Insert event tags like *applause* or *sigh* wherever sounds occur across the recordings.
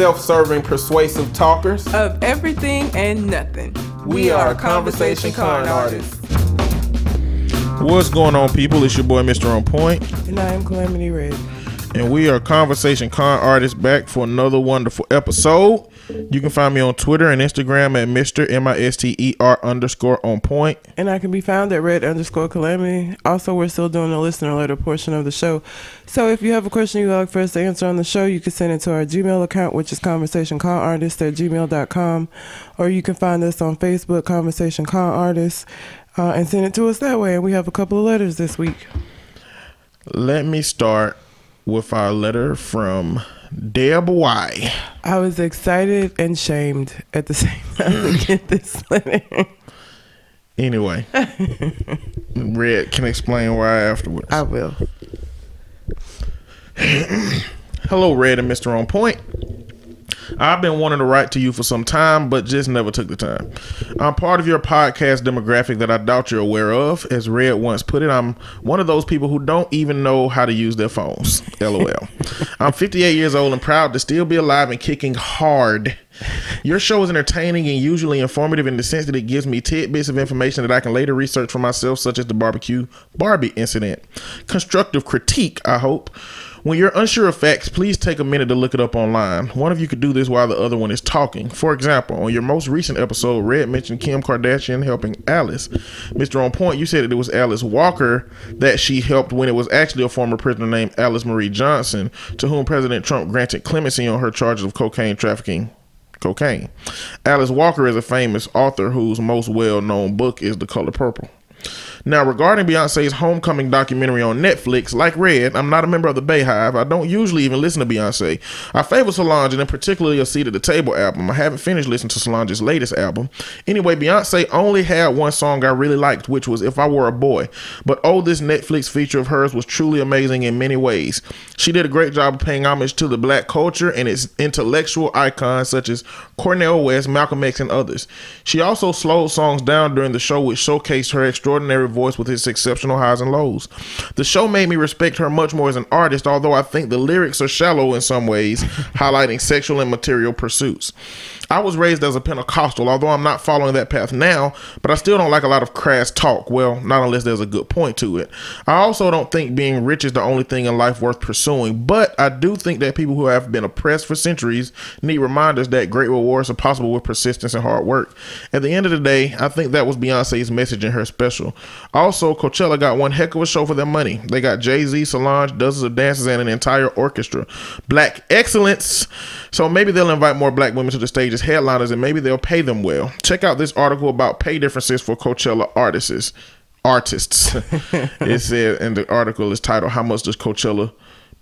self serving, persuasive talkers of everything and nothing. We, are Conversation Con Artists. What's going on, people? It's your boy, Mr. On Point. And I am Calamity Red. And we are Conversation Con Artists back for another wonderful episode. You can find me on Twitter and Instagram at Mr. M I S T E R underscore on point. And I can be found at red underscore calamity. Also, we're still doing the listener letter portion of the show. So if you have a question you'd like for us to answer on the show, you can send it to our Gmail account, which is conversation con artist at gmail.com. Or you can find us on Facebook, Conversation Con Artists, uh, and send it to us that way. And we have a couple of letters this week. Let me start with our letter from Deb Y. I was excited and shamed at the same *laughs* time to get this letter. Anyway, Red can explain why afterwards. I will. *clears throat* Hello, Red and Mr. On Point. I've been wanting to write to you for some time, but just never took the time. I'm part of your podcast demographic that I doubt you're aware of. As Red once put it, I'm one of those people who don't even know how to use their phones. *laughs* LOL. I'm 58 years old and proud to still be alive and kicking hard. Your show is entertaining and usually informative in the sense that it gives me tidbits of information that I can later research for myself, such as the barbecue Barbie incident. Constructive critique, I hope. When you're unsure of facts, please take a minute to look it up online. One of you could do this while the other one is talking. For example, on your most recent episode, Red mentioned Kim Kardashian helping Alice. Mr. On Point, you said that it was Alice Walker that she helped when it was actually a former prisoner named Alice Marie Johnson, to whom President Trump granted clemency on her charges of cocaine trafficking cocaine. Alice Walker is a famous author whose most well known book is The Color Purple. Now, regarding Beyonce's homecoming documentary on Netflix, like Red, I'm not a member of the Beyhive. I don't usually even listen to Beyonce. I favor Solange and in particularly a Seat at the Table album. I haven't finished listening to Solange's latest album. Anyway, Beyonce only had one song I really liked, which was If I Were a Boy. But oh, this Netflix feature of hers was truly amazing in many ways. She did a great job of paying homage to the black culture and its intellectual icons such as Cornel West, Malcolm X, and others. She also slowed songs down during the show, which showcased her extraordinary voice with its exceptional highs and lows. The show made me respect her much more as an artist, although I think the lyrics are shallow in some ways, *laughs* highlighting sexual and material pursuits. I was raised as a Pentecostal, although I'm not following that path now, but I still don't like a lot of crass talk. Well, not unless there's a good point to it. I also don't think being rich is the only thing in life worth pursuing, but I do think that people who have been oppressed for centuries need reminders that great rewards are possible with persistence and hard work. At the end of the day, I think that was Beyonce's message in her special. Also, Coachella got one heck of a show for their money. They got Jay Z, Solange, dozens of dancers, and an entire orchestra. Black excellence. So maybe they'll invite more black women to the stage as headliners and maybe they'll pay them well. Check out this article about pay differences for Coachella artists. Artists. *laughs* it said, and the article is titled "How much does Coachella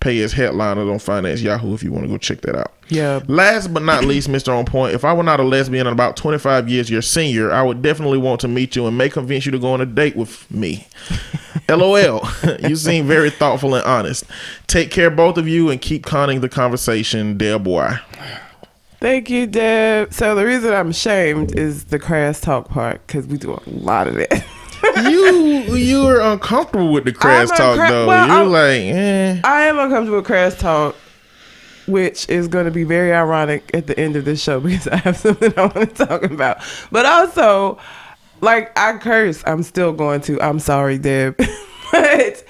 pay as headliners on Finance Yahoo?" If you want to go check that out. Yeah. Last but not least, *clears throat* Mr. On Point, if I were not a lesbian and about 25 years your senior, I would definitely want to meet you and may convince you to go on a date with me. *laughs* LOL. *laughs* you seem very thoughtful and honest. Take care, both of you, and keep conning the conversation, dear boy. Thank you, Deb. So the reason I'm ashamed is the crass talk part because we do a lot of it. *laughs* you you are uncomfortable with the crass talk uncra- though. well, You're I'm- like, eh. I am uncomfortable with crass talk, which is going to be very ironic at the end of this show *laughs* because I have something I want to talk about. But also, like I curse, I'm still going to. I'm sorry, Deb. *laughs* but I Is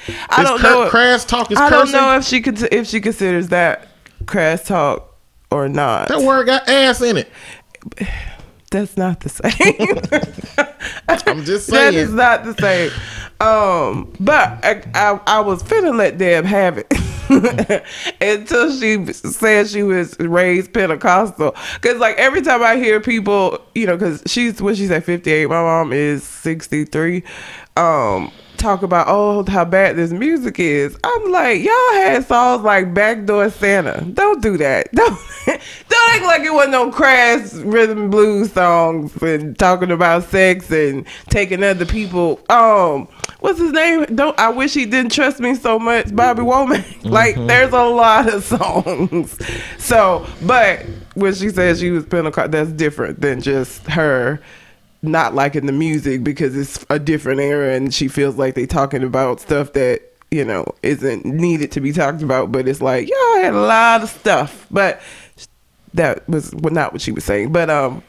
don't cur- know. if- crass talk is I don't know if she could if she considers that crass talk or not. that word got ass in it. *sighs* That's not the same. *laughs* I'm just saying. That is not the same. Um, but I, I, I was finna let Deb have it *laughs* until she said she was raised Pentecostal. Cause like every time I hear people, you know, cause she's what she's at fifty eight. My mom is sixty three. Um, talk about oh how bad this music is. I'm like, y'all had songs like Backdoor Santa. Don't do that. *laughs* Don't don't act like it wasn't no crass rhythm blues songs and talking about sex and taking other people. Um, what's his name? Don't I wish he didn't trust me so much, Bobby Womack. *laughs* like there's a lot of songs. So, but when she says she was Pentecost, that's different than just her not liking the music because it's a different era and she feels like they talking about stuff that you know isn't needed to be talked about but it's like y'all had a lot of stuff but that was not what she was saying. But um,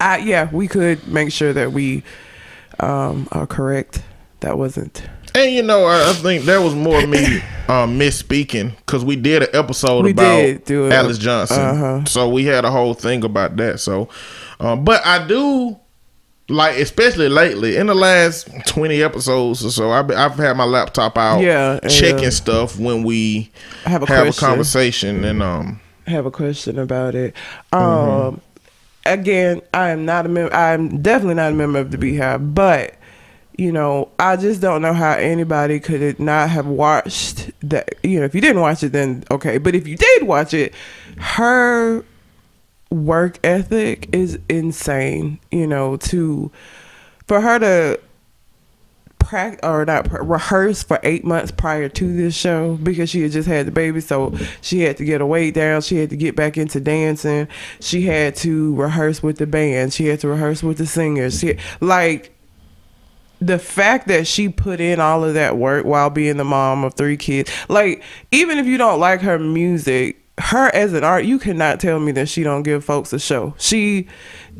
I yeah, we could make sure that we um are correct. That wasn't. And you know, I, I think that was more me um, *coughs* misspeaking because we did an episode We about did do it. Alice Johnson, Uh-huh. so we had a whole thing about that. So, um, but I do like, especially lately, in the last twenty episodes or so, I've, I've had my laptop out, Yeah, checking uh, stuff when we have a have question. a conversation, and um, I have a question about it. Um, Mm-hmm. again, I am not a member. I'm definitely not a member of the Beyhive, but you know, I just don't know how anybody could not have watched that. You know, if you didn't watch it, then okay. But if you did watch it, her work ethic is insane. You know, to for her to prac or not rehearse for eight months prior to this show because she had just had the baby so she had to get her weight down she had to get back into dancing she had to rehearse with the band she had to rehearse with the singers she like the fact that she put in all of that work while being the mom of three kids like even if you don't like her music her as an art you cannot tell me that she don't give folks a show. She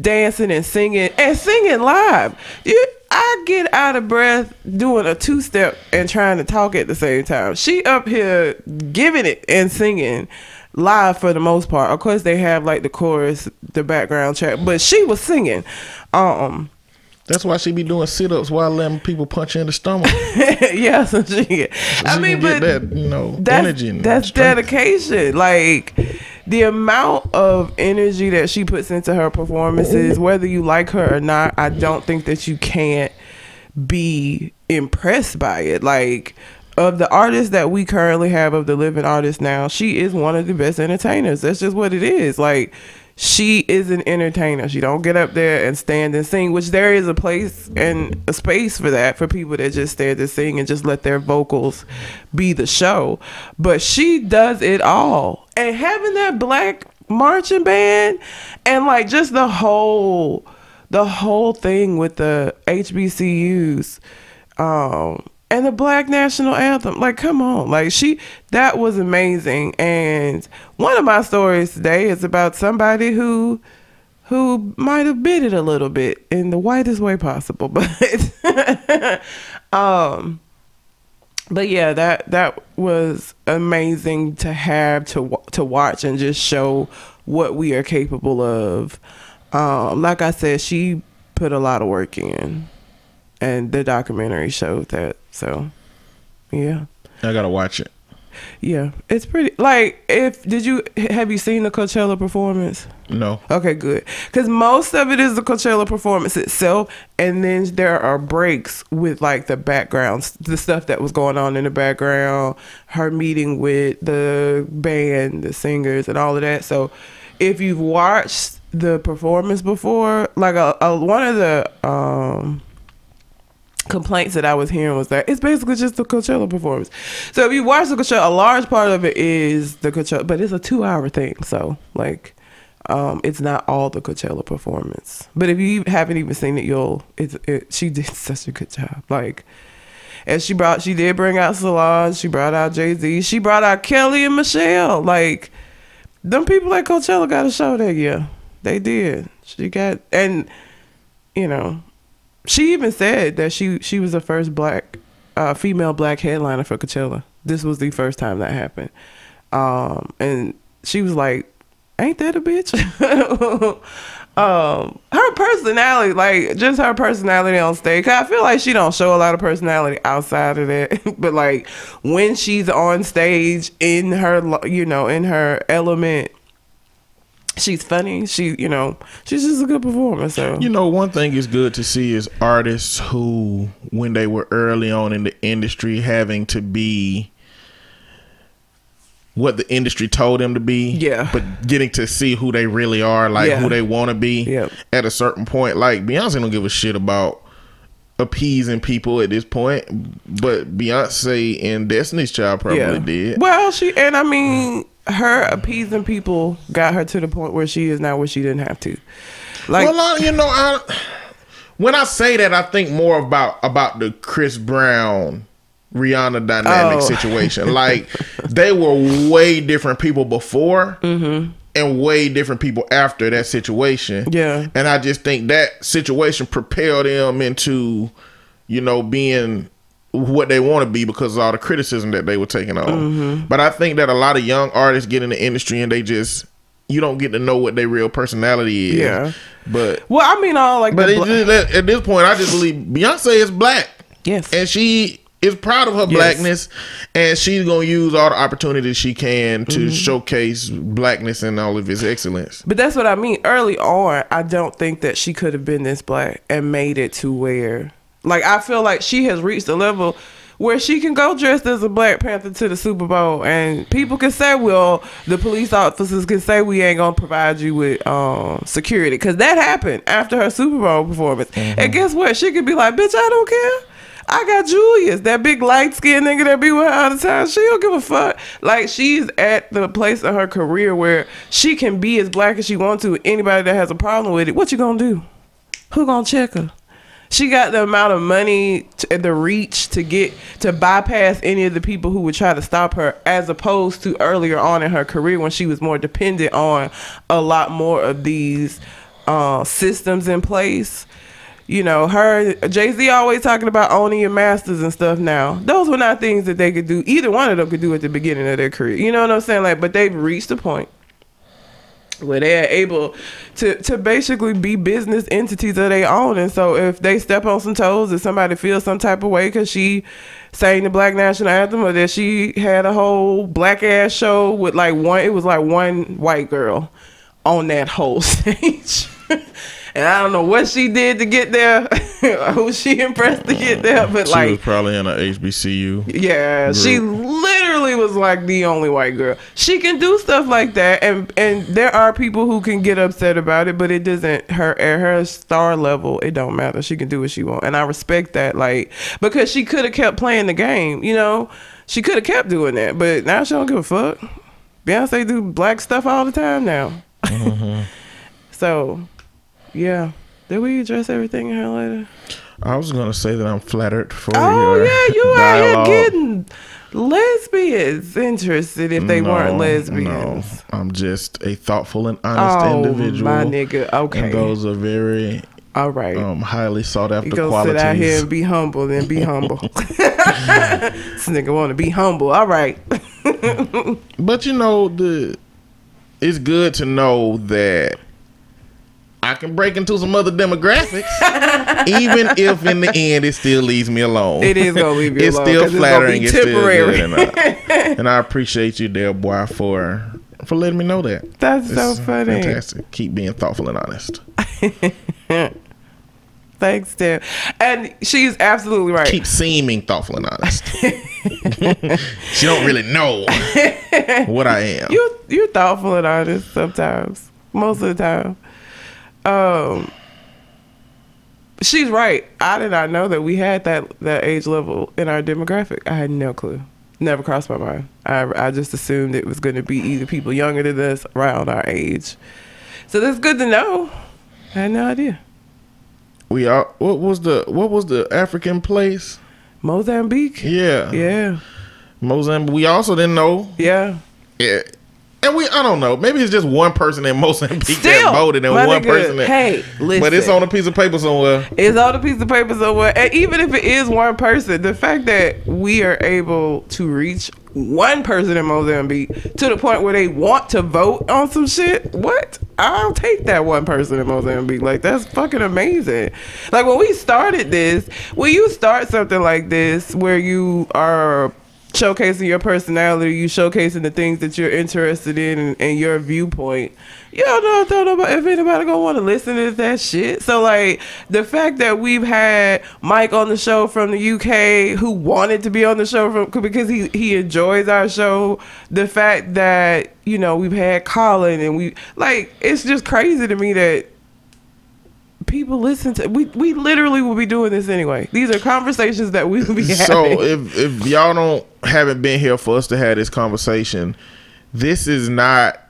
dancing and singing and singing live. You, i get out of breath doing a two-step and trying to talk at the same time. She up here giving it and singing live for the most part. Of course they have like the chorus the background track but she was singing um that's why she be doing sit ups while letting people punch her in the stomach. *laughs* yeah, so she, I She mean, but get that you know that's, energy. That's strength. dedication. Like the amount of energy that she puts into her performances, whether you like her or not, I don't think that you can't be impressed by it. Like of the artists that we currently have of the living artists now, she is one of the best entertainers. That's just what it is. Like she is an entertainer. She don't get up there and stand and sing, which there is a place and a space for that for people that just stand and sing and just let their vocals be the show. But she does it all. And having that black marching band and like just the whole the whole thing with the HBCUs um and the black national anthem. Like come on. Like she that was amazing. And one of my stories today is about somebody who who might have bit it a little bit in the whitest way possible *laughs* but um but yeah that that was amazing to have to to watch and just show what we are capable of. Um like i said she put a lot of work in and the documentary showed that so yeah I gotta watch it. yeah it's pretty like if did you have you seen the coachella performance No, Okay, good. Because most of it is the Coachella performance itself, and then there are breaks with like the backgrounds, the stuff that was going on in the background, her meeting with the band, the singers, and all of that. So, if you've watched the performance before, like a, a one of the um complaints that I was hearing was that it's basically just the Coachella performance. So if you watch the Coachella, a large part of it is the Coachella, but it's a two hour thing. So like, um, it's not all the Coachella performance. But if you haven't even seen it, you'll. It's it, she did *laughs* such a good job. Like, and she brought she did bring out Solange. She brought out Jay Z. She brought out Kelly and Michelle. Like, them people at Coachella got a show that year. They did. She got and you know she even said that she she was the first black uh, female black headliner for Coachella. This was the first time that happened, um, and she was like, "Ain't that a bitch?" *laughs* um, her personality, like just her personality on stage. I feel like she don't show a lot of personality outside of that, *laughs* but like when she's on stage in her, you know, in her element. She's funny. She, you know, she's just a good performer. So You know, one thing is good to see is artists who, when they were early on in the industry, having to be what the industry told them to be. Yeah. But getting to see who they really are, like Yeah. who they want to be Yep. at a certain point. Like Beyonce don't give a shit about appeasing people at this point, but Beyonce and Destiny's Child probably did. Well, she and I mean, her appeasing people got her to the point where she is now where she didn't have to. Like, well, you know, I when I say that, I think more about about the Chris Brown Rihanna dynamic Oh. situation. *laughs* Like they were way different people before, Mm-hmm. and way different people after that situation. Yeah. And I just think that situation propelled them into, you know, being what they want to be because of all the criticism that they were taking on. Mm-hmm. But I think that a lot of young artists get in the industry and they just you don't get to know what their real personality is. Yeah. But Well, I mean, all like but the it bla- just, at this point, I just believe Beyonce is black yes, and she is proud of her Yes. blackness and she's gonna use all the opportunities she can to Mm-hmm. showcase blackness and all of its excellence. But that's what I mean. Early on, I don't think that she could have been this black and made it to where, like, I feel like she has reached a level where she can go dressed as a Black Panther to the Super Bowl, and people can say, "Well, the police officers can say we ain't gonna provide you with um, security," because that happened after her Super Bowl performance. And guess what? She could be like, "Bitch, I don't care." I got Julius, that big light skinned nigga that be with her all the time. She don't give a fuck. Like she's at the place in her career where she can be as black as she wants to. Anybody that has a problem with it, what you gonna do? Who gonna check her? She got the amount of money to, and the reach to get to bypass any of the people who would try to stop her, as opposed to earlier on in her career when she was more dependent on a lot more of these uh, systems in place you know, her Jay Z always talking about owning your masters and stuff. Now, those were not things that they could do. Either one of them could do at the beginning of their career. You know what I'm saying? Like, but they've reached a point where they're able to to basically be business entities of their own. And so, if they step on some toes, if somebody feels some type of way because she sang the black national anthem, or that she had a whole black ass show with like one, it was like one white girl on that whole *laughs* stage. And I don't know what she did to get there, *laughs* who she impressed to get uh, there, but She like, she was probably in a HBCU. yeah, she Group. Literally was like the only white girl. She can do stuff like that, and and there are people who can get upset about it, but it doesn't her at her star level. It don't matter. She can do what she want, and I respect that. Like because she could have kept playing the game, you know, she could have kept doing that, but now she don't give a fuck. Beyonce do black stuff all the time now. Mm-hmm. *laughs* so, yeah. Did we address everything in her later? I was gonna say that I'm flattered for Oh your yeah, you out dialogue. here getting lesbians interested if they weren't lesbians. No, I'm just a thoughtful and honest Oh, individual. my nigga. Okay. And those are very All right. um, highly sought after you go qualities. sit out here and be humble and be humble. *laughs* this nigga want to be humble. All right. But you know, the it's good to know that I can break into some other demographics, even if in the end it still leaves me alone. It is gonna leave you *laughs* it's alone, still it's gonna flattering. It's still temporary. and, I, *laughs* and I appreciate you, there, boy, for for letting me know that. That's so funny. Fantastic. Keep being thoughtful and honest. *laughs* Thanks, Tim. And she's absolutely right. Keep seeming thoughtful and honest. she don't really know what I am. you you're thoughtful and honest sometimes. Most of the time. Um She's right. I did not know that we had that that age level in our demographic. I had no clue. Never crossed my mind. I I just assumed it was going to be either people younger than us around our age. So that's good to know. I had no idea. We are. What was the What was the African place? Mozambique. Yeah, Yeah. Mozambique. We also didn't know. Yeah. Yeah. And we, I don't know. Maybe it's just one person in Mozambique that *laughs* voted and one nigga, person that. hey, listen. But it's on a piece of paper somewhere. It's on a piece of paper somewhere. And even if it is one person, the fact that we are able to reach one person in Mozambique to the point where they want to vote on some shit, what? I'll take that one person in Mozambique. Like, that's fucking amazing. Like, when we started this, when you start something like this where you are showcasing your personality, you showcasing the things that you're interested in and, and your viewpoint. You don't know, don't know if anybody gonna want to listen to that shit. So like the fact that we've had Mike on the show from the UK who wanted to be on the show from because he he enjoys our show. The fact that you know we've had Colin and we like it's just crazy to me that people listen to we we literally will be doing this anyway. These are conversations that we will be having. So if if y'all don't haven't been here for us to have this conversation, this is not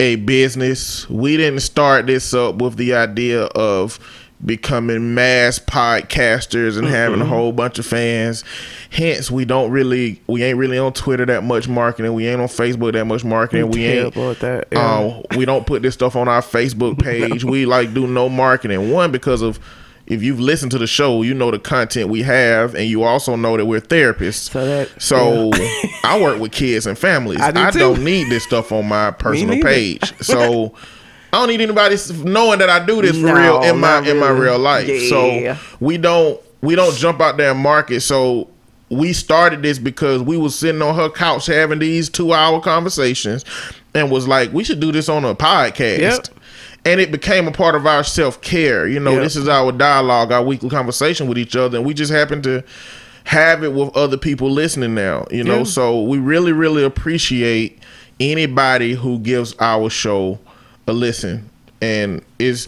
a business. We didn't start this up with the idea of becoming mass podcasters and having a whole bunch of fans. Hence, we don't really, we ain't really on Twitter that much marketing. We ain't on Facebook that much marketing. We ain't. Terrible at that. Yeah. Uh, we don't put this stuff on our Facebook *laughs* page. We like do no marketing. One because of if you've listened to the show, you know the content we have, and you also know that we're therapists. So that- so I work with kids and families. I *laughs* I, do too. don't need this stuff on my personal page. So *laughs* I don't need anybody knowing that I do this for No, real in my not in my real life. Yeah. So we don't we don't jump out there and market. So we started this because we was sitting on her couch having these two hour conversations and was like, we should do this on a podcast. Yep. And it became a part of our self care. You know, Yep. this is our dialogue, our weekly conversation with each other. And we just happen to have it with other people listening now, you know. Yeah. So we really, really appreciate anybody who gives our show a listen. And it's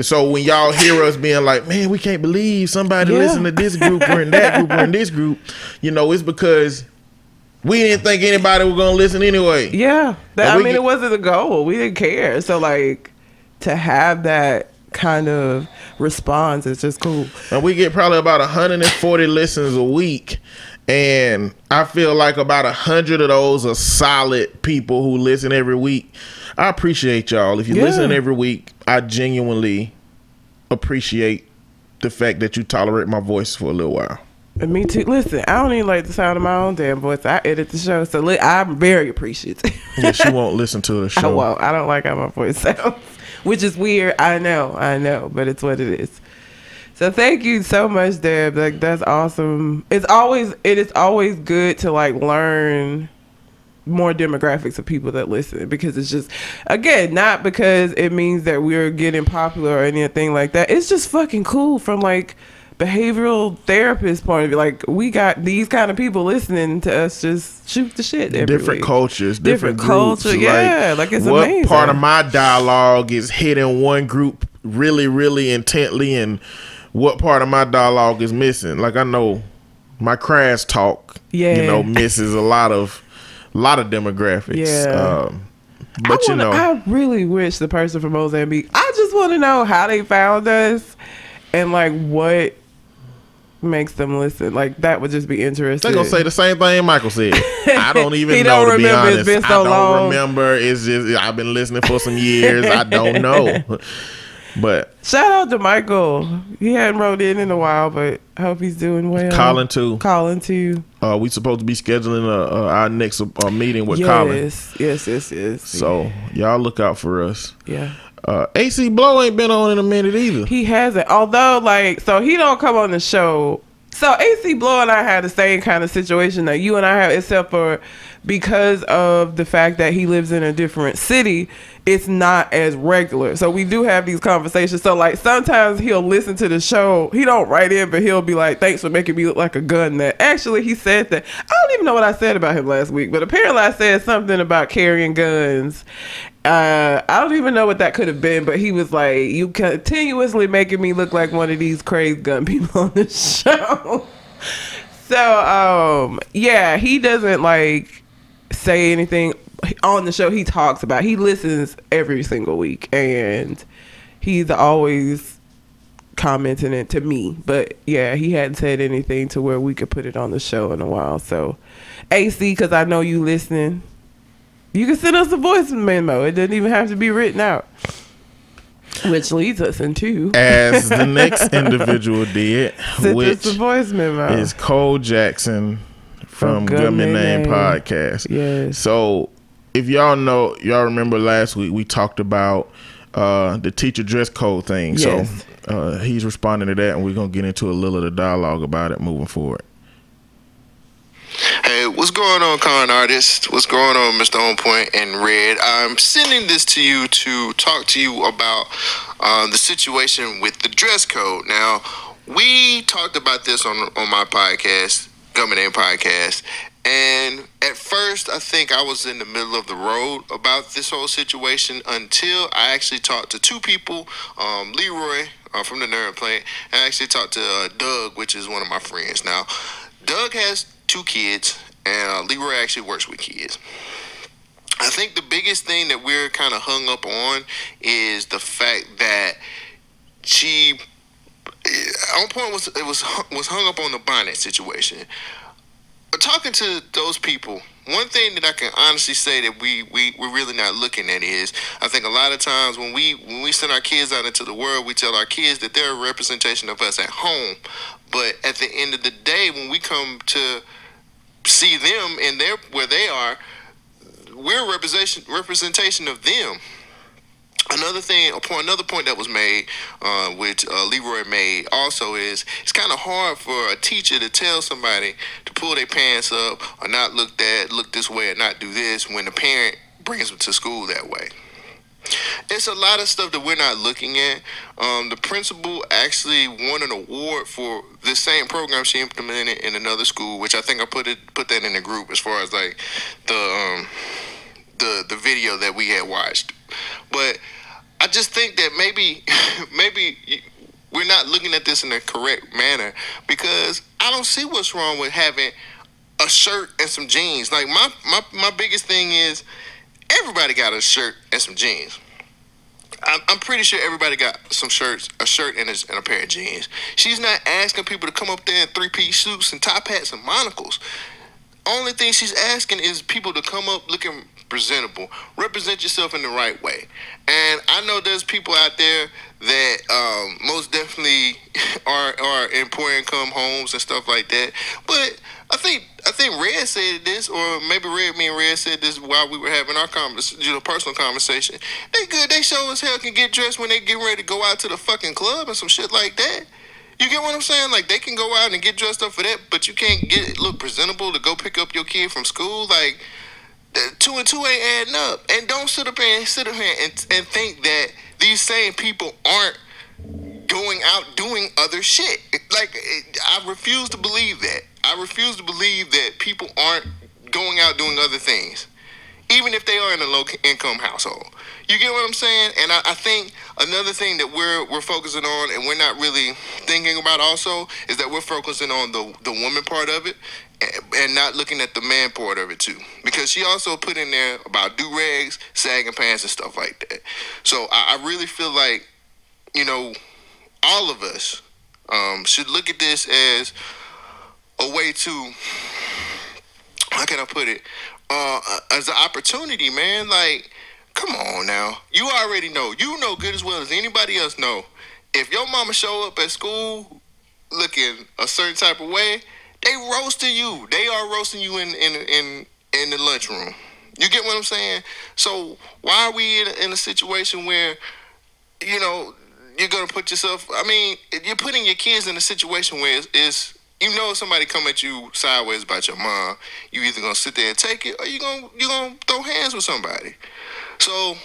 so when y'all hear us being like, man, we can't believe somebody Yeah. listen to this group or in that group or in this group, you know, it's because we didn't think anybody was gonna listen anyway. Yeah, that, I mean, get- it wasn't the goal. We didn't care. So like, to have that kind of response is just cool. And we get probably about 140 listens a week. And I feel like about a hundred of those are solid people who listen every week. I appreciate y'all. If you Yeah. listen every week, I genuinely appreciate the fact that you tolerate my voice for a little while. And me too. Listen, I don't even like the sound of my own damn voice. I edit the show, so li- I'm very appreciative. *laughs* Yeah, she won't listen to the *laughs* show. I won't. I don't like how my voice *laughs* sounds, which is weird. I know, I know, but it's what it is. So thank you so much, Deb. Like that's awesome. It's always it is always good to like learn more demographics of people that listen because it's just again not because it means that we're getting popular or anything like that. It's just fucking cool from like behavioral therapist point of view. Like we got these kind of people listening to us just shoot the shit. every different week. cultures, Different different, groups. culture, yeah, like, it's what amazing. part of my dialogue is hitting one group really, really intently, and what part of my dialogue is missing? Like I know my crash talk, Yeah. you know, misses a lot of, lot of demographics. Yeah. um, but you wanna, know, I really wish the person from Mozambique. I just want to know how they found us and like what makes them listen. Like that would just be interesting. They're gonna say the same thing Michael said. *laughs* I don't even know don't to be remember. It's honest. been so I don't long. remember. It's just I've been listening for some years. I don't know. *laughs* But Shout out to Michael. He hadn't wrote in in a while, but I hope he's doing well. Colin too. Colin too. Uh, we supposed to be scheduling uh, uh, our next uh, meeting with Colin. yes, yes, yes, yes. So y'all look out for us. yeah. Uh, AC Blow ain't been on in a minute either. He hasn't. Although, like, so he don't come on the show. So AC Blow and I had the same kind of situation that you and I have, except for because of the fact that he lives in a different city, it's not as regular. So we do have these conversations. So like sometimes he'll listen to the show. He don't write in, but he'll be like, "Thanks for making me look like a gun." That actually he said that. I don't even know what I said about him last week, but apparently I said something about carrying guns. Uh, I don't even know what that could have been, but he was like, "You continuously making me look like one of these crazy gun *laughs* people on the show." *laughs* so, um, yeah, he doesn't like say anything on the show. He talks about. He listens every single week, and he's always commenting it to me. But yeah, he hadn't said anything to where we could put it on the show in a while. So, AC, because I know you listening. You can send us a voice memo. It doesn't even have to be written out. Which leads us into As the *laughs* next individual did, send which us a voice memo. is Cole Jackson from From Gummy Gummy Name Name. Podcast. Yes. So if y'all know, y'all remember last week we talked about uh, the teacher dress code thing. Yes. So uh, he's responding to that, and we're gonna get into a little of the dialogue about it moving forward. Hey, what's going on, con artist? What's going on, Mr. On Point and Red? I'm sending this to you to talk to you about uh, the situation with the dress code. Now, we talked about this on on my podcast, Government Name Podcast, and at first, I think I was in the middle of the road about this whole situation until I actually talked to two people, um, Leroy uh, from the Nerd Plant, and I actually talked to uh, Doug, which is one of my friends. Now, Doug has two kids, and uh, Leroy actually works with kids. I think the biggest thing that we're kind of hung up on is the fact that she on point was it was was hung up on the bonnet situation. But talking to those people, one thing that I can honestly say that we we we're really not looking at is I think a lot of times when we when we send our kids out into the world, we tell our kids that they're a representation of us at home. But at the end of the day, when we come to see them in their where they are, we're representation representation of them. Another thing, another point that was made, uh, which uh, Leroy made also is it's kind of hard for a teacher to tell somebody to pull their pants up or not look that, look this way, or not do this when the parent brings them to school that way. It's a lot of stuff that we're not looking at. Um, the principal actually won an award for the same program she implemented in another school, which I think I put it put that in the group as far as like the um, the the video that we had watched. But I just think that maybe *laughs* maybe we're not looking at this in the correct manner because I don't see what's wrong with having a shirt and some jeans. Like my my my biggest thing is everybody got a shirt and some jeans. I'm, I'm pretty sure everybody got some shirts, a shirt and a, and a pair of jeans. She's not asking people to come up there in three piece suits and top hats and monocles. Only thing she's asking is people to come up looking presentable, represent yourself in the right way. And I know there's people out there that um, most definitely *laughs* are are in poor income homes and stuff like that. But I think I think Red said this, or maybe Red me and Red said this while we were having our convers- you know, personal conversation. They good. They show as hell can get dressed when they get ready to go out to the fucking club and some shit like that. You get what I'm saying? Like they can go out and get dressed up for that, but you can't get look presentable to go pick up your kid from school. Like two and two ain't adding up. And don't sit up and sit up here and, and think that these same people aren't going out doing other shit. Like I refuse to believe that. I refuse to believe that people aren't going out doing other things, even if they are in a low income household. You get what I'm saying? And I, I, think another thing that we're we're focusing on and we're not really thinking about also is that we're focusing on the the woman part of it and not looking at the man part of it too. Because she also put in there about do rags, sagging pants and stuff like that. So I, I really feel like, you know, all of us um, should look at this as a way to how can I put it? Uh, as an opportunity, man. Like Come on now. You already know. You know good as well as anybody else know. If your mama show up at school looking a certain type of way, they roasting you. They are roasting you in in in in the lunchroom. You get what I'm saying? So why are we in, in a situation where, you know, you're gonna put yourself? I mean, you're putting your kids in a situation where it's, it's you know somebody come at you sideways about your mom, you either gonna sit there and take it, or you gonna you gonna throw hands with somebody. So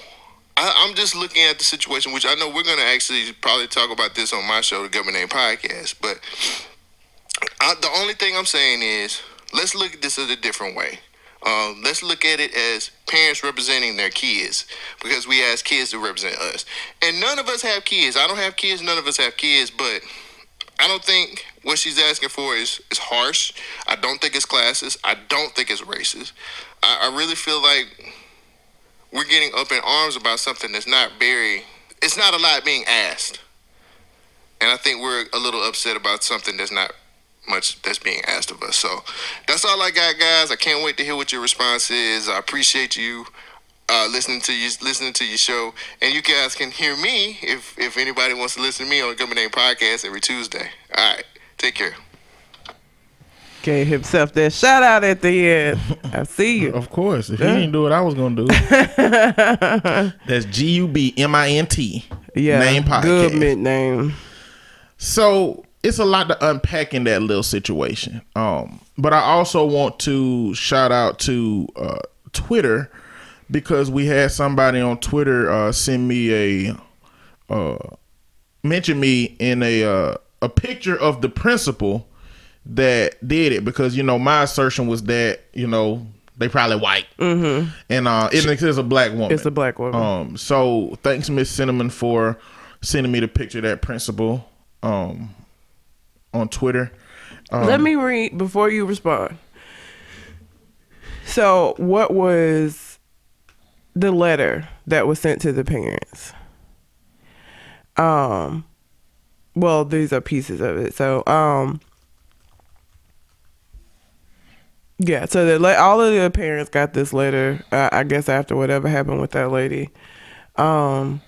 I, am just looking at the situation, which I know we're to actually probably talk about this on my show, the Government Name Podcast. But I, the only thing I'm saying is let's look at this as a different way. Um, let's look at it as parents representing their kids because we ask kids to represent us. And none of us have kids. I don't have kids. None of us have kids. But I don't think what she's asking for is, is harsh. I don't think it's classes. I don't think it's racist. I, I really feel like we're getting up in arms about something that's not very it's not a lot being asked and i think we're a little upset about something that's not much that's being asked of us so that's all i got guys i can't wait to hear what your response is i appreciate you uh, listening to you listening to your show and you guys can hear me if if anybody wants to listen to me on the Government Name podcast every tuesday all right take care Gave himself that shout out at the end. I see you. Of course. If yeah. he didn't do what I was gonna do. *laughs* That's G U B M I N T. Yeah. Name podcast. Good mid name. So it's a lot to unpack in that little situation. Um, but I also want to shout out to uh, Twitter because we had somebody on Twitter uh, send me a uh, mention me in a uh, a picture of the principal that did it because you know my assertion was that you know they probably white mm-hmm. and uh it is a black woman it's a black woman um so thanks miss cinnamon for sending me the picture of that principal um on twitter um, let me read before you respond so what was the letter that was sent to the parents um well, these are pieces of it. So, um, yeah. So the le- all of the parents got this letter. Uh, I guess after whatever happened with that lady. Um,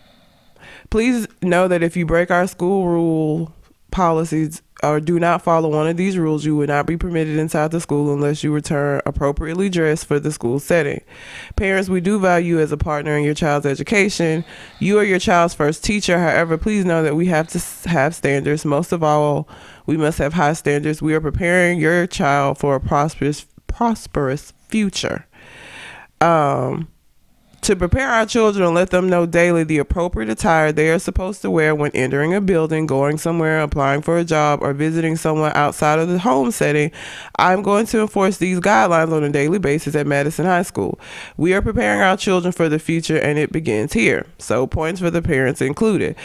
please know that if you break our school rule policies or do not follow one of these rules, you will not be permitted inside the school unless you return appropriately dressed for the school setting. Parents, we do value as a partner in your child's education. You are your child's first teacher. However, please know that we have to have standards. Most of all, we must have high standards. We are preparing your child for a prosperous prosperous future. Um to prepare our children and let them know daily the appropriate attire they are supposed to wear when entering a building, going somewhere, applying for a job, or visiting someone outside of the home setting, I'm going to enforce these guidelines on a daily basis at Madison High School. We are preparing our children for the future and it begins here. So, points for the parents included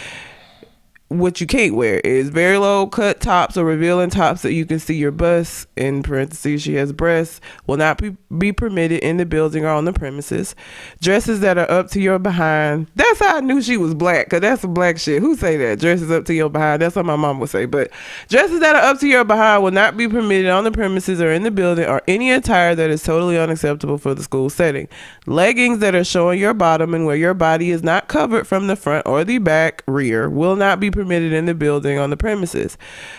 what you can't wear is very low cut tops or revealing tops that you can see your bust. In parentheses, she has breasts. Will not be, be permitted in the building or on the premises. Dresses that are up to your behind. That's how I knew she was black, because that's some black shit. Who say that? Dresses up to your behind. That's what my mom would say. But dresses that are up to your behind will not be permitted on the premises or in the building or any attire that is totally unacceptable for the school setting. Leggings that are showing your bottom and where your body is not covered from the front or the back rear will not be permitted in the building on the premises.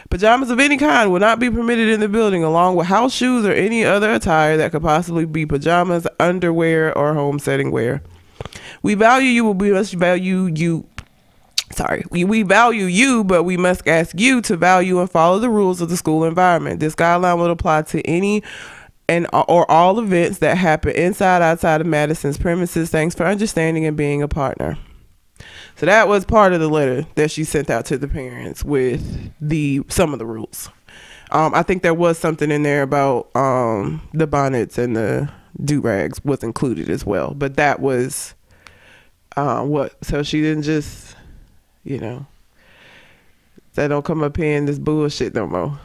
Pajamas of any kind will not be permitted in the building, along with house shoes or any other attire that could possibly be pajamas, underwear, or home setting wear. We value you, we must value you. Sorry, we, we value you, but we must ask you to value and follow the rules of the school environment. This guideline will apply to any and or all events that happen inside outside of Madison's premises. Thanks for understanding and being a partner. So that was part of the letter that she sent out to the parents with the some of the rules. Um, I think there was something in there about um, the bonnets and the do rags was included as well, but that was uh, what. So she didn't just, you know, that don't come up here in this bullshit no more.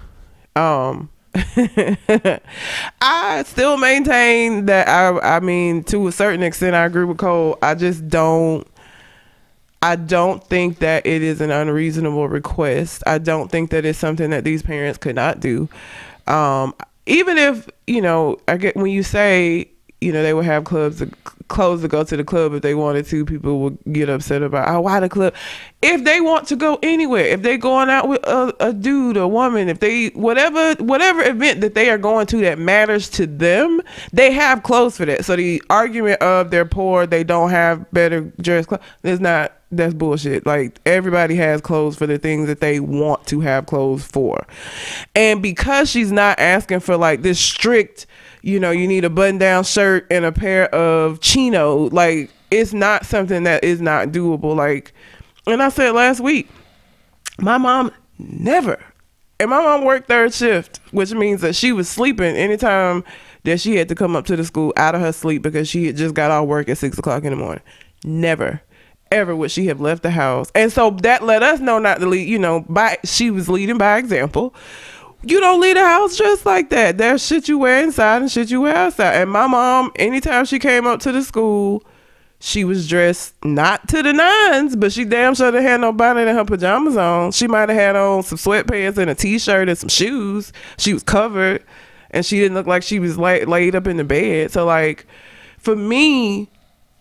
Um, *laughs* I still maintain that I I mean to a certain extent I agree with Cole. I just don't I don't think that it is an unreasonable request. I don't think that it's something that these parents could not do. Um, even if, you know, I get when you say, you know, they would have clubs clothes to go to the club if they wanted to, people would get upset about, oh, why the club? If they want to go anywhere, if they're going out with a, a dude, a woman, if they whatever whatever event that they are going to that matters to them, they have clothes for that. So the argument of they're poor, they don't have better dress clothes, is not that's bullshit. Like everybody has clothes for the things that they want to have clothes for. And because she's not asking for like this strict, you know, you need a button down shirt and a pair of chino, like it's not something that is not doable. Like and I said last week, my mom never and my mom worked third shift, which means that she was sleeping anytime that she had to come up to the school out of her sleep because she had just got off work at six o'clock in the morning. Never ever would she have left the house. And so that let us know not to lead, you know, by she was leading by example. You don't leave the house just like that. There's shit you wear inside and shit you wear outside. And my mom, anytime she came up to the school, she was dressed not to the nines, but she damn sure didn't have no bonnet and her pajamas on. She might have had on some sweatpants and a t-shirt and some shoes. She was covered, and she didn't look like she was laid up in the bed. So like, for me,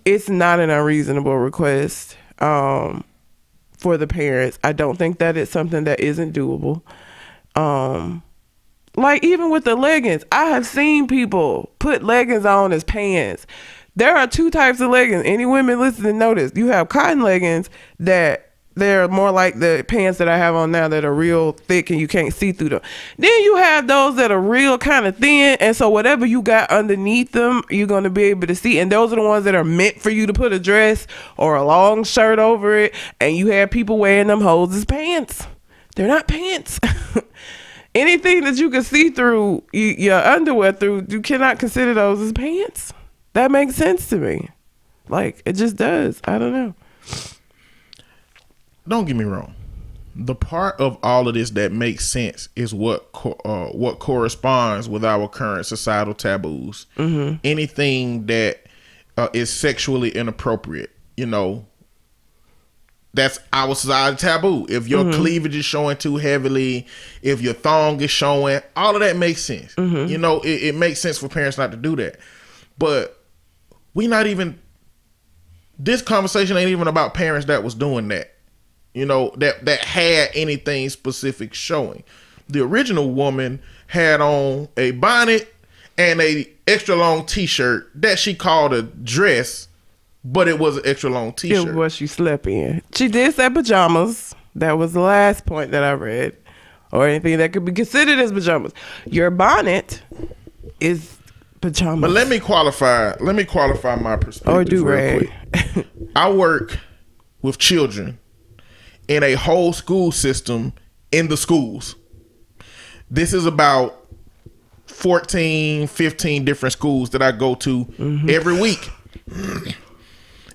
it's not an unreasonable request um, for the parents. I don't think that it's something that isn't doable. Um, like even with the leggings, I have seen people put leggings on as pants. There are two types of leggings. Any women listening notice you have cotton leggings that they're more like the pants that I have on now that are real thick and you can't see through them. Then you have those that are real kind of thin, and so whatever you got underneath them, you're gonna be able to see. And those are the ones that are meant for you to put a dress or a long shirt over it. And you have people wearing them hoes as pants. They're not pants. *laughs* Anything that you can see through your underwear through, you cannot consider those as pants. That makes sense to me. Like it just does. I don't know. don't get me wrong. The part of all of this that makes sense is what co- uh, what corresponds with our current societal taboos. Mm-hmm. Anything that uh, is sexually inappropriate, you know, that's our society taboo. If your mm-hmm. cleavage is showing too heavily, if your thong is showing, all of that makes sense. Mm-hmm. You know, it, it makes sense for parents not to do that. But we not even this conversation ain't even about parents that was doing that. You know, that that had anything specific showing. The original woman had on a bonnet and a extra long t-shirt that she called a dress, but it was an extra long t-shirt. was what she slept in. She did say pajamas. That was the last point that I read, or anything that could be considered as pajamas. Your bonnet is pajamas. But let me qualify. Let me qualify my perspective. or do real rag. I work with children in a whole school system in the schools. This is about 14, 15 different schools that I go to mm-hmm. every week.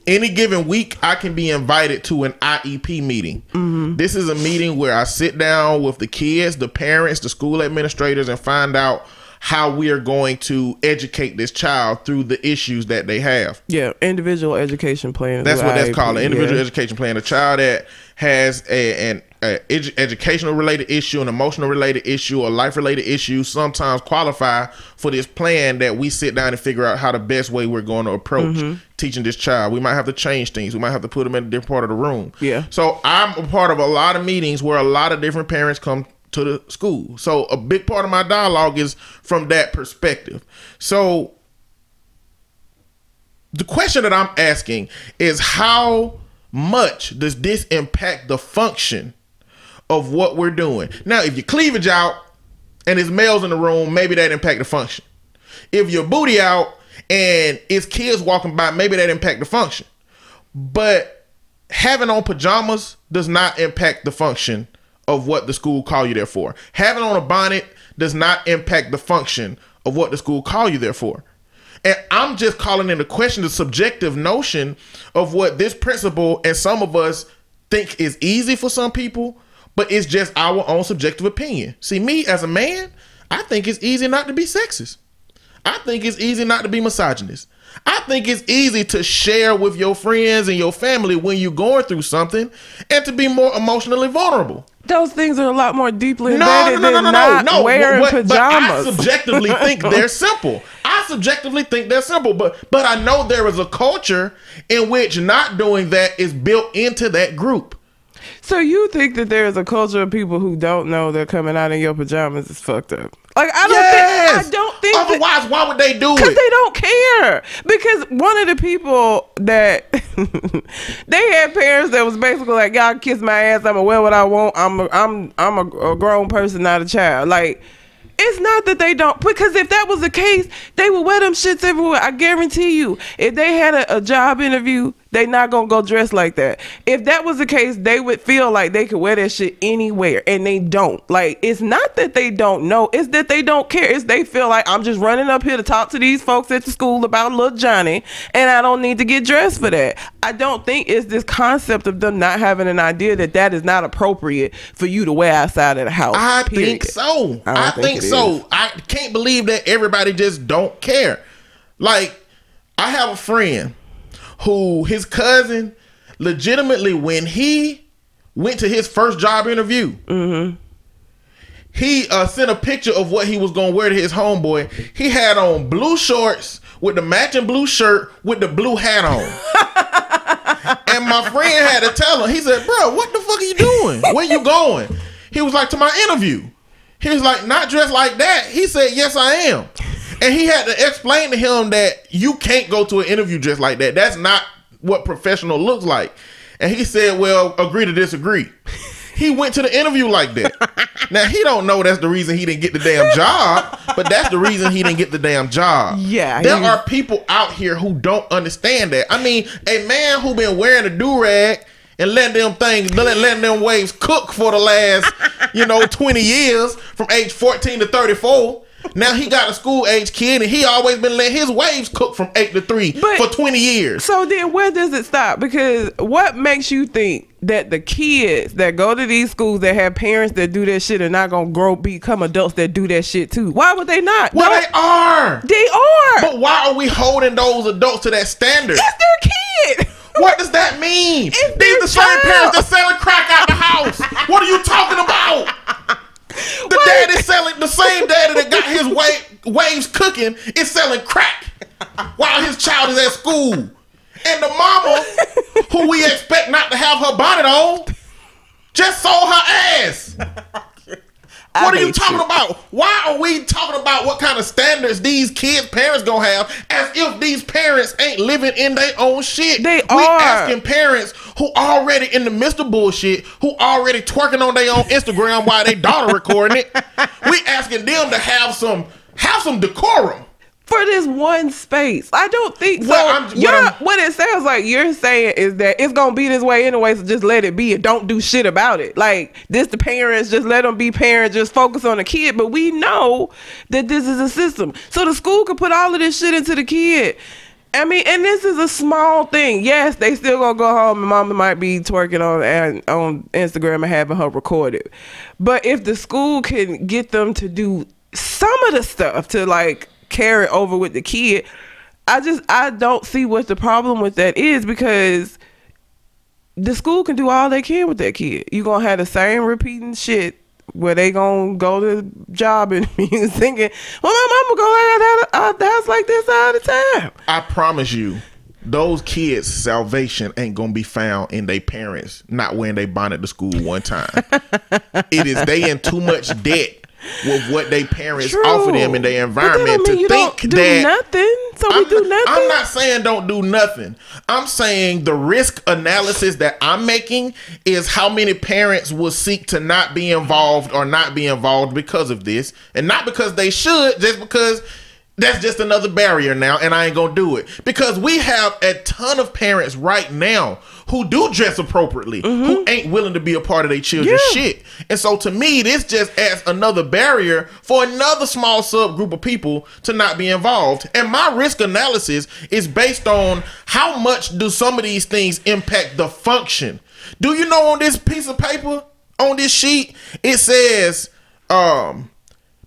Any given week, I can be invited to an IEP meeting. Mm-hmm. This is a meeting where I sit down with the kids, the parents, the school administrators, and find out how we are going to educate this child through the issues that they have. yeah, individual education plan. That's what that's IEP, called, an individual yeah. education plan. A child that has a, an a edu- educational related issue, an emotional related issue, a life related issue, sometimes qualify for this plan that we sit down and figure out how the best way we're going to approach Mm-hmm. teaching this child. We might have to change things. We might have to put them in a different part of the room. Yeah. So I'm a part of a lot of meetings where a lot of different parents come to the school. So a big part of my dialogue is from that perspective. So the question that I'm asking is how much does this impact the function of what we're doing? Now, if your cleavage out and it's males in the room, maybe that impact the function. If your booty out and it's kids walking by, maybe that impact the function. But having on pajamas does not impact the function of what the school call you there for. Having on a bonnet does not impact the function of what the school call you there for. And I'm just calling into question the subjective notion of what this principle and some of us think is easy for some people, but it's just our own subjective opinion. See, me as a man, I think it's easy not to be sexist. I think it's easy not to be misogynist. I think it's easy to share with your friends and your family when you're going through something and to be more emotionally vulnerable. Those things are a lot more deeply No, no, embedded no, no, than no, not no, no. wearing pajamas. but I subjectively *laughs* think they're simple. I subjectively think they're simple, but but I know there is a culture in which not doing that is built into that group. So you think that there is a culture of people who don't know they're coming out in your pajamas is fucked up? Like I don't Yes. think I don't think that- Otherwise, why would they do it? Because they don't care. Because one of the people that *laughs* they had parents that was basically like, "Y'all kiss my ass. I'ma wear what I want. I'm a, I'm I'm a, a grown person, not a child." Like. It's not that they don't, because if that was the case, they would wear them shits everywhere. I guarantee you. If they had a, a job interview, they not gonna go dress like that. If that was the case, they would feel like they could wear that shit anywhere, and they don't. Like it's not that they don't know; it's that they don't care. It's they feel like I'm just running up here to talk to these folks at the school about little Johnny, and I don't need to get dressed for that. I don't think it's this concept of them not having an idea that that is not appropriate for you to wear outside of the house. I period. think so. I I, think, think so. is. I can't believe that everybody just don't care. Like, I have a friend who his cousin legitimately when he went to his first job interview, he uh, sent a picture of what he was gonna wear to his homeboy. He had on blue shorts with the matching blue shirt with the blue hat on. *laughs* and my friend had to tell him, he said, Bro, what the fuck are you doing? Where you going? He was like, To my interview. He was like, Not dressed like that. He said, Yes, I am. And he had to explain to him that you can't go to an interview dressed like that. That's not what professional looks like. And he said, Well, agree to disagree. He went to the interview like that. *laughs* now he don't know that's the reason he didn't get the damn job, but that's the reason he didn't get the damn job. Yeah, There are people out here who don't understand that. I mean, a man who been wearing a do rag and letting them things, letting, letting them waves cook for the last, you know, twenty years from age fourteen to thirty four. Now he got a school age kid, and he always been letting his waves cook from eight to three But- for twenty years. So then, where does it stop? Because what makes you think that the kids that go to these schools that have parents that do that shit are not gonna grow become adults that do that shit too? Why would they not? well, No, they are. they are. But why are we holding those adults to that standard? That's their kid. *laughs* What does that mean? It's These the same parents that's selling crack out the house. What are you talking about? *laughs* The What? dad is selling the same daddy that got his wa- waves cooking is selling crack while his child is at school. And the mama, who we expect not to have her bonnet on, just sold her ass. I What are you talking about? Why are we talking about what kind of standards these kids' parents gonna have as if these parents ain't living in their own shit? They we are. asking parents who already in the midst of bullshit, who already twerking on their own Instagram while their daughter recording it. *laughs* We asking them to have some have some decorum. For this one space. I don't think so. Well, you're, what I'm- what it sounds like you're saying is that it's gonna be this way anyway, so just let it be and don't do shit about it. Like this, the parents just let them be parents, just focus on the kid. But we know that this is a system, so the school could put all of this shit into the kid. I mean, and this is a small thing. Yes, they still gonna go home and mama might be twerking on on Instagram and having her recorded. But if the school can get them to do some of the stuff to like carry over with the kid, I just I don't see what the problem with that is because the school can do all they can with that kid. You gonna have the same repeating shit where they gonna go to job and *laughs* be thinking, well, my mama go like out out the house like this all the time. I promise you, those kids' salvation ain't gonna be found in their parents not wearing they bonnet to school one time. *laughs* it is they in too much debt with what they parents True. offer them in their But that don't environment to think don't that nothing. So I'm, do nothing. I'm not saying don't do nothing. I'm saying the risk analysis that I'm making is how many parents will seek to not be involved or not be involved because of this, and not because they should, just because that's just another barrier now, and I ain't gonna do it because we have a ton of parents right now who do dress appropriately, who ain't willing to be a part of their children's Yeah. shit. And so to me, this just adds another barrier for another small subgroup of people to not be involved. And my risk analysis is based on how much do some of these things impact the function. Do you know on this piece of paper, on this sheet, it says um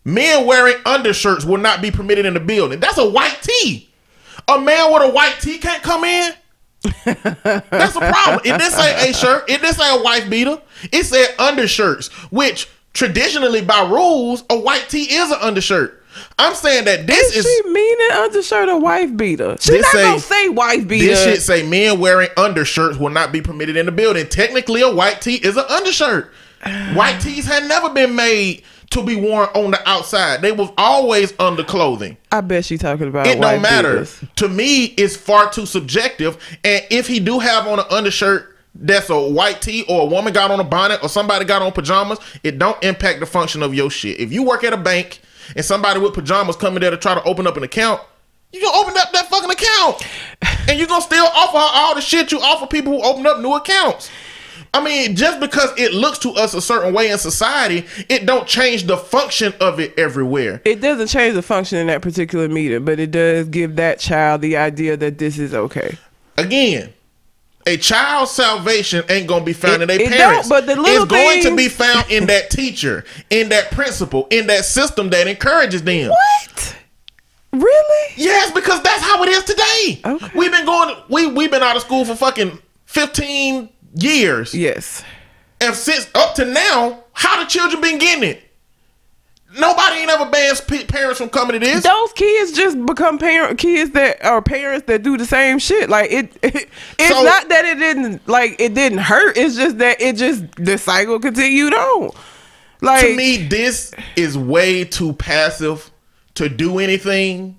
men wearing undershirts will not be permitted in the building. That's a white tee. A man with a white tee can't come in. *laughs* That's a problem. It didn't say a shirt. It didn't say a wife beater. It said undershirts, which traditionally by rules, a white tee is an undershirt. I'm saying that this Is is she meaning undershirt or wife beater? She This not say- gonna say wife beater. this shit say men wearing undershirts will not be permitted in the building. Technically, a white tee is an undershirt. White tees had never been made to be worn on the outside. They was always under clothing. I bet she talking about it don't matter. to me it's far too subjective. And if he do have on an undershirt that's a white tee or a woman got on a bonnet or somebody got on pajamas it don't impact the function of your shit. If you work at a bank and somebody with pajamas coming there to try to open up an account you gonna open up that fucking account. And you gonna still offer her all the shit you offer people who open up new accounts I mean, just because it looks to us a certain way in society, it don't change the function of it everywhere. It doesn't change the function in that particular meeting, but it does give that child the idea that this is okay. again, a child's salvation ain't gonna be found It- in their parents. but the little it's going to be found in that teacher, in that principal, in that system that encourages them. What? Really? Yes, because that's how it is today. Okay. We've been going. We we've been out of school for fucking fifteen years, Yes. and since up to now, how the children been getting it? Nobody ain't ever banned p- parents from coming to this. Those kids just become parent kids that are parents that do the same shit. Like it, *laughs* it it's So- not that it didn't like it didn't hurt. It's just that it just the cycle continued on. Like to me, this is way too passive to do anything.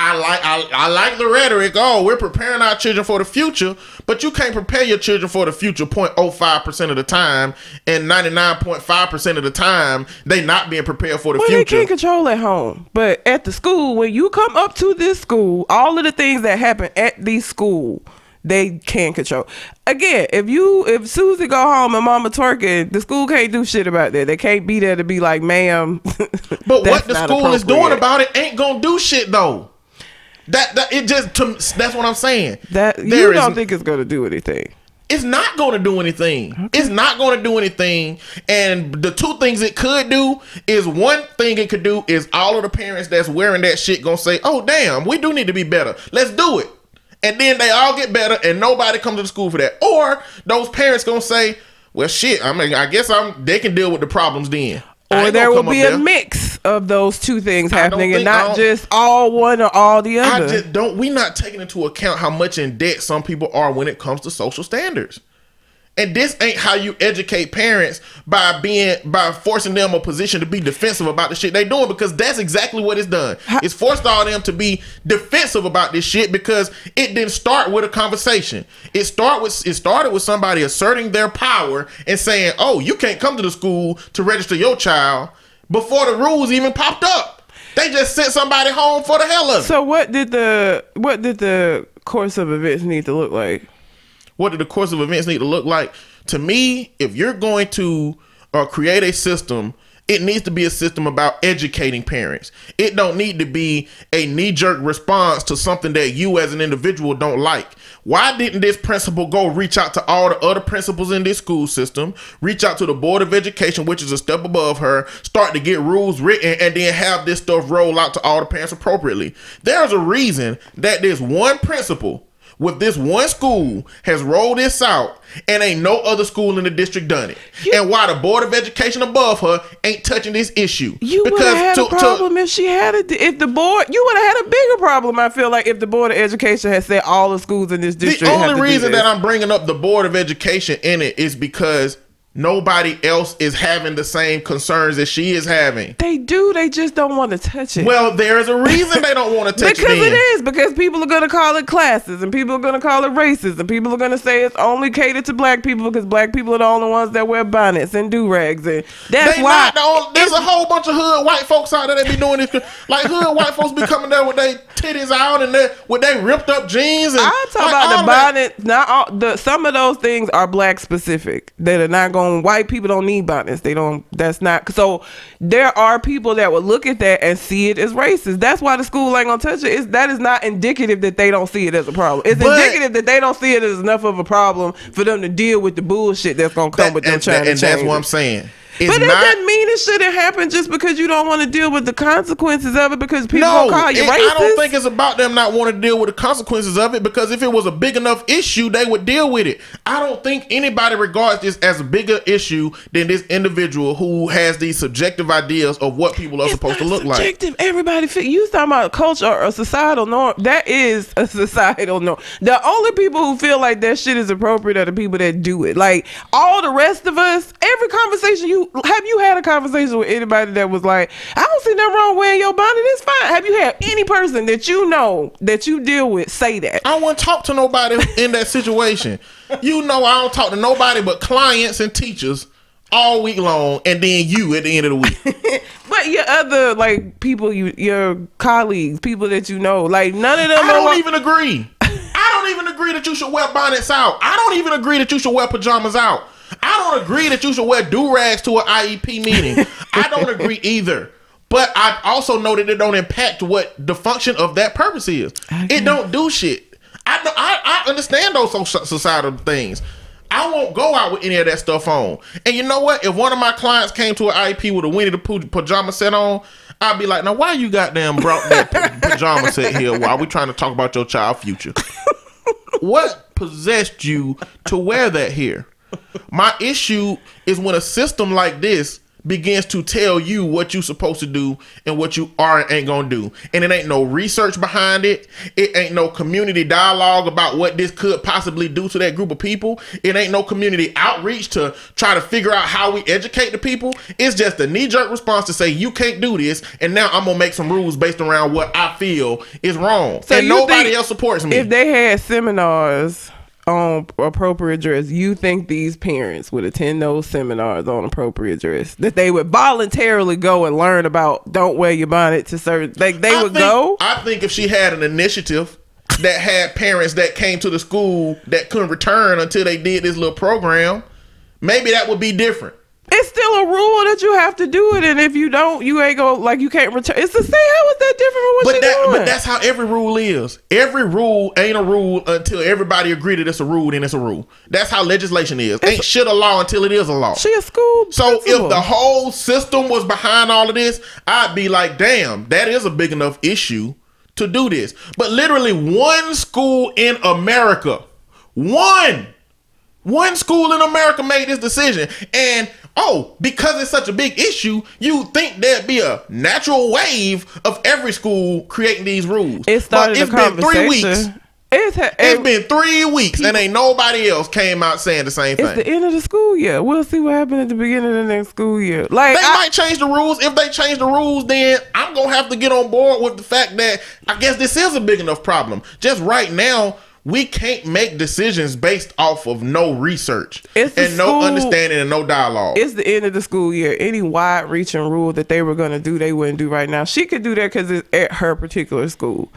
I like I, I like the rhetoric. Oh, we're preparing our children for the future, but you can't prepare your children for the future 0.05 percent of the time, and ninety nine point five percent of the time they not being prepared for the Well, they future. can't control at home, but at the school, when you come up to this school, all of the things that happen at the school, they can control. Again, if you if Susie go home and Mama twerking, the school can't do shit about that. They can't be there to be like, "Ma'am." *laughs* But what the school is doing about it ain't gonna do shit though. That that it just to, that's what I'm saying. that you don't think it's gonna do anything. it's not going to do anything. It's not going to do anything. And the two things it could do is one thing it could do is all of the parents that's wearing that shit going to say, "Oh damn, we do need to be better. Let's do it." and then they all get better, and nobody comes to the school for that. Or those parents gonna say, "Well, shit. I mean, I guess I'm. They can deal with the problems then." Or there will be a there. mix of those two things happening and not just all one or all the other. I just don't. We not taking into account how much in debt some people are when it comes to social standards. And this ain't how you educate parents by being by forcing them a position to be defensive about the shit they doing because that's exactly what it's done. It's forced all them to be defensive about this shit because it didn't start with a conversation. It start with it started with somebody asserting their power and saying, "Oh, you can't come to the school to register your child." Before the rules even popped up, they just sent somebody home for the hell of it. so what did the what did the course of events need to look like? What do the course of events need to look like? To me, if you're going to uh, create a system, it needs to be a system about educating parents. It don't need to be a knee jerk response to something that you as an individual don't like. Why didn't this principal go reach out to all the other principals in this school system, reach out to the board of education, which is a step above her, start to get rules written, and then have this stuff roll out to all the parents appropriately? There's a reason that this one principal with this one school has rolled this out and ain't no other school in the district done it. and why the board of education above her ain't touching this issue. You would have had a problem if she had it. If the board, you would have had a bigger problem. I feel like if the board of education had said all the schools in this district. the to only reason that I'm bringing up the board of education in it is because nobody else is having the same concerns that she is having. they do, they just don't want to touch it. Well, there's a reason they don't want to *laughs* touch because it. Because it is. because people are going to call it classes and people are going to call it races and people are going to say it's only catered to black people because black people are the only ones that wear bonnets and do rags and that's They why the only, there's a whole bunch of hood white folks out there that be doing this. Like hood white folks be coming there with their titties out and they with they ripped up jeans. And I talk like, about the that. bonnet. Not all the some of those things are black specific. That are not going. Um, white people don't need bonnets. They don't. That's not. So there are people that would look at that and see it as racist. That's why the school ain't gonna touch it. Is that is not indicative that they don't see it as a problem. It's But- indicative that they don't see it as enough of a problem for them to deal with the bullshit that's gonna come That- with them and, trying and to that's what. I'm saying. It's But that not, doesn't mean it shouldn't happen just because you don't want to deal with the consequences of it because people no, call you it- racist. I don't think it's about them not wanting to deal with the consequences of it because if it was a big enough issue, they would deal with it. I don't think anybody regards this as a bigger issue than this individual who has these subjective ideas of what people are It's supposed to look like. subjective. Everybody, feel, you talking about culture or a societal norm? That is a *laughs* societal norm. The only people who feel like that shit is appropriate are the people that do it. Like all the rest of us, every conversation you have you had a conversation with anybody that was like, I don't see nothing wrong wearing your bonnet. It's fine. Have you had any person that you know that you deal with say that? I won't talk to nobody in that situation. You know, I don't talk to nobody but clients and teachers all week long, and then you at the end of the week. *laughs* But your other like people, you your colleagues, people that you know, like none of them. I don't like- even agree. I don't even agree that you should wear bonnets out. I don't even agree that you should wear pajamas out. I don't agree that you should wear do rags to an IEP meeting. I don't agree either. But I also know that it don't impact what the function of that purpose is. It don't do shit. I know- I, I understand those so- societal things. I won't go out with any of that stuff on. And you know what? If one of my clients came to an IEP with a Winnie the Pooh pajama set on, I'd be like, "Now, why you goddamn brought that pa- *laughs* pajama set here while we trying to talk about your child future? *laughs* what possessed you to wear that here? My issue is when a system like this begins to tell you what you're supposed to do and what you are and ain't gonna do. And it ain't no research behind it. It ain't no community dialogue about what this could possibly do to that group of people. It ain't no community outreach to try to figure out how we educate the people. It's just a knee-jerk response to say you can't do this, and now I'm gonna make some rules based around what I feel is wrong. So and nobody else supports me. If they had seminars on appropriate dress, you think these parents would attend those seminars on appropriate dress? That they would voluntarily go and learn about don't wear your bonnet to certain like they I would think- go? I think if she had an initiative that had parents that came to the school that couldn't return until they did this little program, maybe that would be different. It's still a rule that you have to do it, and if you don't, you ain't go like you can't return. It's the same. How is that different from what But you that, doing? but that's how every rule is. Every rule ain't a rule until everybody agree that it's a rule. Then it's a rule. That's how legislation is. ain't shit a law until it is a law. she a school. So principal. if the whole system was behind all of this, I'd be like, damn, that is a big enough issue to do this. But literally one school in America, one, one school in America made this decision. And oh, because it's such a big issue, you think there'd be a natural wave of every school creating these rules. It started but it's been three weeks. It's, ha- It's it- been three weeks and ain't nobody else came out saying the same thing. it's the end of the school year. We'll see what happens at the beginning of the next school year. Like They I- might change the rules. If they change the rules, then I'm gonna have to get on board with the fact that I guess this is a big enough problem. Just right now, we can't make decisions based off of no research and no school- understanding and no dialogue. it's the end of the school year. Any wide reaching rule that they were going to do, they wouldn't do right now. She could do that because it's at her particular school.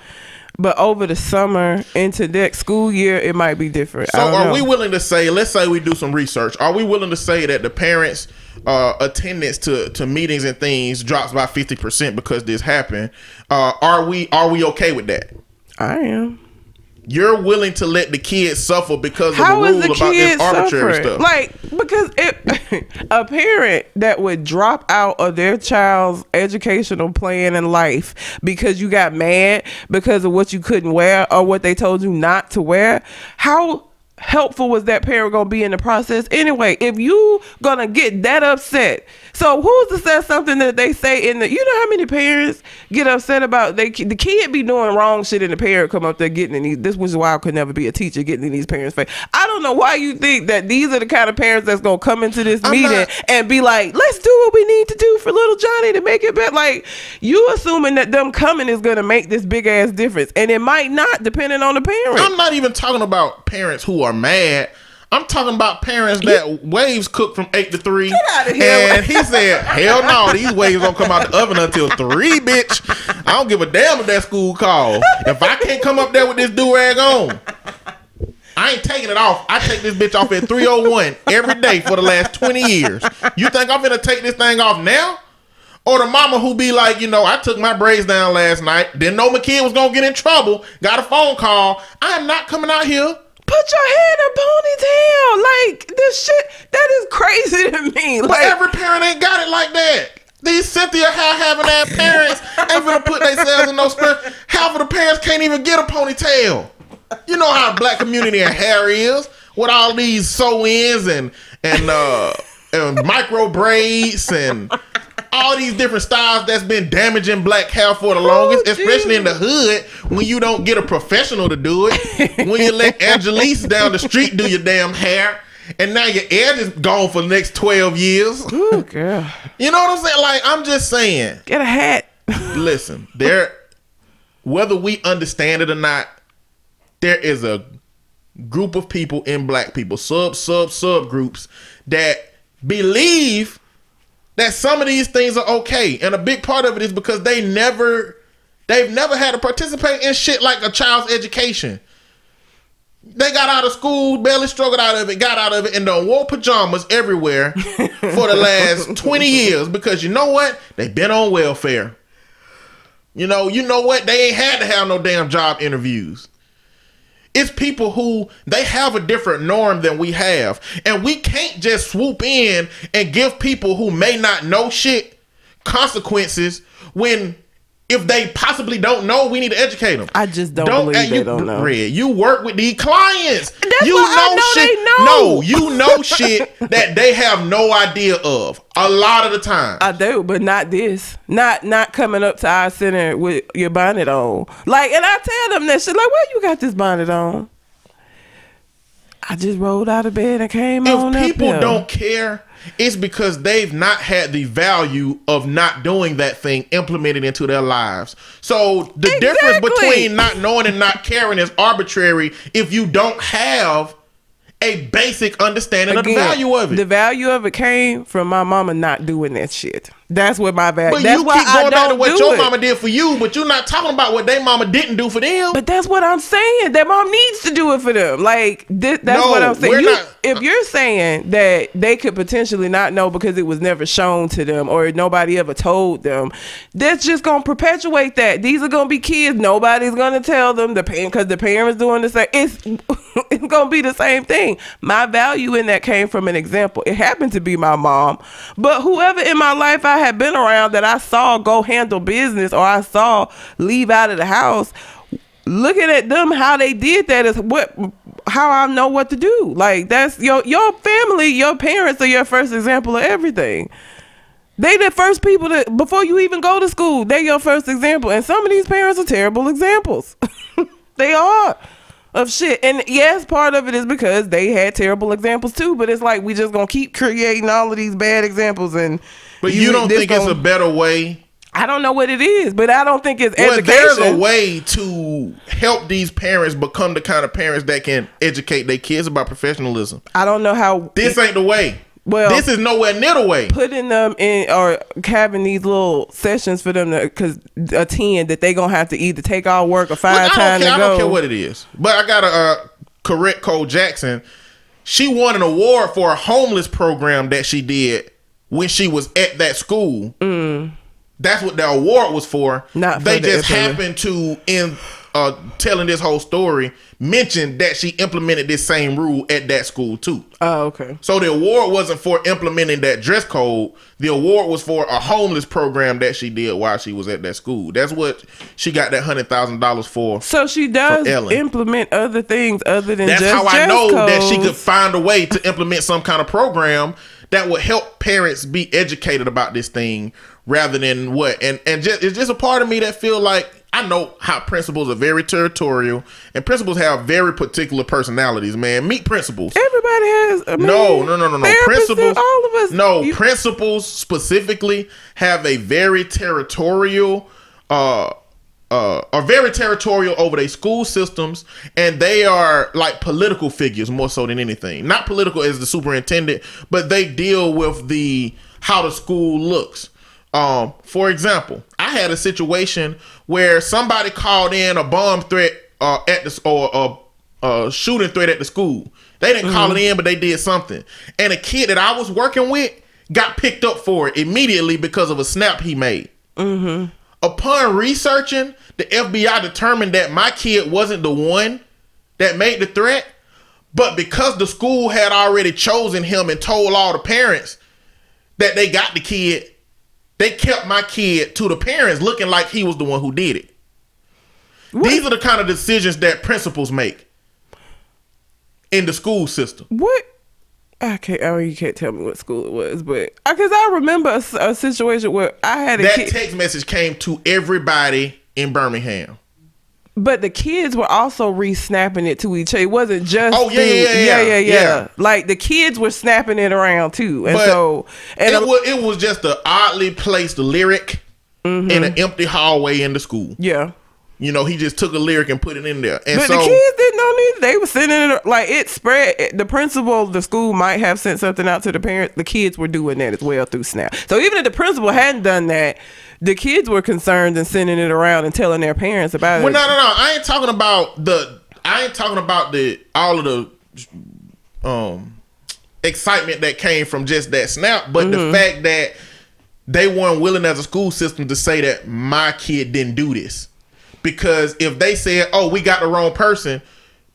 But over the summer into next school year, it might be different. So are know. we willing to say, let's say we do some research, are we willing to say that the parents uh, attendance to, to meetings and things drops by 50% because this happened? Uh, are we are we okay with that? I am. You're willing to let the kids suffer because How of the rule the about this arbitrary suffering? stuff? Like because it, *laughs* a parent that would drop out of their child's educational plan in life because you got mad because of what you couldn't wear or what they told you not to wear. How helpful was that parent gonna be in the process anyway? If you gonna get that upset, so who's to say something that they say in the? You know how many parents get upset about they the kid be doing wrong shit and the parent come up there getting in these. This was why I could never be a teacher getting in these parents' face. I don't know why you think that these are the kind of parents that's gonna come into this I'm meeting not- and be like, let's do what we need to do for little Johnny to make it better. Like you assuming that them coming is gonna make this big ass difference, and it might not, depending on the parent. I'm not even talking about parents who are mad. I'm talking about parents that waves cook from eight to three. Get outta here. And he said, "Hell no, these waves don't come out the oven until three, bitch. I don't give a damn if that school call. If I can't come up there with this do rag on, I ain't taking it off. I take this bitch off at 301 every day for the last 20 years. You think I'm gonna take this thing off now? Or the mama who be like, you know, I took my braids down last night, didn't know my kid was gonna get in trouble, got a phone call. I am not coming out here. Put your hair in a ponytail. Like this shit, that is crazy to me. But every parent ain't got it like that. These Cynthia hair having ass parents ain't gonna put themselves in no spirit. Half of the parents can't even get a ponytail. You know how black community and hair is with all these sew ins and and uh and micro braids and all these different styles that's been damaging black hair for the longest, especially in the hood when you don't get a professional to do it. when you let *laughs* Angelique down the street do your damn hair. And now your edge is gone for the next 12 years. Ooh, girl. *laughs* You know what I'm saying? Like, I'm just saying, Get a hat. *laughs* listen, there, whether we understand it or not, there is a group of people in black people, sub, sub, subgroups that believe that some of these things are okay. And a big part of it is because they never, they've never had to participate in shit like a child's education. They got out of school, barely struggled out of it, got out of it, and done wore pajamas everywhere *laughs* for the last 20 years because you know what? They've been on welfare. You know, you know what? They ain't had to have no damn job interviews. It's people who they have a different norm than we have. And we can't just swoop in and give people who may not know shit consequences when if they possibly don't know, we need to educate them. I just don't believe uh, they you, don't know. Red, you work with these clients. That's you what I know shit. they know. No, you know shit that they have no idea of a lot of the time. I do, but not this. Not not coming up to our center with your bonnet on. Like, and I tell them that shit. Like, where you got this bonnet on? I just rolled out of bed and came on if people don't care, it's because they've not had the value of not doing that thing implemented into their lives. So the difference between not knowing and not caring is arbitrary if you don't have a basic understanding of the value of it. The value of it came from my mama not doing that shit. That's what my value. but That's you keep going back to what your it. mama did for you, but you're not talking about what their mama didn't do for them. But that's what I'm saying. That mom needs to do it for them. Like thi- that's No, what I'm saying. You- not- if uh. you're saying that they could potentially not know because it was never shown to them or nobody ever told them, that's just gonna perpetuate that. These are gonna be kids. Nobody's gonna tell them the parent because the parents doing the same. It's *laughs* it's gonna be the same thing. My value in that came from an example. It happened to be my mom, but whoever in my life I had been around that I saw go handle business or I saw leave out of the house, looking at them how they did that is what how I know what to do. Like that's your your family, your parents are your first example of everything. They the first people that before you even go to school, they your first example. And some of these parents are terrible examples. *laughs* they are of shit. And yes, part of it is because they had terrible examples too. But it's like we just gonna keep creating all of these bad examples and. But you, don't think it's a better way? I don't know what it is, but I don't think it's Well, education. there's a way to help these parents become the kind of parents that can educate their kids about professionalism. I don't know how This ain't the way. Well- this is nowhere near the way. putting them in or having these little sessions for them to cause attend that they gonna have to either take all work or find Look, I time care. to I don't care what it is. But I gotta uh, correct Cole Jackson. She won an award for a homeless program that she did when she was at that school. That's what the award was for. Mm. Not they the just implement- happened to in uh, telling this whole story mentioned that she implemented this same rule at that school too. oh, okay. So the award wasn't for implementing that dress code. The award was for a homeless program that she did while she was at that school. That's what she got that hundred thousand dollars for. So she does implement other things other than That's how I know that she could find a way to implement some kind of program that would help parents be educated about this thing rather than what and and just it's just a part of me that feel like I know how principals are very territorial and principals have very particular personalities, man. Meet principals. Everybody has. I mean, No, no, no, no, no. Principals. All of us. No, you- principals specifically have a very territorial, uh, uh, are very territorial over their school systems, and they are like political figures more so than anything. Not political as the superintendent, but they deal with the how the school looks. Um, for example, I had a situation where somebody called in a bomb threat uh, at the or a, a shooting threat at the school. They didn't call it in, but they did something. And a kid that I was working with got picked up for it immediately because of a snap he made. Upon researching, the FBI determined that my kid wasn't the one that made the threat, but because the school had already chosen him and told all the parents that they got the kid, they kept my kid to the parents looking like he was the one who did it. These are the kind of decisions that principals make in the school system. What? I can't. I mean, you can't tell me what school it was, but because I remember a situation where I had a That kid, text message came to everybody in Birmingham. but the kids were also re-snapping it to each other. It wasn't just. Oh, yeah, the- yeah, yeah, yeah, yeah, yeah. Like the kids were snapping it around too, and But so and it was it was just an oddly placed lyric Mm-hmm. in an empty hallway in the school. yeah. You know, he just took a lyric and put it in there. And But so the kids didn't know neither. They were sending it like it spread. The principal of the school might have sent something out to the parents. The kids were doing that as well through Snap. So even if the principal hadn't done that, the kids were concerned and sending it around and telling their parents about Well, it. Well, no, no, no. I ain't talking about the. I ain't talking about the all of the um excitement that came from just that snap, but Mm-hmm. the fact that they weren't willing as a school system to say that my kid didn't do this, because if they said, "Oh, we got the wrong person,"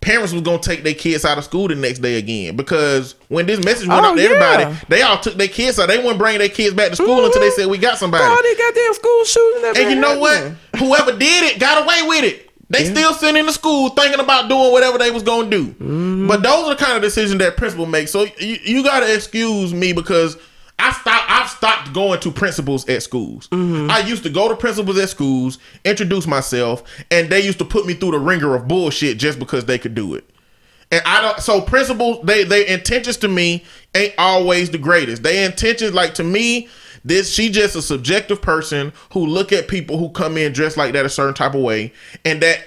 parents was gonna take their kids out of school the next day again. Because when this message went Oh, out to yeah. everybody, they all took their kids out. They wouldn't bring their kids back to school until they said we got somebody. All these goddamn school shootings. that And you know what? Whoever did it got away with it. They still sent in to school thinking about doing whatever they was gonna do. Mm-hmm. But those are the kind of decisions that principal makes. So you, you gotta excuse me because I stopped. Stopped going to principals at schools. Mm-hmm. I used to go to principals at schools, introduce myself, and they used to put me through the wringer of bullshit just because they could do it. And I don't. So principals, they their intentions to me ain't always the greatest. They intentions, like to me, this she just a subjective person who look at people who come in dressed like that a certain type of way, and that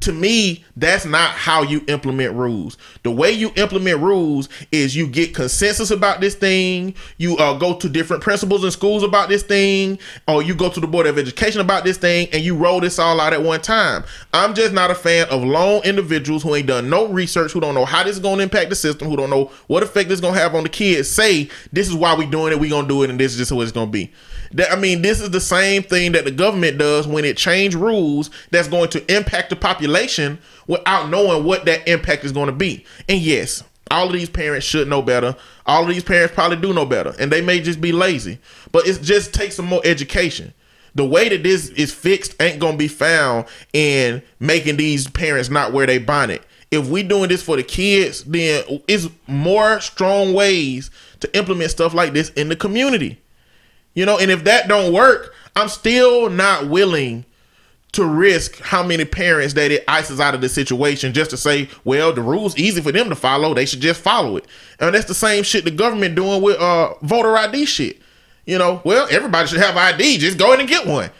to me, that's not how you implement rules. The way you implement rules is you get consensus about this thing. You uh, go to different principals and schools about this thing, or you go to the board of education about this thing, and you roll this all out at one time. I'm just not a fan of lone individuals who ain't done no research, who don't know how this is going to impact the system, who don't know what effect this is going to have on the kids. Say this is why we're doing it, we gonna do it, and this is just what it's gonna be. That, I mean, this is the same thing that the government does when it change rules that's going to impact the population without knowing what that impact is going to be. And yes, All of these parents should know better. All of these parents probably do know better, and they may just be lazy. But it just takes some more education. The way that this is fixed ain't gonna be found in making these parents not wear their bonnet. If we doing this for the kids, then it's more strong ways to implement stuff like this in the community. You know, and if that don't work, I'm still not willing to risk how many parents that it ices out of the situation just to say, well, the rules easy for them to follow. They should just follow it. And that's the same shit the government doing with uh voter ID shit. You know, well, everybody should have ID. Just go in and get one.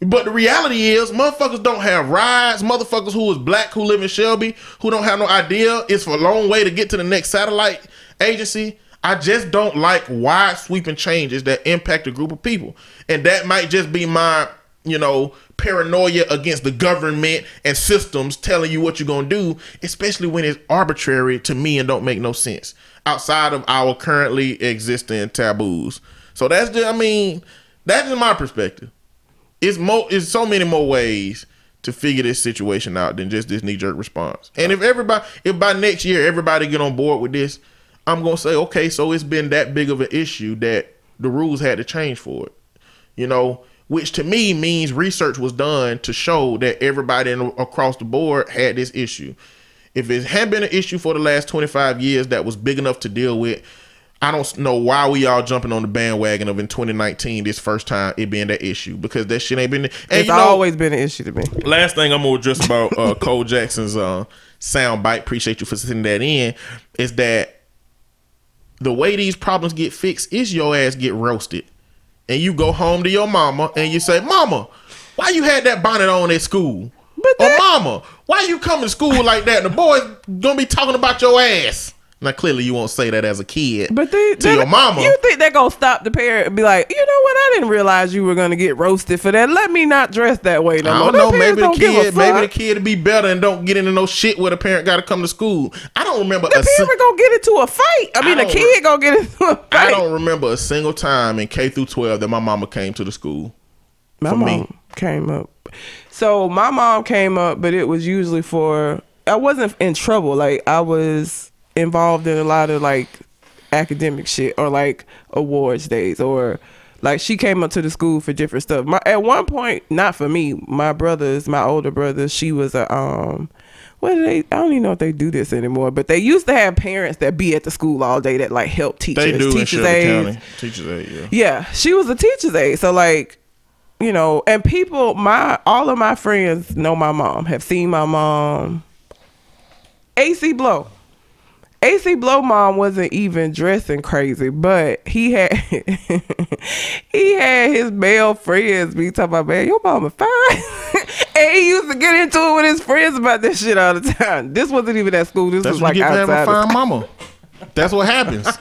But the reality is, motherfuckers don't have rides. Motherfuckers who is black who live in Shelby who don't have no idea it's for a long way to get to the next satellite agency. I just don't like wide sweeping changes that impact a group of people, and that might just be my, you know, paranoia against the government and systems telling you what you're gonna do, especially when it's arbitrary to me and don't make no sense outside of our currently existing taboos. So that's just, I mean, that's my perspective it's more it's so many more ways to figure this situation out than just this knee jerk response. And if everybody if by next year everybody get on board with this, I'm gonna say, okay, so it's been that big of an issue that the rules had to change for it. You know, which to me means research was done to show that everybody in, across the board had this issue. If it had been an issue for the last 25 years that was big enough to deal with, I don't know why we all jumping on the bandwagon of in 2019 this first time it being that issue because that shit ain't been. And it's you know, always been an issue to me. Last thing I'm gonna address about uh, Cole Jackson's uh, sound bite. Appreciate you for sending that in. Is that the way these problems get fixed? Is your ass get roasted, and you go home to your mama and you say, "Mama, why you had that bonnet on at school?" But or "Mama, why you come to school like that?" And the boys gonna be talking about your ass. Now clearly you won't say that as a kid, But they, to your mama. you think they're gonna stop the parent and be like, you know what? I didn't realize you were gonna get roasted for that. Let me not dress that way no I more. don't know. Maybe the don't give a kid, maybe the kid be better and don't get into no shit where the parent got to come to school. I don't remember The a. si- gonna get into a fight. I mean, the don't kid gonna get into a fight. I don't remember a single time in K through twelve that my mama came to the school. My mom me. came up. So my mom came up, but it was usually for I wasn't in trouble. Like I was involved in a lot of like academic shit or like awards days or like she came up to the school for different stuff. My at one point, not for me, my brothers, my older brothers, she was a um what do they I don't even know if they do this anymore, but they used to have parents that be at the school all day that like help teachers. They do teachers. County. Teachers aid, yeah. Yeah, she was a teacher's aide. So like, you know, and people, my all of my friends know my mom, have seen my mom. AC Blow. AC Blow mom wasn't even dressing crazy, but he had *laughs* he had his male friends be talking about, man, your mama fine. *laughs* and he used to get into it with his friends about this shit all the time. This wasn't even at school. This That's was like you get outside. a fine mama. That's what happens. *laughs*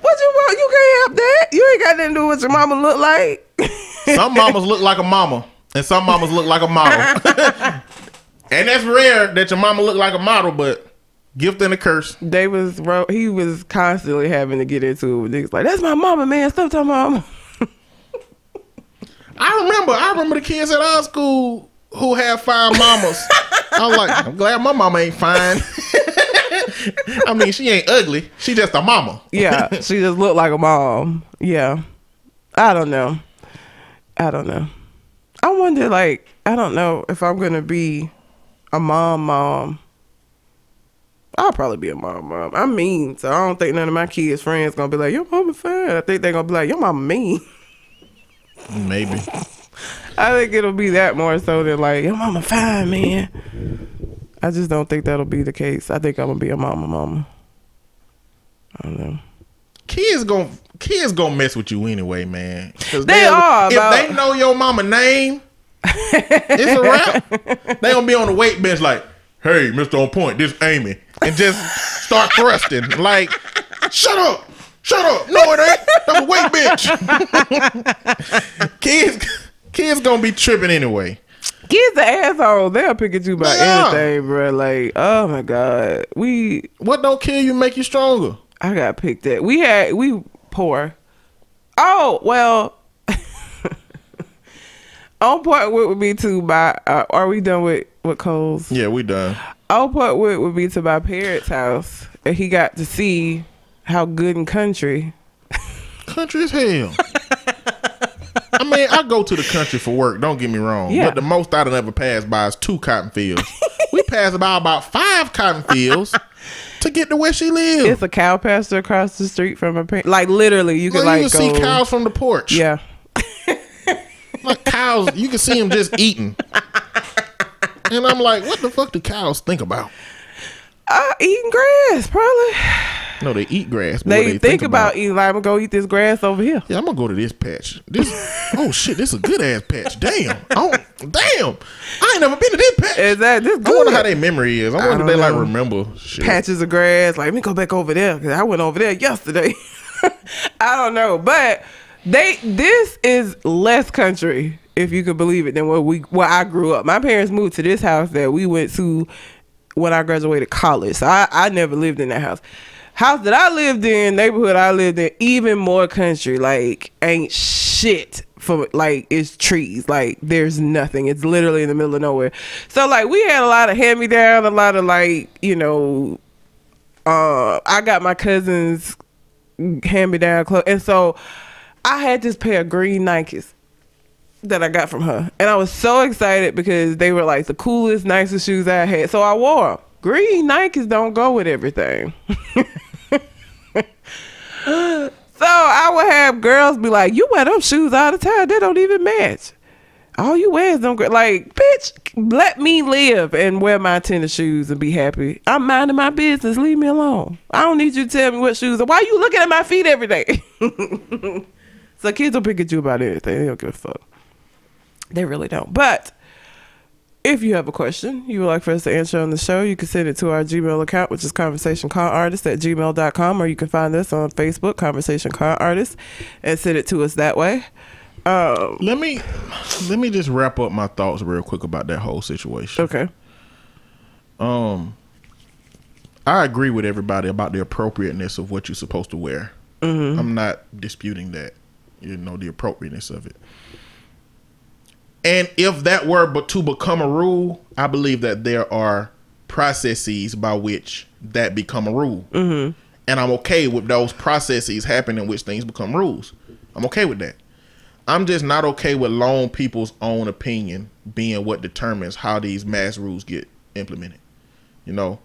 What you want? You can't help that. You ain't got nothing to do with what your mama look like. Some mamas look like a mama, and some mamas look like a model. and that's rare that your mama look like a model, but gift and a curse. they was he was constantly having to get into it with niggas like that's my mama man stop talking about mama I remember, I remember the kids at our school who had fine mamas. I'm like, I'm glad my mama ain't fine. *laughs* I mean, she ain't ugly. She just a mama. yeah *laughs* she just looked like a mom yeah I don't know I don't know I wonder like I don't know if I'm gonna be a mom mom I'll probably be a mom mom I'm mean so I don't think none of my kids friends gonna be like your mama fine I think they're gonna be like your mama mean Maybe. *laughs* I think it'll be that more so than like your mama fine, man. I just don't think that'll be the case. I think I'm gonna be a mama, mama. I don't know. Kids gon' kids gonna mess with you anyway, man. They are, If about- they know your mama name, it's a wrap. *laughs* they gonna be on the weight bench like, "Hey, Mister On Point, this Amy," and just start thrusting. Like, shut up, shut up. No, it ain't. That's a weight bench. kids, kids gonna be tripping anyway. Kids the asshole. They'll pick at you about are. anything, bro. Like, oh my god, we. What don't kill you make you stronger. I got picked at. We had we poor. Oh well. *laughs* On point with me too. to my. Uh, are we done with with Coles? Yeah, we done. On point with would be to my parents' house, and he got to see how good in country. Country as hell. I mean, I go to the country for work. Don't get me wrong. Yeah. But the most I'd ever pass by is two cotton fields. we passed by about five cotton fields to get to where she lives. It's a cow pasture across the street from her parents. Like literally, you could Well, like you can go. see cows from the porch. Yeah, like cows. You can see them just eating. And I'm like, what the fuck do cows think about? uh, eating grass probably. No, they eat grass. but They, what think, about, eating. Like, I'm gonna go eat this grass over here. Yeah, I'm gonna go to this patch. This *laughs* oh shit, this is a good ass patch. Damn. Oh damn. I ain't never been to this patch. Is that this I wonder how their memory is. I wonder if they like know. remember shit. patches of grass. Like, let me go back over there because I went over there yesterday. *laughs* I don't know, but they this is less country, if you could believe it, than where we where I grew up. My parents moved to this house that we went to when I graduated college. So I, I never lived in that house. House that I lived in, neighborhood I lived in, even more country. Like ain't shit for like it's trees. Like there's nothing. It's literally in the middle of nowhere. So like we had a lot of hand me down, a lot of like you know uh, I got my cousin's hand me down clothes, and so I had this pair of green Nikes that I got from her, and I was so excited because they were like the coolest, nicest shoes I had. So I wore them. Green Nikes don't go with everything. *laughs* so I would have girls be like, "You wear them shoes all the time. They don't even match." All you wear is them gr- like, bitch. Let me live and wear my tennis shoes and be happy. I'm minding my business. Leave me alone. I don't need you to tell me what shoes. are. Why are you looking at my feet every day? *laughs* so kids don't pick at you about anything. They don't give a fuck. They really don't. But if you have a question you would like for us to answer on the show, you can send it to our Gmail account, which is conversation call artist at gmail.com, or you can find us on Facebook, conversation call artist, and send it to us that way. Um, Let me let me just wrap up my thoughts real quick about that whole situation. okay. Um I agree with everybody about the appropriateness of what you're supposed to wear. I'm not disputing that. You know, the appropriateness of it. And if that were but to become a rule, I believe that there are processes by which that become a rule. Mm-hmm. And I'm okay with those processes happening in which things become rules. I'm okay with that. I'm just not okay with lone people's own opinion being what determines how these mass rules get implemented. You know?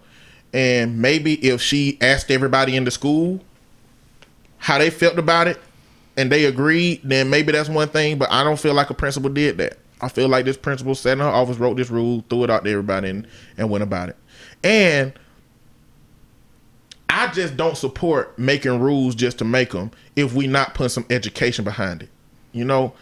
And maybe if she asked everybody in the school how they felt about it and they agreed, then maybe that's one thing. But I don't feel like a principal did that. I feel like this principal sat in her office, wrote this rule, threw it out to everybody, and, and went about it. And I just don't support making rules just to make them if we not putting some education behind it. You know,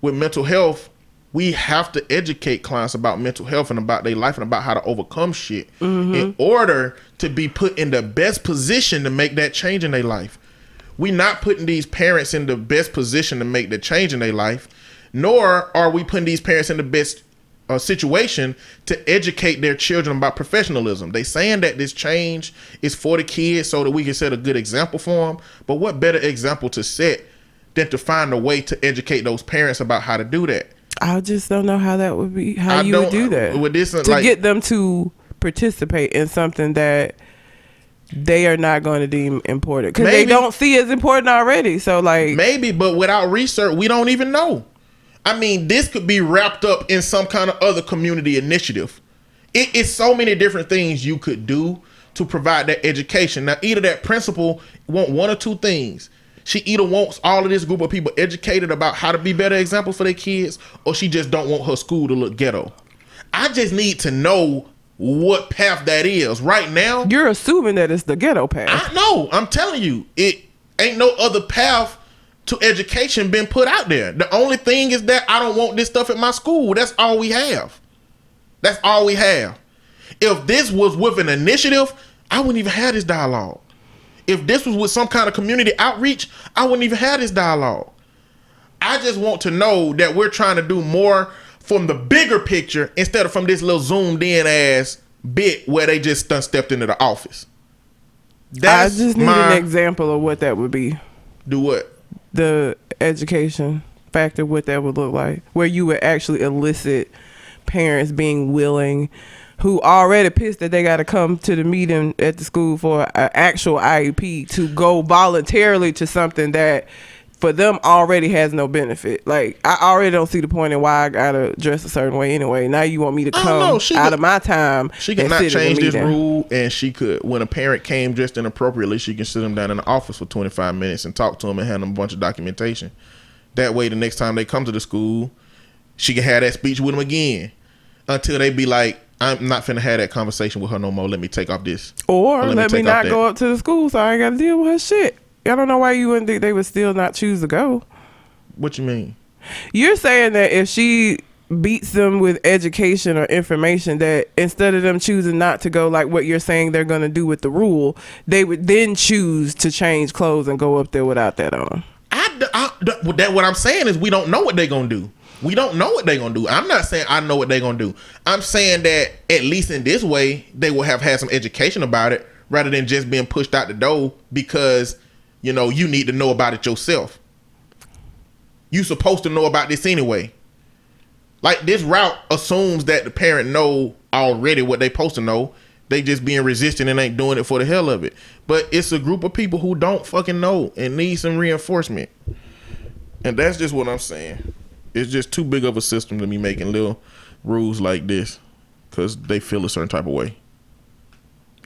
with mental health, we have to educate clients about mental health and about their life and about how to overcome shit mm-hmm. in order to be put in the best position to make that change in their life. We not putting these parents in the best position to make the change in their life, nor are we putting these parents in the best uh, situation to educate their children about professionalism. They saying that this change is for the kids so that we can set a good example for them. But what better example to set than to find a way to educate those parents about how to do that? I just don't know how that would be, how I you would don't- that. with this, to like- get them to participate in something that they are not going to deem important because they don't see as important already. So, like, Maybe, but without research, we don't even know. I mean, this could be wrapped up in some kind of other community initiative. It's so many different things you could do to provide that education. Now, either that principal want one or two things. She either wants all of this group of people educated about how to be better examples for their kids, or she just don't want her school to look ghetto. I just need to know what path that is. Right now, you're assuming that it's the ghetto path. I know. I'm telling you, it ain't no other path to education been put out there. The only thing is that I don't want this stuff at my school. That's all we have. That's all we have. If this was with an initiative, I wouldn't even have this dialogue. If this was with some kind of community outreach, I wouldn't even have this dialogue. I just want to know that we're trying to do more from the bigger picture instead of from this little zoomed in ass bit where they just stepped into the office. I just need my- an example of what that would be. Do what? The education factor, what that would look like, where you would actually elicit parents being willing who already pissed that they got to come to the meeting at the school for an actual IEP to go voluntarily to something that for them already has no benefit. Like I already don't see the point in why I gotta dress a certain way anyway. Now you want me to come know, out could- of my time. She could not sit in change this meeting. rule, and she could, when a parent came dressed inappropriately, she can sit them down in the office for 25 minutes and talk to them and hand them a bunch of documentation. That way, the next time they come to the school, she can have that speech with them again until they be like, I'm not finna have that conversation with her no more. Let me take off this. Or Or let, let me me, not that. go up to the school so I ain't gotta deal with her shit. I don't know why you wouldn't think they would still not choose to go. What you mean? You're saying that if she beats them with education or information, that instead of them choosing not to go like what you're saying they're gonna do with the rule, they would then choose to change clothes and go up there without that on. I, I- that what I'm saying is we don't know what they're gonna do. We don't know what they're gonna do. I'm not saying I know what they're gonna do. I'm saying that at least in this way, they will have had some education about it rather than just being pushed out the door because you know you need to know about it yourself. You supposed to know about this anyway. Like this route assumes that the parent know already what they supposed to know. They just being resistant and ain't doing it for the hell of it. But it's a group of people who don't fucking know and need some reinforcement. And that's just what I'm saying. It's just too big of a system to be making little rules like this because they feel a certain type of way.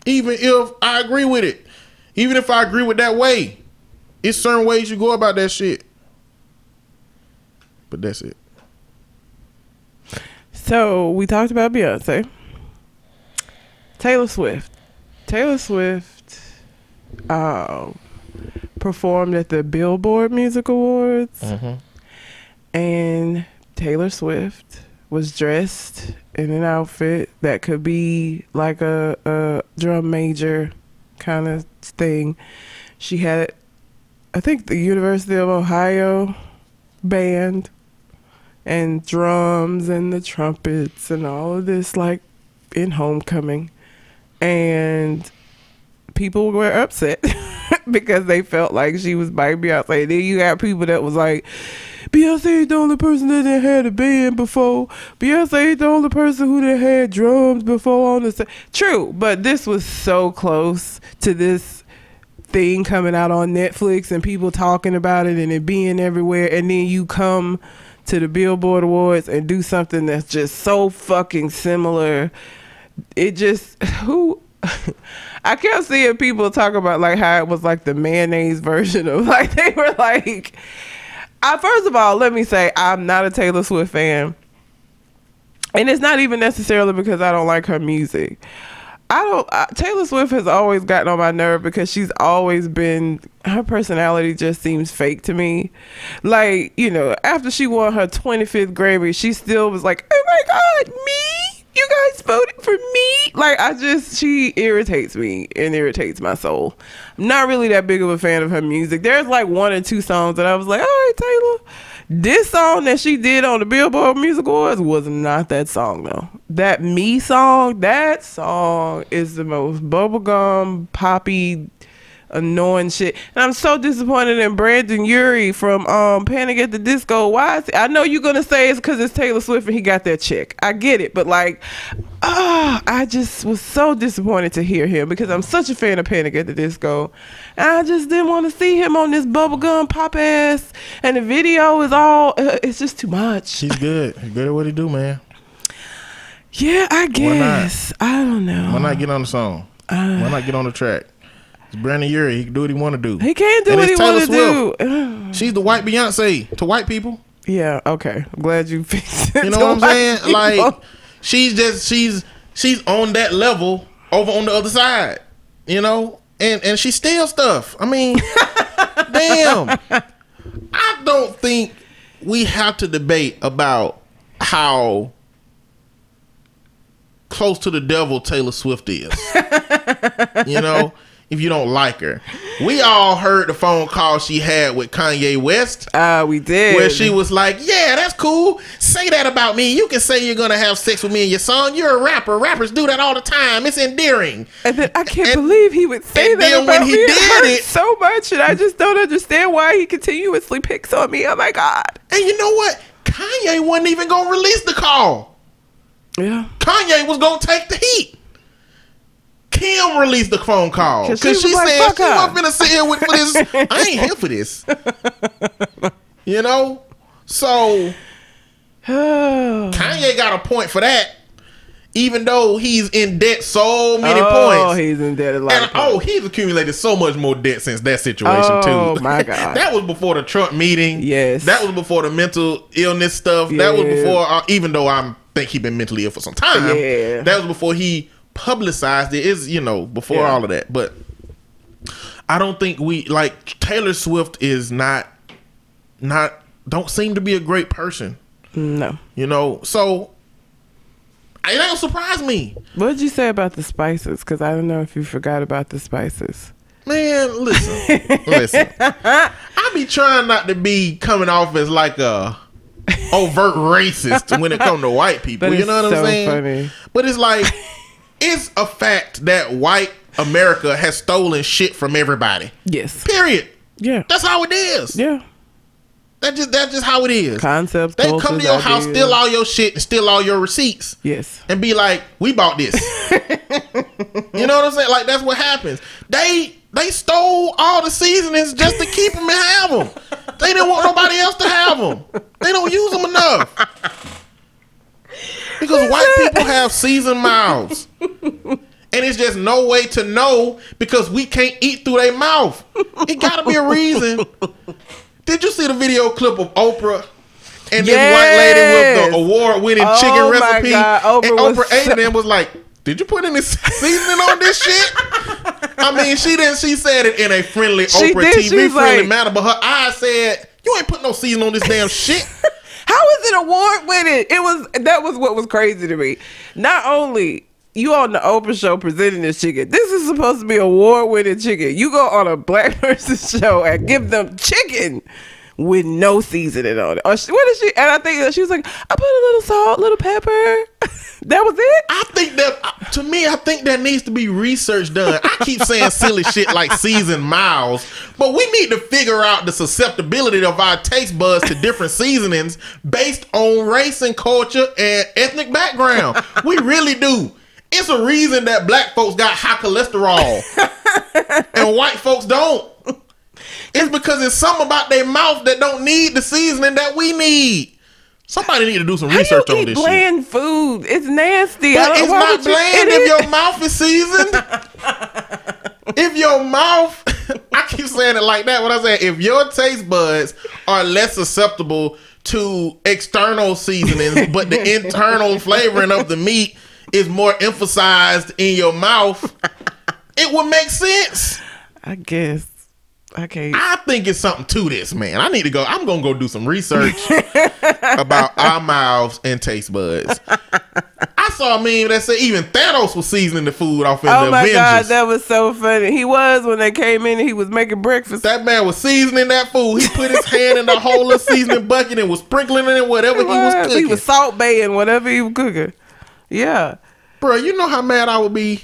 Even if I agree with it, even if I agree with that way, it's certain ways you go about that shit. But that's it. So we talked about Beyonce. Taylor Swift. Taylor Swift um, performed at the Billboard Music Awards. And Taylor Swift was dressed in an outfit that could be like a, a drum major kind of thing. She had, I think, the University of Ohio band and drums and the trumpets and all of this like in homecoming and people were upset *laughs* because they felt like she was by Beyonce. Then you got people that was like, Beyonce ain't the only person that done had a band before. Beyonce ain't the only person who done had drums before on the set. True, but this was so close to this thing coming out on Netflix and people talking about it and it being everywhere and then you come to the Billboard Awards and do something that's just so fucking similar. It just *sighs* who *laughs* I kept seeing people talk about like how it was like the mayonnaise *laughs* version of like they were like I first of all, let me say I'm not a Taylor Swift fan. And it's not even necessarily because I don't like her music. I don't. I, Taylor Swift has always gotten on my nerve because she's always been. Her personality just seems fake to me. Like you know, after she won her 25th Grammy, she still was like, "Oh my God, me! You guys voted for me!" Like I just, she irritates me and irritates my soul. I'm not really that big of a fan of her music. There's like one or two songs that I was like, "All right, Taylor." This song that she did on the Billboard Music Awards was not that song though. That Me song, that song is the most bubblegum poppy annoying shit. And I'm so disappointed in Brendon Urie from um Panic at the Disco. Why is he, I know you're gonna say it's because it's Taylor Swift and he got that chick. I get it, but like ah, I just was so disappointed to hear him because I'm such a fan of Panic at the Disco. And I just didn't want to see him on this bubblegum pop ass and the video is all uh, it's just too much. He's good. He's good at what he do, man. Yeah, I guess. I don't know. Why not get on the song? Why not get on the track? It's Brendon Urie. He can do what he want to do. He can't do And what he want to do. *sighs* She's the white Beyonce to white people. Yeah, okay. I'm glad you *laughs* fixed it. You know what I'm saying? people. Like she's just she's she's on that level over on the other side. You know? And and she steals stuff. I mean, *laughs* damn. I don't think we have to debate about how close to the devil Taylor Swift is. *laughs* you know, if you don't like her. We all heard the phone call she had with Kanye West Ah, we did. where she was like, "Yeah, that's cool. Say that about me. You can say you're gonna have sex with me in your song. You're a rapper. Rappers do that all the time. It's endearing." and then I can't and- believe he would say that. and that then about when he me. did hurt it- so much, and I just don't understand why he continuously picks on me. Oh my god! And you know what? Kanye wasn't even gonna release the call. Yeah. Kanye was gonna take the heat. Kim released the phone call because she she, like, said "Fuck she her." wasn't finna sit here with for this. *laughs* I ain't here for this. You know, so *sighs* Kanye got a point for that, even though he's in debt so many oh points. he's in debt a lot. And oh, he's accumulated so much more debt since that situation Oh, too. my *laughs* God. that was before the Trump meeting. Yes. that was before the mental illness stuff. That was before, uh, even though I think he been mentally ill for some time. Yeah. that was before he publicized it. Is you know before Yeah. all of that, but I don't think we like Taylor Swift is not not don't seem to be a great person. no. You know, so it don't surprise me. What did you say about the spices? Because I don't know if you forgot about the spices. Man, listen, listen. *laughs* I be trying not to be coming off as like a overt racist when it come to white people. But you know what I'm saying? funny. But it's like it's a fact that white America has stolen shit from everybody. Yes. Period. Yeah. That's how it is. Yeah. That just that's just how it is. Concepts. they come to your house, steal all your shit, and steal all your receipts. Yes. and be like, "We bought this." *laughs* you know what I'm saying? Like that's what happens. They they stole all the seasonings just to keep them and have them. They didn't want nobody else to have them. They don't use them enough because white people have seasoned mouths. And it's just no way to know because we can't eat through their mouth. It gotta be a reason. Did you see the video clip of Oprah and this white lady with the award winning Oh chicken recipe? God, Oprah and Oprah ate so- it and was like, Did you put any seasoning on this shit? I mean, she didn't she said it in a friendly She Oprah did, TV friendly like- manner, but her eyes said, You ain't put no seasoning on this damn shit. How is it award winning? It was that was what was crazy to me. Not only you on the Oprah show presenting this chicken, this is supposed to be award winning chicken. You go on a black *laughs* person show and give them chicken with no seasoning on it. Or she, what is she? And I think she was like, I put a little salt, little pepper. *laughs* that was it. I think that uh, to me, I think that needs to be research done. I keep saying silly *laughs* shit like seasoned miles, but we need to figure out the susceptibility of our taste buds to different *laughs* seasonings based on race and culture and ethnic background. We really do. It's a reason that black folks got high cholesterol and white folks don't. It's because it's something about their mouth that don't need the seasoning that we need. Somebody need to do some How research you on eat this shit. bland food? It's nasty. I But don't- it's not you- bland it if is. your mouth is seasoned. *laughs* if your mouth, *laughs* I keep saying it like that. What I say, if your taste buds are less susceptible to external seasonings, but the *laughs* internal flavoring of the meat is more emphasized in your mouth, it would make sense. I guess. I. I think it's something to this, man. I need to go. I'm gonna go do some research *laughs* about our mouths and taste buds. I saw a meme that said even Thanos was seasoning the food off in Oh the my Avengers. god, that was so funny. He was when they came in he was making breakfast. that man was seasoning that food. He put his hand in the whole of seasoning bucket and was sprinkling it in whatever he was cooking. He was salt baying whatever he was cooking. Yeah. Bro, you know how mad I would be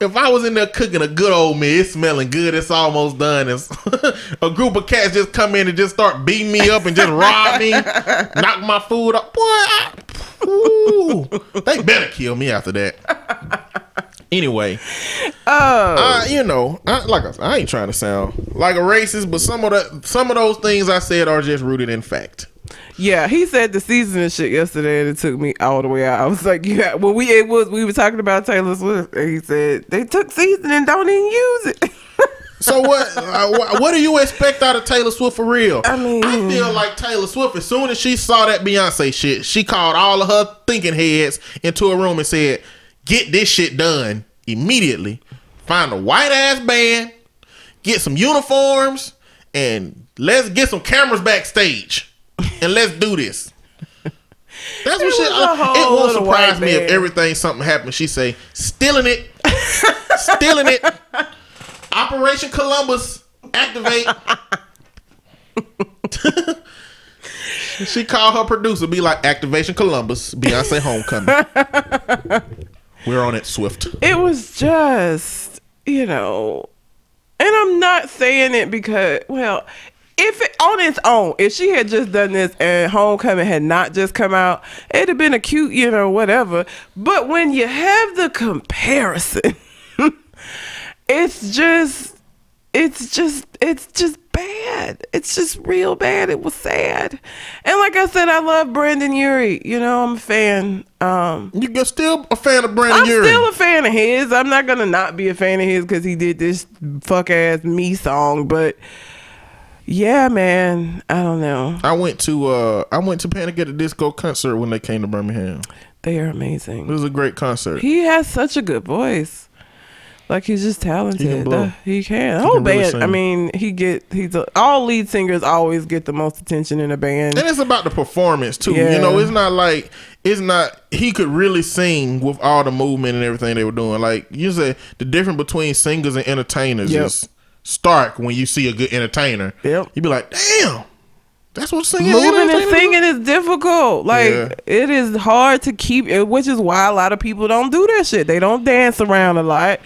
if I was in there cooking a good old meal. It's smelling good. It's almost done. And *laughs* a group of cats just come in and just start beating me up and just rob me, *laughs* knock my food up. Boy, I, ooh, they better kill me after that. Anyway, Oh. uh, you know, I, like I, I ain't trying to sound like a racist, but some of the some of those things I said are just rooted in fact. Yeah, he said the season seasoning shit yesterday, and it took me all the way out. I was like, "Yeah." Well, we it was we were talking about Taylor Swift, and he said they took seasoning, don't even use it. *laughs* So what? uh, what do you expect out of Taylor Swift for real? I mean- I feel like Taylor Swift. As soon as she saw that Beyonce shit, she called all of her thinking heads into a room and said, "Get this shit done immediately. Find a white ass band, get some uniforms, and let's get some cameras backstage, and let's do this." That's what It she. was uh, it won't surprise me if everything something happens. She say, "Stealing it, *laughs* stealing it." Operation Columbus activate. *laughs* she called her producer, be like, Activation Columbus, Beyonce Homecoming. *laughs* We're on it, Swift. it was just, you know, and I'm not saying it because, well, if it, on its own, if she had just done this and Homecoming had not just come out, it'd have been a cute, you know, whatever. But when you have the comparison, *laughs* it's just, it's just, it's just bad. It's just real bad. It was sad. And like I said, I love Brendon Urie. You know, I'm a fan. Um, You're still a fan of Brendon I'm Urie. still a fan of his. I'm not gonna not be a fan of his because he did this fuck ass me song. But yeah, man, I don't know. I went to uh I went to Panic at the Disco concert when they came to Birmingham. They are amazing. It was a great concert. He has such a good voice. Like he's just talented. blow. Uh, He can. The He whole can band. sing. I mean, he get he's a, all lead singers always get the most attention in a band. And it's about the performance too. Yeah. You know, it's not like it's not he could really sing with all the movement and everything they were doing. Like you said, the difference between singers and entertainers Yep. is stark when you see a good entertainer. Yep. You be like, damn, that's what singing Moving and entertainers do?" singing is difficult. Like Yeah. it is hard to keep, it, which is why a lot of people don't do that shit. They don't dance around a lot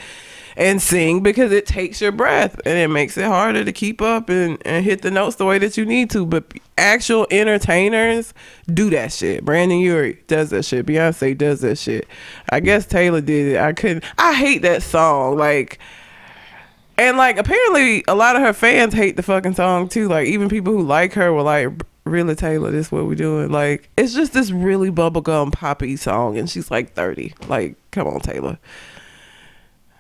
and sing because it takes your breath and it makes it harder to keep up and, and hit the notes the way that you need to. But actual entertainers do that shit. Brendon Urie does that shit. Beyonce does that shit. I guess Taylor did it. I couldn't. I hate that song. Like. And like apparently a lot of her fans hate the fucking song too. Like even people who like her were like, "Really, Taylor? This what we doing?" Like it's just this really bubblegum poppy song, and she's like thirty. Like, come on, Taylor,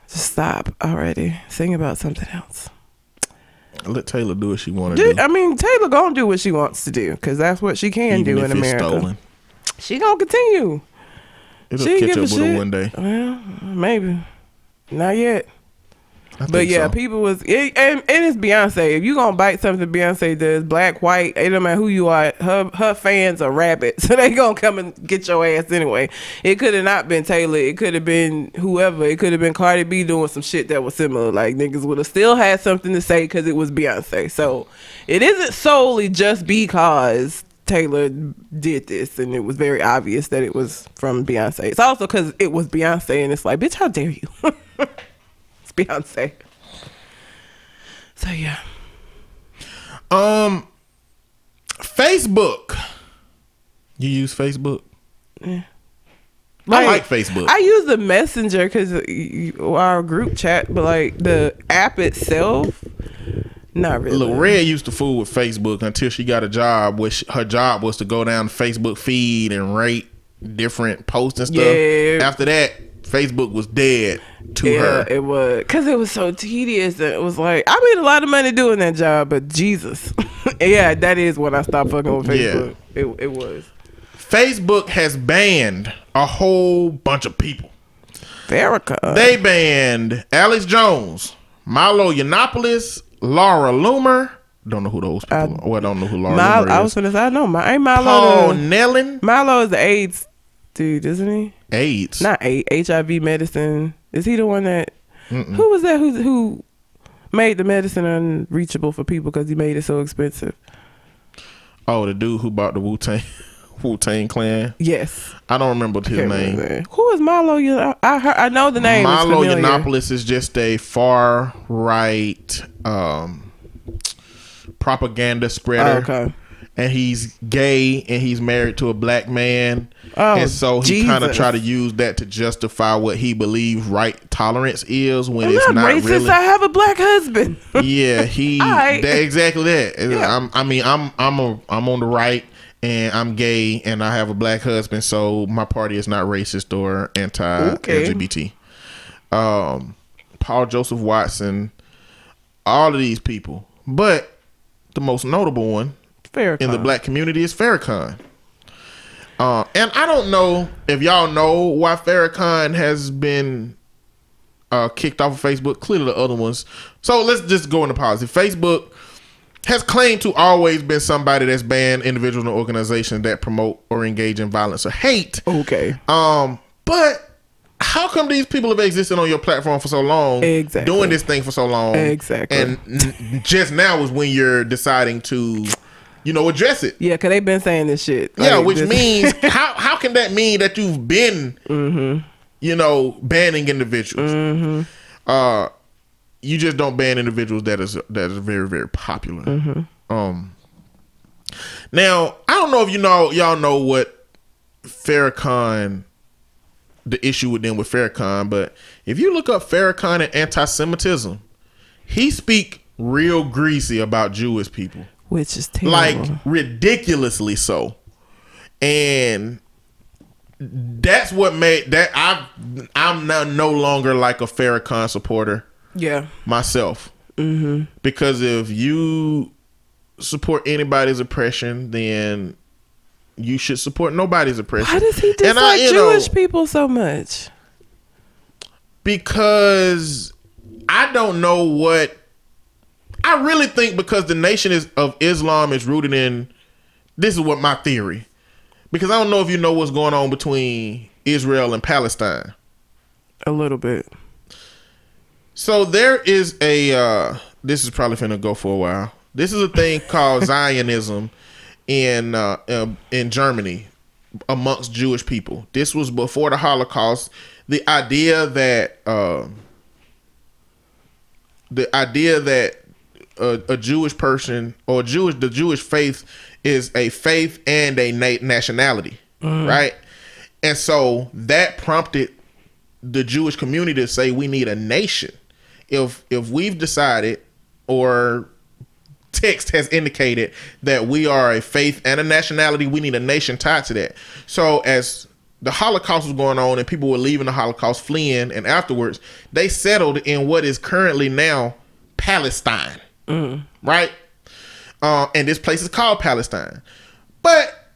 just stop already. Sing about something else. Let Taylor do what she want to do. I mean, Taylor gonna do what she wants to do because that's what she can Even do if in it's America. stolen. She gonna continue. It'll she catch up with shit. her one day. Well, maybe. Not yet. But yeah, so. people was it, and, and it's Beyonce. If you gonna bite something Beyonce does, black, white, it don't matter who you are. Her her fans are rabid, *laughs* so they gonna come and get your ass anyway. It could have not been Taylor. It could have been whoever. It could have been Cardi B doing some shit that was similar. Like niggas would have still had something to say because it was Beyonce. So it isn't solely just because Taylor did this, and it was very obvious that it was from Beyonce. It's also because it was Beyonce, and it's like, bitch, how dare you? *laughs* it's Beyonce. So yeah, Um, Facebook. You use Facebook? Yeah. I like Facebook. I use the messenger because our group chat, but like the app itself, not really. Look, Red used to fool with Facebook until she got a job, which her job was to go down the Facebook feed and rate different posts and stuff. Yeah. After that, Facebook was dead to her. yeah, her. it was because it was so tedious. It was like I made a lot of money doing that job, but Jesus, *laughs* yeah, that is when I stopped fucking with Yeah. Facebook. It it was Facebook has banned a whole bunch of people. Farrakhan. They banned Alex Jones, Milo Yiannopoulos, Laura Loomer. Don't know who those people are. Well, I don't know who Laura Milo, Loomer I was gonna say I know my ain't Milo. Paul the- Nellin. Milo is the AIDS dude, isn't he? AIDS. Not A- HIV medicine. Is he the one that? Who was that? Who who made the medicine unreachable for people because he made it so expensive? Oh, the dude who bought the Wu Tang *laughs* Wu Tang Clan. Yes. I don't remember his Can't name. remember. Who is Milo? You I heard, I know the name. Milo. Yiannopoulos is just a far right um, propaganda spreader. Oh, okay. And he's gay and he's married to a black man. Oh, and so he kind of try to use that to justify what he believes right tolerance is when I'm it's not, not racist. really. I have a black husband. *laughs* yeah, he *laughs* Alright. that, exactly that. Yeah. I'm, I mean, I'm I'm a I'm on the right and I'm gay and I have a black husband, so my party is not racist or anti-LGBT. Um, Paul Joseph Watson, all of these people, but the most notable one Farrakhan. in the black community is Farrakhan. Uh, and I don't know if y'all know why Farrakhan has been uh, kicked off of Facebook. Clearly, the other ones. So let's just go into policy. Facebook has claimed to always been somebody that's banned individuals and organizations that promote or engage in violence or hate. Okay. Um, but how come these people have existed on your platform for so long, Exactly. doing this thing for so long, Exactly. and just now is when you're deciding to, you know, address it. Yeah, because they've been saying this shit. Yeah, which this- *laughs* means how how can that mean that you've been, Mm-hmm. you know, banning individuals? Uh, you just don't ban individuals that is that is very very popular. Mm-hmm. Um, Now, I don't know if you know y'all know what Farrakhan the issue with them with Farrakhan, but if you look up Farrakhan and anti-Semitism, he speak real greasy about Jewish people, Which is terrible. like ridiculously so, and that's what made that I I'm now no longer like a Farrakhan supporter yeah. myself. Mm-hmm. Because if you support anybody's oppression, then you should support nobody's oppression. Why does he And dislike I, you know, Jewish people so much? because I don't know what I really think because the nation is of Islam is rooted in this is what my theory. Because I don't know if you know what's going on between Israel and Palestine. A little bit. So there is a uh this is probably finna go for a while. This is a thing *laughs* called Zionism in uh um, in Germany amongst Jewish people. This was before the Holocaust. The idea that uh, the idea that a, a Jewish person or Jewish the Jewish faith is a faith and a na- nationality, mm. right? And so that prompted the Jewish community to say we need a nation. If if we've decided or text has indicated that we are a faith and a nationality, we need a nation tied to that. So as the Holocaust was going on and people were leaving the Holocaust, fleeing, and afterwards they settled in what is currently now Palestine, right? Uh, and this place is called Palestine. But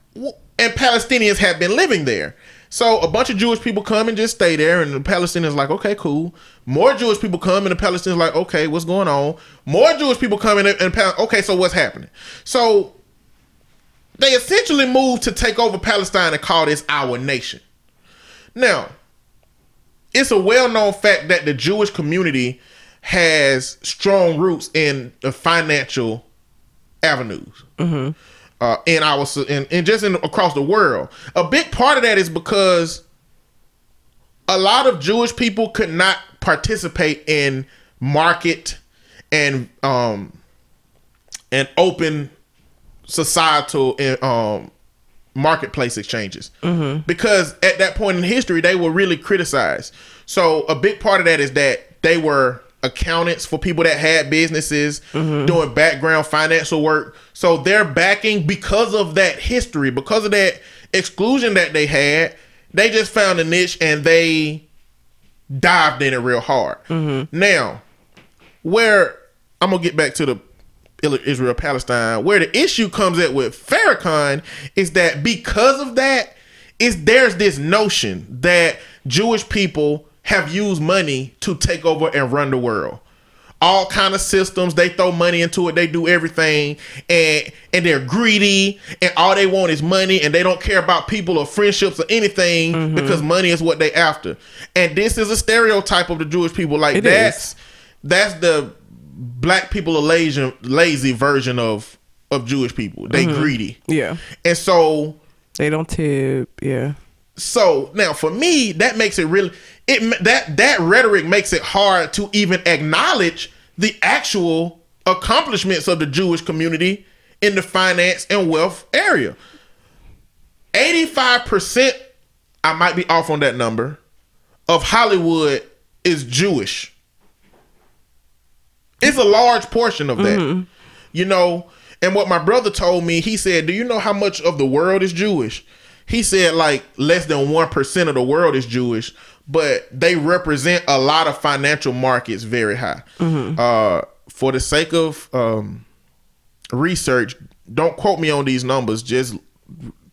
and Palestinians have been living there. So a bunch of Jewish people come and just stay there, and the Palestinians like, okay, cool. More Jewish people come, and the Palestinians like, okay, what's going on? More Jewish people come in, and, and okay, so what's happening? So they essentially moved to take over Palestine and call this our nation. Now, it's a well-known fact that the Jewish community has strong roots in the financial avenues. Uh, in our and, and just in across the world. A big part of that is because a lot of Jewish people could not participate in market and um and open societal and um marketplace exchanges. Because at that point in history they were really criticized. So a big part of that is that they were accountants for people that had businesses mm-hmm. doing background financial work. So they're backing because of that history because of that exclusion that they had they just found a niche and they dived in it real hard. Mm-hmm. Now where I'm gonna get back to the Israel Palestine, where the issue comes at with Farrakhan is that because of that, is there's this notion that Jewish people have used money to take over and run the world. All kind of systems, they throw money into it, they do everything, and and they're greedy, and all they want is money, and they don't care about people or friendships or anything mm-hmm. because money is what they after. And this is a stereotype of the Jewish people. Like It is. that's that's the black people are lazy lazy version of of Jewish people. They mm-hmm. greedy. Yeah. And so They don't tip. Yeah. so now for me that makes it really it that that rhetoric makes it hard to even acknowledge the actual accomplishments of the Jewish community in the finance and wealth area. 85% I might be off on that number of Hollywood is Jewish. It's a large portion of that. Mm-hmm. You know, and what my brother told me, he said, Do you know how much of the world is Jewish? He said like less than 1% of the world is Jewish, but they represent a lot of financial markets very high. Uh, for the sake of um, research, don't quote me on these numbers, just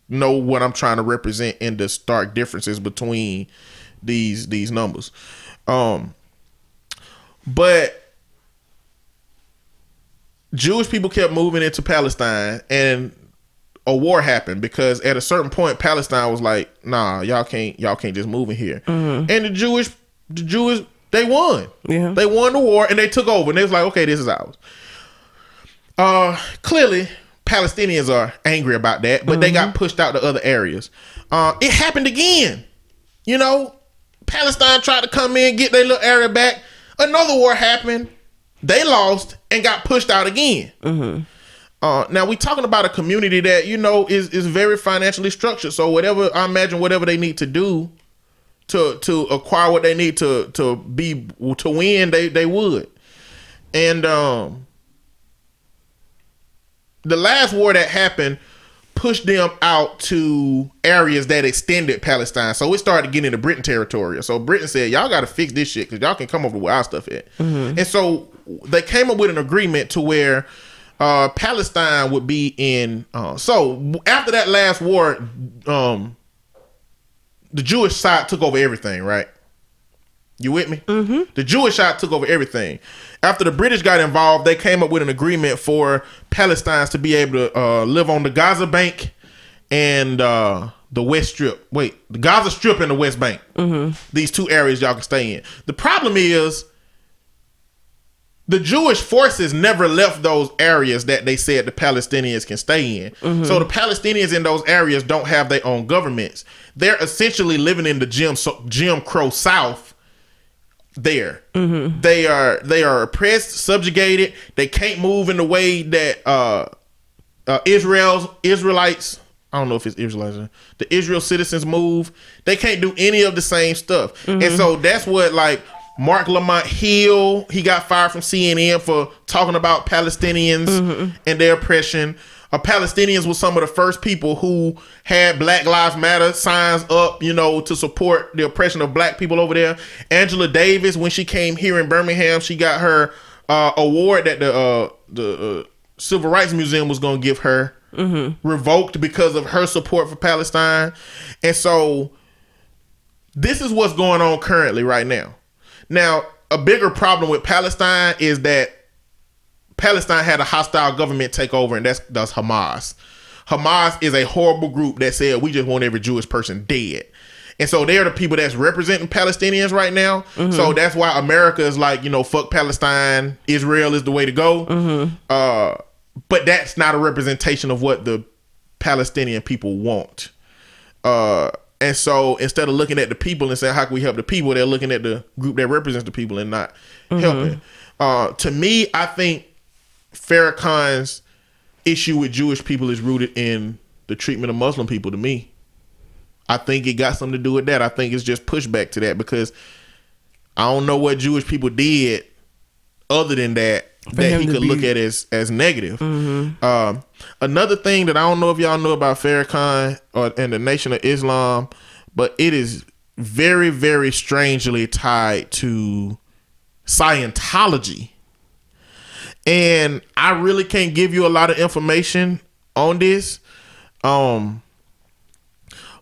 know what I'm trying to represent in the stark differences between these these numbers. Um but Jewish people kept moving into Palestine and a war happened because at a certain point Palestine was like, nah, y'all can't y'all can't just move in here. And the Jewish the Jewish they won. Yeah. They won the war and they took over and they was like, okay, this is ours. Uh clearly Palestinians are angry about that, but they got pushed out to other areas. Uh it happened again. You know, Palestine tried to come in, get their little area back. Another war happened. They lost and got pushed out again. Uh, now we talking about a community that you know is is very financially structured. So whatever I imagine, whatever they need to do to to acquire what they need to to be to win, they they would. And um, the last war that happened pushed them out to areas that extended Palestine. So it started getting into Britain territory. So Britain said, "Y'all got to fix this shit because y'all can come over where our stuff at." And so they came up with an agreement to where uh, Palestine would be in. Uh, so after that last war, um, the Jewish side took over everything, right? You with me? Mm-hmm. The Jewish side took over everything. After the British got involved, they came up with an agreement for Palestinians to be able to uh, live on the Gaza Bank and uh, the West Strip. Wait, the Gaza Strip and the West Bank. Mm-hmm. These two areas y'all can stay in. The problem is the Jewish forces never left those areas that they said the Palestinians can stay in. So the Palestinians in those areas don't have their own governments. They're essentially living in the Jim Jim Crow South. There, they are they are oppressed, subjugated. They can't move in the way that uh, uh, Israel's Israelites. I don't know if it's Israelites. The Israel citizens move. They can't do any of the same stuff, and so that's what like Marc Lamont Hill. He got fired from CNN for talking about Palestinians and their oppression. Uh, Palestinians was some of the first people who had Black Lives Matter signs up, you know, to support the oppression of black people over there. Angela Davis, when she came here in Birmingham, she got her uh, award that the uh, the uh, Civil Rights Museum was going to give her revoked because of her support for Palestine. And so this is what's going on currently right now. Now, a bigger problem with Palestine is that Palestine had a hostile government take over, and that's that's Hamas. Hamas is a horrible group that said we just want every Jewish person dead. And so they're the people that's representing Palestinians right now. So that's why America is like, you know, fuck Palestine. Israel is the way to go. Uh, but that's not a representation of what the Palestinian people want. Uh, and so instead of looking at the people and saying how can we help the people, they're looking at the group that represents the people and not helping. Uh, to me, I think Farrakhan's issue with Jewish people is rooted in the treatment of Muslim people. To me, I think it got something to do with that. I think it's just pushback to that because I don't know what Jewish people did other than that that he could be- look at as as negative. Um, another thing that I don't know if y'all know about Farrakhan or and the Nation of Islam, but it is very very strangely tied to Scientology. And I really can't give you a lot of information on this. Um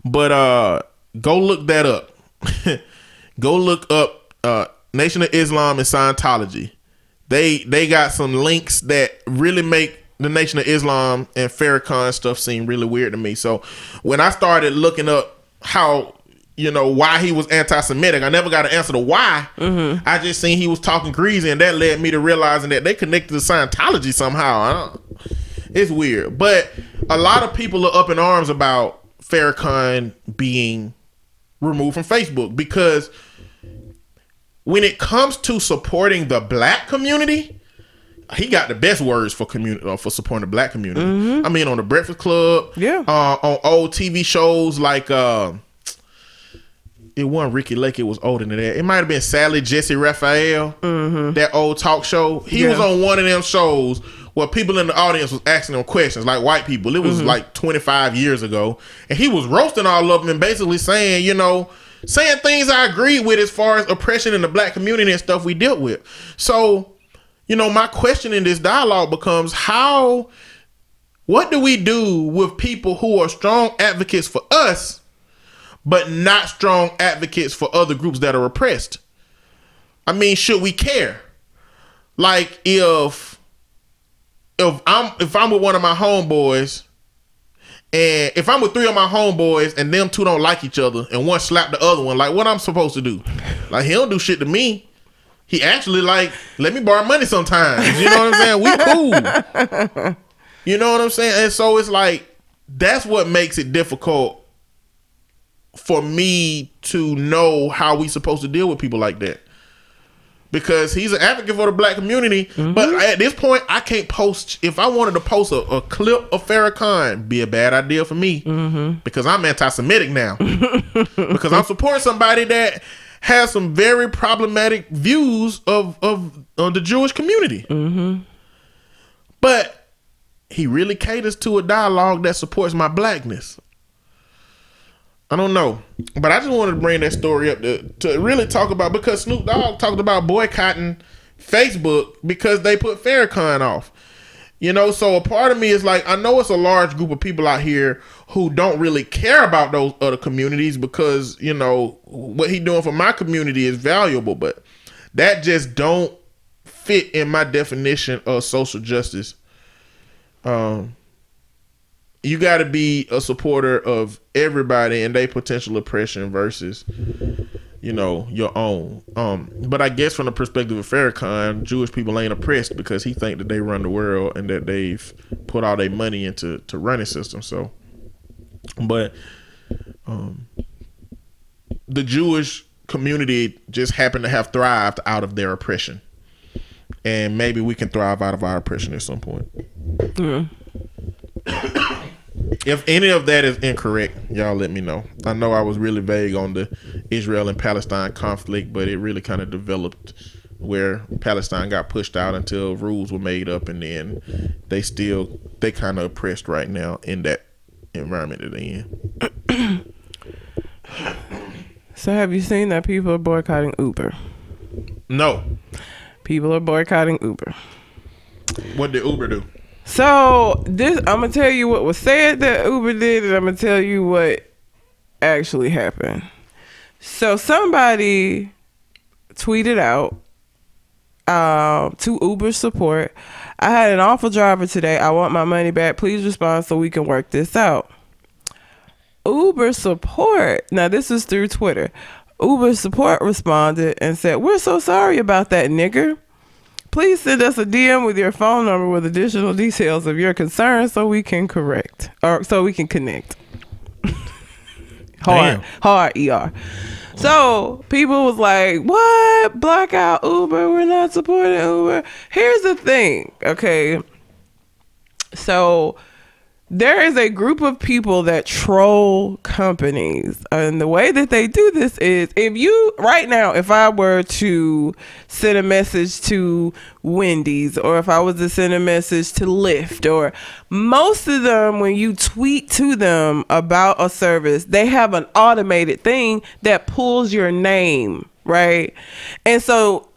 but uh go look that up. *laughs* go look up uh Nation of Islam and Scientology. They they got some links that really make the Nation of Islam and Farrakhan stuff seem really weird to me. So when I started looking up how you know why he was anti-Semitic, I never got an answer to why. Mm-hmm. I just seen he was talking greasy, and that led me to realizing that they connected to Scientology somehow. I don't, it's weird, but a lot of people are up in arms about Farrakhan being removed from Facebook because when it comes to supporting the black community, he got the best words for community uh, for supporting the black community. I mean, on the Breakfast Club, Yeah. uh, on old TV shows like uh, it wasn't Ricki Lake. It was older than that. It might have been Sally Jessy Raphael, that old talk show. He was on one of them shows where people in the audience was asking him questions, like white people. It was like 25 years ago, and he was roasting all of them and basically saying, you know, saying things I agree with as far as oppression in the black community and stuff we dealt with. So, you know, my question in this dialogue becomes how what do we do with people who are strong advocates for us but not strong advocates for other groups that are oppressed? I mean, should we care? Like if if I'm if I'm with one of my homeboys and if I'm with three of my homeboys and them two don't like each other and one slap the other one, like what I'm supposed to do? Like he don't do shit to me. He actually like let me borrow money sometimes. You know what I'm saying? We cool. You know what I'm saying? And so it's like that's what makes it difficult for me to know how we supposed to deal with people like that. Because he's an advocate for the black community. Mm-hmm. But at this point, I can't post. If I wanted to post a, a clip of Farrakhan, be a bad idea for me mm-hmm. because I'm anti-Semitic now. *laughs* because I'm supporting somebody that has some very problematic views of of, of the Jewish community. Mm-hmm. But he really caters to a dialogue that supports my blackness. I don't know, but I just wanted to bring that story up to, to really talk about because Snoop Dogg talked about boycotting Facebook because they put Farrakhan off. You know, so a part of me is like, I know it's a large group of people out here who don't really care about those other communities because you know what he doing for my community is valuable, but that just don't fit in my definition of social justice. Um, you got to be a supporter of everybody and their potential oppression versus you know your own. Um but i guess from the perspective of Farrakhan, jewish people ain't oppressed because he think that they run the world and that they've put all their money into to running system so. But um the jewish community just happened to have thrived out of their oppression. And maybe we can thrive out of our oppression at some point *coughs* if any of that is incorrect, y'all let me know. I know I was really vague on the Israel and Palestine conflict, but it really kind of developed where Palestine got pushed out until rules were made up, and then they still they kind of oppressed right now in that environment that they in. *coughs* So have you seen that people are boycotting Uber? No, People are boycotting Uber. what did Uber do? So this, I'm gonna tell you what was said that Uber did, and I'm gonna tell you what actually happened. So somebody tweeted out uh, to Uber support. I had an awful driver today. I want my money back. Please respond so we can work this out. Uber support. Now this is through Twitter. Uber support responded and said, "We're so sorry about that, nigger." Please send us a DM with your phone number with additional details of your concern so we can correct or so we can connect. *laughs* hard, Damn. hard ER. So people was like, "What? Blackout Uber? We're not supporting Uber." Here's the thing, okay? So there is a group of people that troll companies and the way that they do this is if you right now if i were to send a message to wendy's or if i was to send a message to lyft or most of them when you tweet to them about a service they have an automated thing that pulls your name right? And so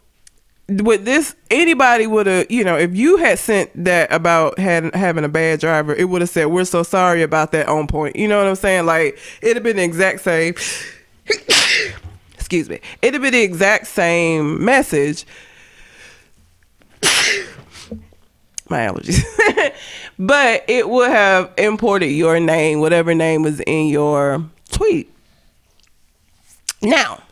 with this anybody would have you know if you had sent that about had, having a bad driver it would have said we're so sorry about that on point. You know what i'm saying? Like it'd have been the exact same *coughs* excuse me it'd have been the exact same message. *coughs* My allergies. *laughs* But it would have imported your name whatever name was in your tweet. Now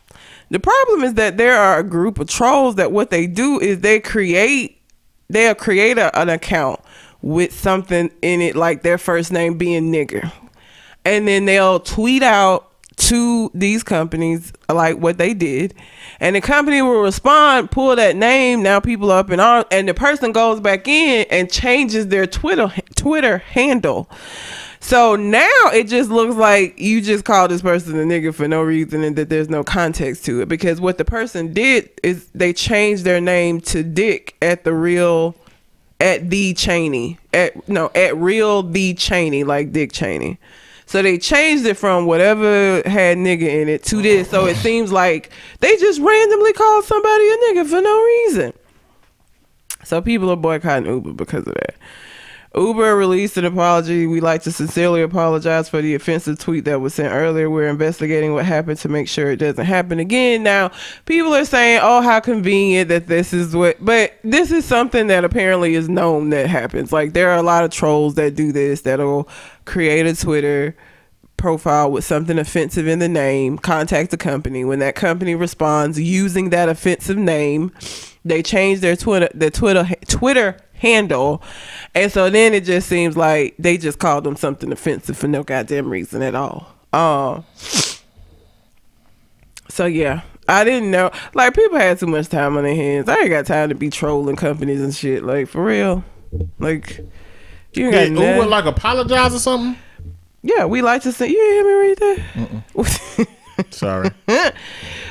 the problem is that there are a group of trolls that what they do is they create they'll create a, an account with something in it like their first name being nigger. And then they'll tweet out to these companies like what they did. And the company will respond pull that name now people up in arms and the person goes back in and changes their twitter twitter handle so now it just looks like you just called this person a nigga for no reason and that there's no context to it because what the person did is they changed their name to dick at the real at the Cheney at no at real the Cheney like Dick Cheney. So they changed it from whatever had nigga in it to this. So it seems like they just randomly called somebody a nigga for no reason. So people are boycotting Uber because of that. Uber released an apology. We'd like to sincerely apologize for the offensive tweet that was sent earlier. We're investigating what happened to make sure it doesn't happen again. Now, people are saying, oh, how convenient that this is what, but this is something that apparently is known that happens. Like, there are a lot of trolls that do this that'll create a Twitter profile with something offensive in the name, contact the company. When that company responds using that offensive name, they change their Twitter their Twitter Twitter handle, and so then it just seems like they just called them something offensive for no goddamn reason at all. Uh, so yeah, I didn't know. Like people had too much time on their hands. I ain't got time to be trolling companies and shit. Like for real. Like you got Did Uber like apologize or something? Yeah, we like to say. You hear me read that. *laughs* Sorry. *laughs*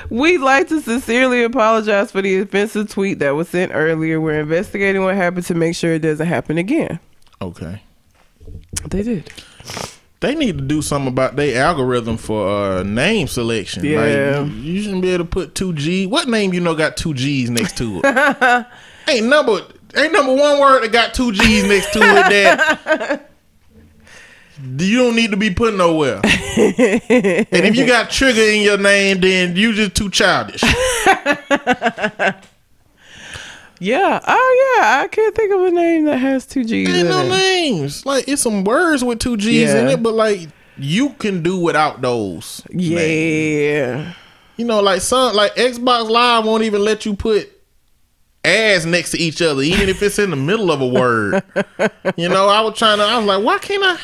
We'd like to sincerely apologize for the offensive tweet that was sent earlier. We're investigating what happened to make sure it doesn't happen again. Okay. They did. They need to do something about their algorithm for uh, name selection. Yeah. Like, you, you shouldn't be able to put two G. What name you know got two G's next to it? *laughs* ain't number ain't number one word that got two G's next to it that *laughs* you don't need to be put nowhere. and if you *laughs* got trigger in your name, then you just too childish. *laughs* Yeah. Oh yeah. I can't think of a name that has two G's Ain't in no it. names. Like it's some words with two G's in it, but like you can do without those. names. Yeah. You know, like some like Xbox Live won't even let you put ass next to each other, even if it's in the middle of a word. *laughs* you know, I was trying to I was like, why can't I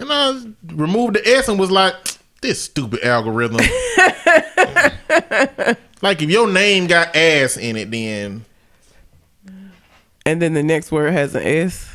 and I removed the S and was like, this stupid algorithm. *laughs* like if your name got ass in it, then And then the next word has an S.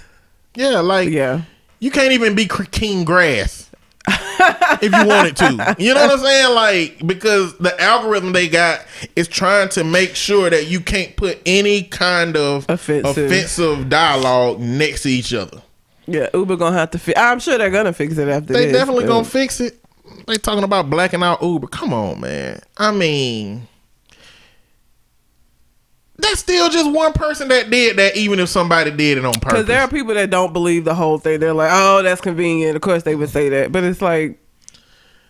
yeah, like Yeah. you can't even be king grass if you wanted to. *laughs* You know what I'm saying? Like because the algorithm they got is trying to make sure that you can't put any kind of Offensive. offensive dialogue next to each other. Yeah. Uber gonna have to fix. I'm sure they're gonna fix it after They this. definitely but- gonna fix it. They talking about blacking out Uber. Come on, man. I mean. That's still just one person that did that, even if somebody did it on purpose. Because there are people that don't believe the whole thing. They're like, "Oh, that's convenient." Of course, they would say that, but it's like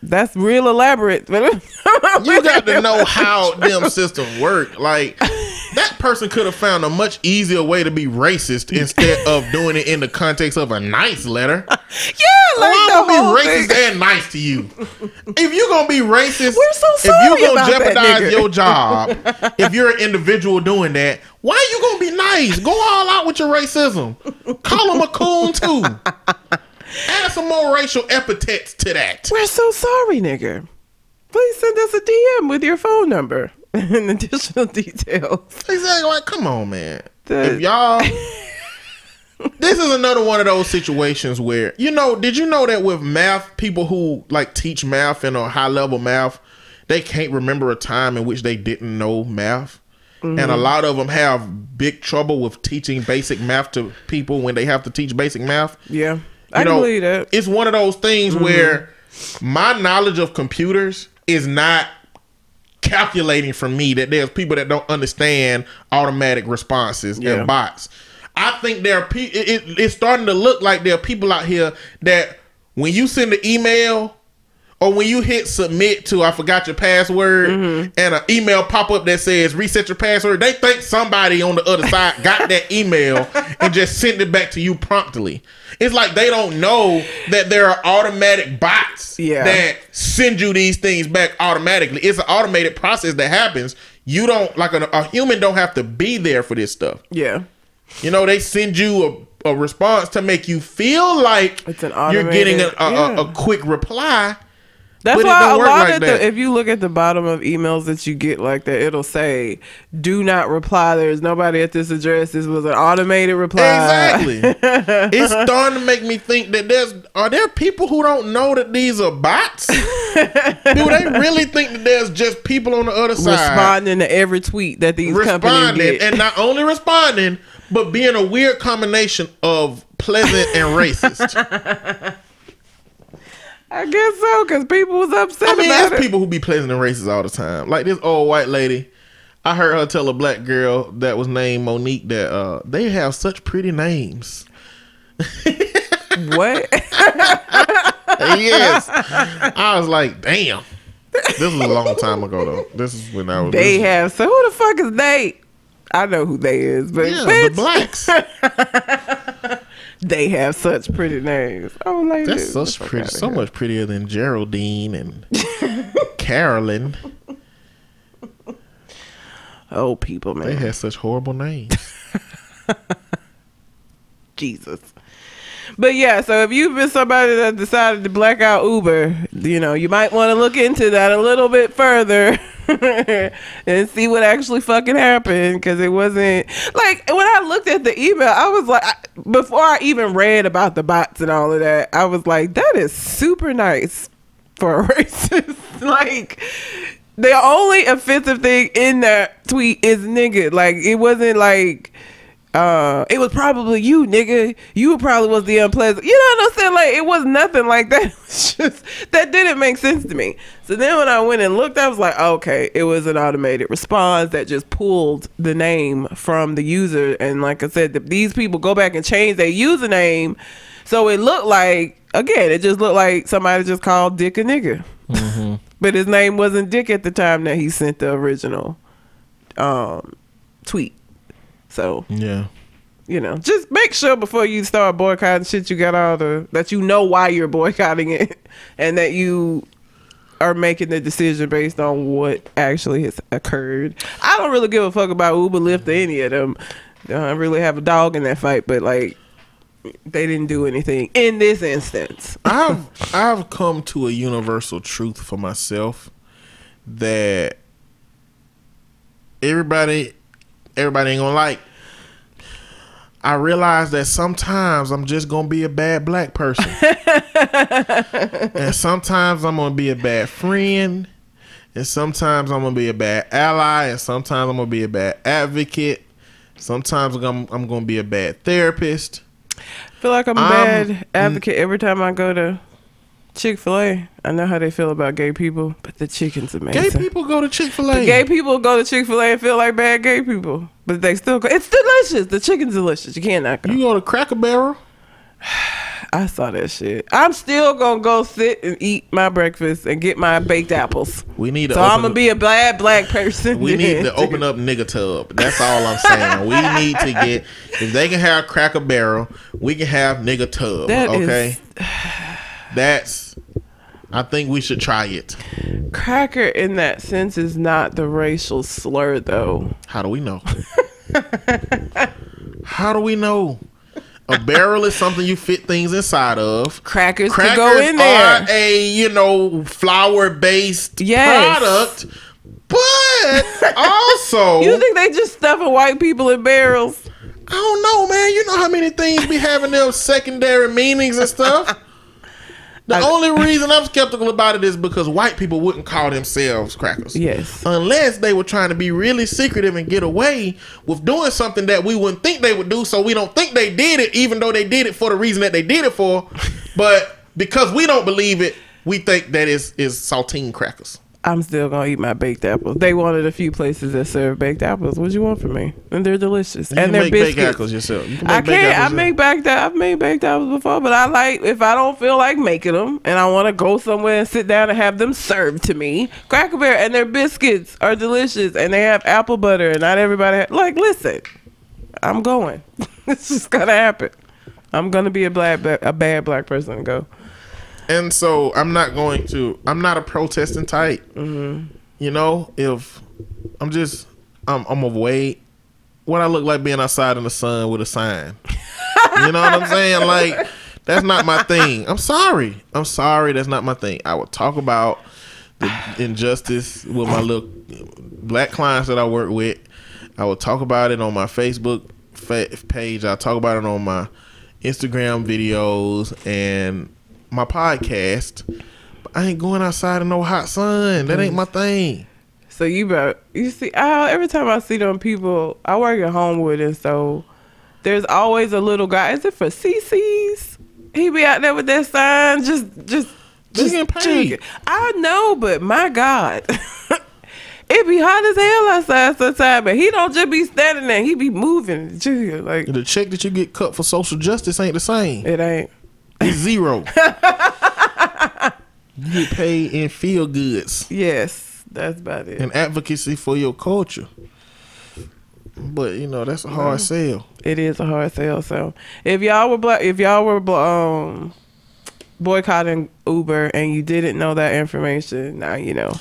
that's real elaborate. *laughs* you got to know how them systems work. Like that person could have found a much easier way to be racist instead of *laughs* doing it in the context of a nice letter. *laughs* yeah, like I'm gonna be racist thing. and nice to you. If you're gonna be racist, We're so sorry if you're gonna jeopardize your job, *laughs* if you're an individual doing that, why are you gonna be nice? Go all out with your racism. Call him a coon too. Add some more racial epithets to that. We're so sorry, nigga. Please send us a DM with your phone number *laughs* and additional details. Exactly. Like, come on, man. The- if y'all, *laughs* this is another one of those situations where you know. Did you know that with math, people who like teach math and or high level math, they can't remember a time in which they didn't know math. And a mm-hmm. lot of them have big trouble with teaching basic math to people when they have to teach basic math. Yeah, I You can know, believe that. It's one of those things mm-hmm. where my knowledge of computers is not calculating for me that there's people that don't understand automatic responses Yeah. and bots. I think there are people. It, it- it's starting to look like there are people out here that when you send an email or when you hit submit to I forgot your password mm-hmm. and an email pop up that says reset your password, they think somebody on the other side got that *laughs* email and just sent it back to you promptly. It's like they don't know that there are automatic bots Yeah. that send you these things back automatically. It's an automated process that happens. You don't like a, a human don't have to be there for this stuff. Yeah, You know, they send you a, a response to make you feel like It's an you're getting a, a, yeah. a, a quick reply. That's But it why don't a work lot like of that. the, if you look at the bottom of emails that you get like that, it'll say, "Do not reply." There's nobody at this address. This was an automated reply. Exactly. *laughs* it's starting to make me think that there's are there people who don't know that these are bots? Do they really think that there's just people on the other side Responding to every tweet that these companies responding get. and not only responding but being a weird combination of pleasant and racist? *laughs* I guess so, because people was upset I mean, about there's it. people who be pleasant and racist all the time. Like this old white lady. I heard her tell a black girl that was named Monique that uh, they have such pretty names. *laughs* what? yes. I was like, damn. This was a long time ago though. This is when I was they have. So who the fuck is they? I know who they is, but Yeah, bitch, the blacks. *laughs* they have such pretty names. Oh, like That's this. so Get the fuck pretty, so much prettier than Geraldine and *laughs* Carolyn. Oh, people, man, They had such horrible names. *laughs* Jesus. But yeah, so if you've been somebody that decided to black out Uber, you know, you might want to look into that a little bit further. *laughs* and see what actually fucking happened because it wasn't like when I looked at the email, I was like, I, before I even read about the bots and all of that, I was like, that is super nice for a *laughs* racist. like, the only offensive thing in that tweet is nigga. Like, it wasn't like uh, it was probably you, nigga. You probably was the unpleasant. You know what I'm saying? Like it was nothing like that. *laughs* It just that didn't make sense to me. So then when I went and looked, I was like, okay, it was an automated response that just pulled the name from the user. And like I said, these people go back and change their username, so it looked like again, it just looked like somebody just called Dick a nigga. *laughs* But his name wasn't Dick at the time that he sent the original um, tweet. So Yeah. you know, just make sure before you start boycotting shit, you got all the that you know why you're boycotting it, *laughs* and that you are making the decision based on what actually has occurred. I don't really give a fuck about Uber, Lyft, or any of them. Uh, I don't really have a dog in that fight, but like, they didn't do anything in this instance. *laughs* I've I've come to a universal truth for myself that everybody everybody ain't gonna like. I realize that sometimes I'm just gonna be a bad black person, *laughs* and sometimes I'm gonna be a bad friend, and sometimes I'm gonna be a bad ally, and sometimes I'm gonna be a bad advocate. Sometimes I'm I'm gonna be a bad therapist. I feel like I'm a bad advocate every time I go to Chick Fil A. I know how they feel about gay people, but the chicken's amazing. Gay people go to Chick Fil A. Gay people go to Chick Fil A and feel like bad gay people, but they still go. It's delicious. The chicken's delicious. You can't not go. You go to Cracker Barrel. *sighs* I saw that shit. I'm still gonna go sit and eat my breakfast and get my baked apples. We need to. So I'm gonna be a bad black person. We need to *laughs* open up nigga tub. That's all I'm saying. We need to get if they can have Cracker Barrel, we can have nigga tub. That is- okay, *sighs* that's. I think we should try it. Cracker, in that sense, is not the racial slur, though. How do we know? How do we know? A barrel is something you fit things inside of. Crackers, Crackers go in there. are a you know flour based Yes. product, but *laughs* also you think they just stuffing white people in barrels? I don't know, man. You know how many things be having them secondary meanings and stuff. The only reason I'm skeptical about it is because white people wouldn't call themselves crackers. Yes. Unless they were trying to be really secretive and get away with doing something that we wouldn't think they would do, so we don't think they did it, even though they did it for the reason that they did it for. *laughs* but because we don't believe it, we think that is is saltine crackers. I'm still gonna eat my baked apples. They wanted a few places that serve baked apples. What do you want from me? And they're delicious. You and they're make baked biscuits. apples yourself. You can I baked can't. I make baked. I've made baked apples before, but I like if I don't feel like making them, and I want to go somewhere and sit down and have them served to me. Cracker Barrel and their biscuits are delicious, and they have apple butter. And not everybody ha- like. Listen, I'm going. *laughs* it's just gonna happen. I'm gonna be a black, a bad black person and go. And so I'm not going to. I'm not a protesting type. Mm-hmm. You know, if I'm just, I'm, I'm away. What I look like being outside in the sun with a sign. you know what I'm saying? *laughs* Like that's not my thing. I'm sorry. I'm sorry. That's not my thing. I would talk about the injustice with my little black clients that I work with. I would talk about it on my Facebook fa- page. I talk about it on my Instagram videos and my podcast. But I ain't going outside in no hot sun. That ain't my thing. So you about you see I, every time I see them people, I work at Homewood, and so there's always a little guy. Is it for CC's? He be out there with that sign, just just just getting paid. I know, but my God. *laughs* It be hot as hell outside sometimes, but he don't just be standing there. He be moving, like The check that you get cut for social justice ain't the same. it ain't. It's zero. *laughs* you get paid in feel goods Yes, that's about it. and advocacy for your culture. But you know that's a hard sell. It is a hard sell. So if y'all were black, if y'all were um boycotting Uber and you didn't know that information, now you know.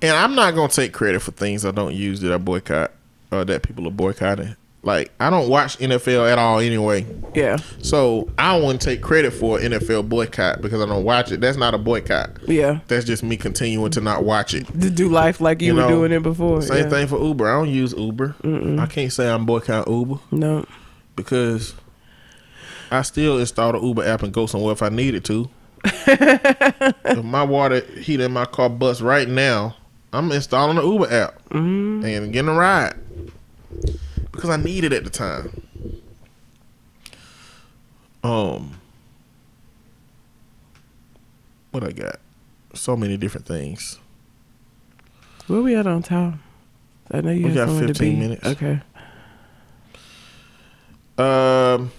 And I'm not gonna take credit for things I don't use that I boycott or that people are boycotting. Like I don't watch NFL at all anyway. Yeah. So I wouldn't take credit for an NFL boycott because I don't watch it. That's not a boycott. Yeah. That's just me continuing to not watch it. To do life like you, You were know, doing it before. Same yeah. thing for Uber. I don't use Uber. I can't say I'm boycott Uber No. because I still install the Uber app and go somewhere if I needed to. *laughs* if my water heater in my car busts right now, I'm installing the Uber app mm-hmm. and getting a ride because I need it at the time. Um, what I got? So many different things. Where we at on time? I know you We got 15 minutes. Okay. Um,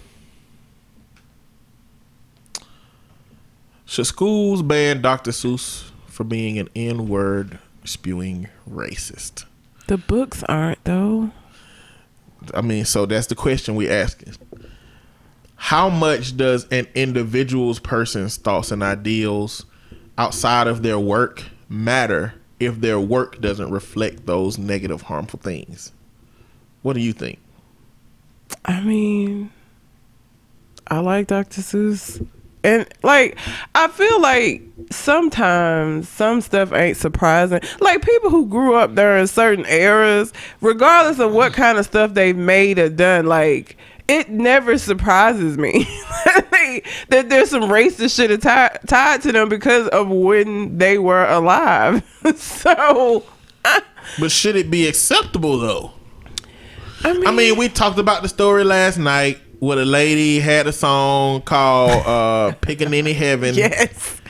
should schools ban Dr. Seuss for being an N-word spewing racist? The books aren't though. I mean, so that's the question we asking. How much does an individual's person's thoughts and ideals outside of their work matter if their work doesn't reflect those negative, harmful things? What do you think? I mean, I like Dr. Seuss. And like I feel like sometimes some stuff ain't surprising. Like people who grew up during certain eras, regardless of what kind of stuff they've made or done, like it never surprises me *laughs* that there's some racist shit tied tied to them because of when they were alive. *laughs* so *laughs* But should it be acceptable though? I mean, I mean, we talked about the story last night where a lady had a song called uh Pickaninny Heaven. *laughs* yes.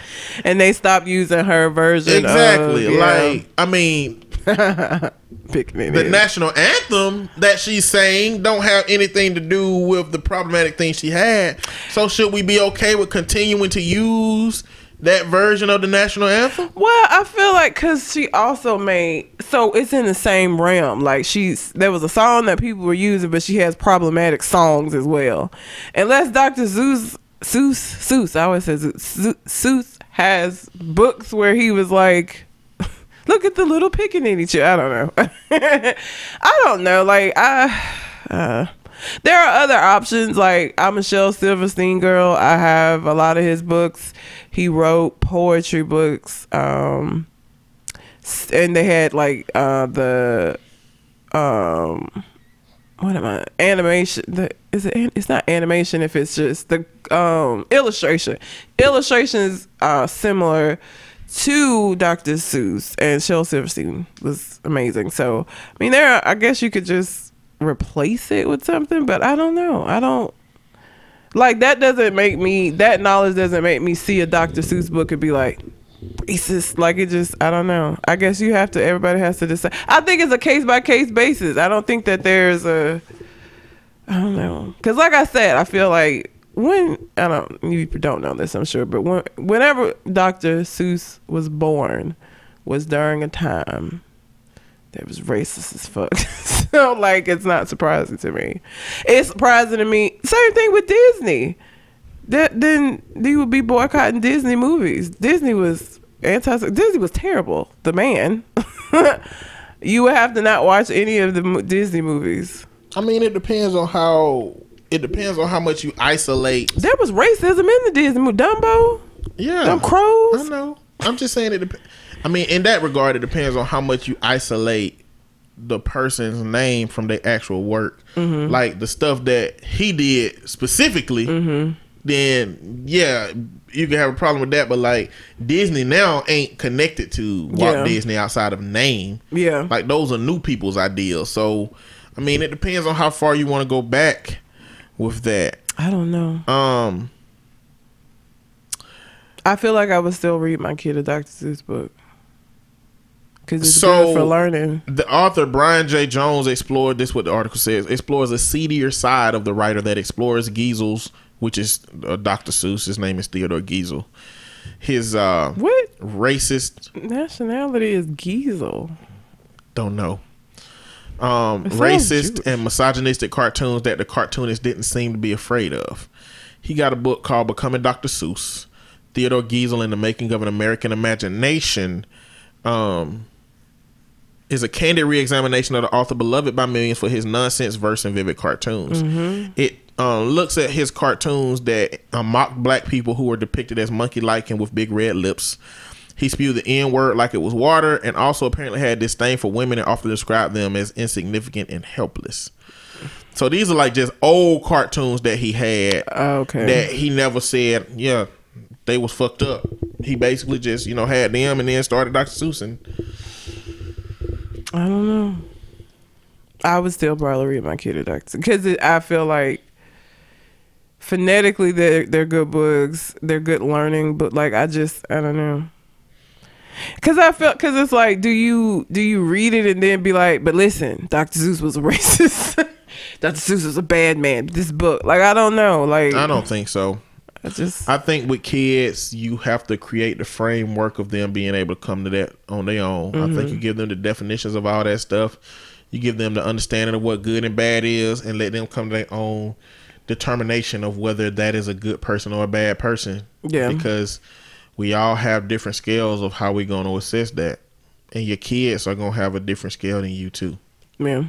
And they stopped using her version. Exactly. Of, yeah, Like, I mean, *laughs* picking the national anthem that she's saying don't have anything to do with the problematic thing she had. So should we be okay with continuing to use that version of the national anthem? Well, I feel like because she also made so it's in the same realm. Like she's there was a song that people were using, but she has problematic songs as well. Unless Dr. Zeus Seuss, Seuss, I always say Seuss, Seuss has books where he was like, *laughs* "Look at the little pickaninny chick." I don't know. *laughs* I don't know. Like I. Uh, there are other options. Like I'm a Shel Silverstein girl. I have a lot of his books. He wrote poetry books. Um, and they had like uh the um what am I animation the is it it's not animation if it's just the um illustration illustrations are similar to Dr. Seuss and Shel Silverstein was amazing so I mean there are, I guess you could just replace it with something but I don't know I don't like that doesn't make me that knowledge doesn't make me see a Dr. Seuss book and be like racist. Like it just I don't know. I guess you have to everybody has to decide. I think it's a case by case basis. I don't think that there's a I don't know. Cause like I said, I feel like when I don't you don't know this I'm sure, but when whenever Dr. Seuss was born was during a time that was racist as fuck. *laughs* so like it's not surprising to me. It's surprising to me. Same thing with Disney. That then you would be boycotting Disney movies. Disney was anti. Disney was terrible. The man. *laughs* you would have to not watch any of the Disney movies. I mean, it depends on how it depends on how much you isolate. There was racism in the Disney movie. Dumbo. Yeah, Them crows? I know. I'm just saying it. Dep- I mean, in that regard, it depends on how much you isolate the person's name from their actual work. Mm-hmm. Like the stuff that he did specifically. Mm-hmm. Then yeah, you can have a problem with that. But like Disney now ain't connected to Walt Yeah. Disney outside of name. Yeah. Like those are new people's ideas. So, I mean, it depends on how far you want to go back with that. I don't know. Um, I feel like I would still read my kid a Dr. Seuss book. Cause it's So- good for learning. the author Brian Jay Jones explored this. What the article says explores a seedier side of the writer that explores Geisel's, which is uh, Dr. Seuss. His name is Theodore Geisel. His uh, What racist nationality is Giesel? don't know. Um, racist Jewish. and misogynistic cartoons that the cartoonist didn't seem to be afraid of. He got a book called Becoming Dr. Seuss. Theodore Giesel in the Making of an American Imagination. Um, is a candid re-examination of the author beloved by millions for his nonsense verse and vivid cartoons. It um, looks at his cartoons that uh, mock black people who were depicted as monkey-like and with big red lips. He spewed the N word like it was water, and also apparently had disdain for women and often described them as insignificant and helpless. So these are like just old cartoons that he had Okay. that he never said, yeah, they was fucked up. He basically just, you know, had them and then started Dr. Seuss and I don't know. I would still probably read my kid a doctor because I feel like phonetically they're they're good books, they're good learning, but like I just I don't know. Cause I felt, cause it's like, do you do you read it and then be like, but listen, Dr. Seuss was a *laughs* racist. Dr. Seuss was a bad man. This book, like, I don't know, like, I don't think so. I just, I think with kids, you have to create the framework of them being able to come to that on their own. I think you mm-hmm. give them the definitions of all that stuff. You give them the understanding of what good and bad is, and let them come to their own determination of whether that is a good person or a bad person. Yeah. Because we all have different scales of how we're going to assess that, and your kids are going to have a different scale than you too. yeah,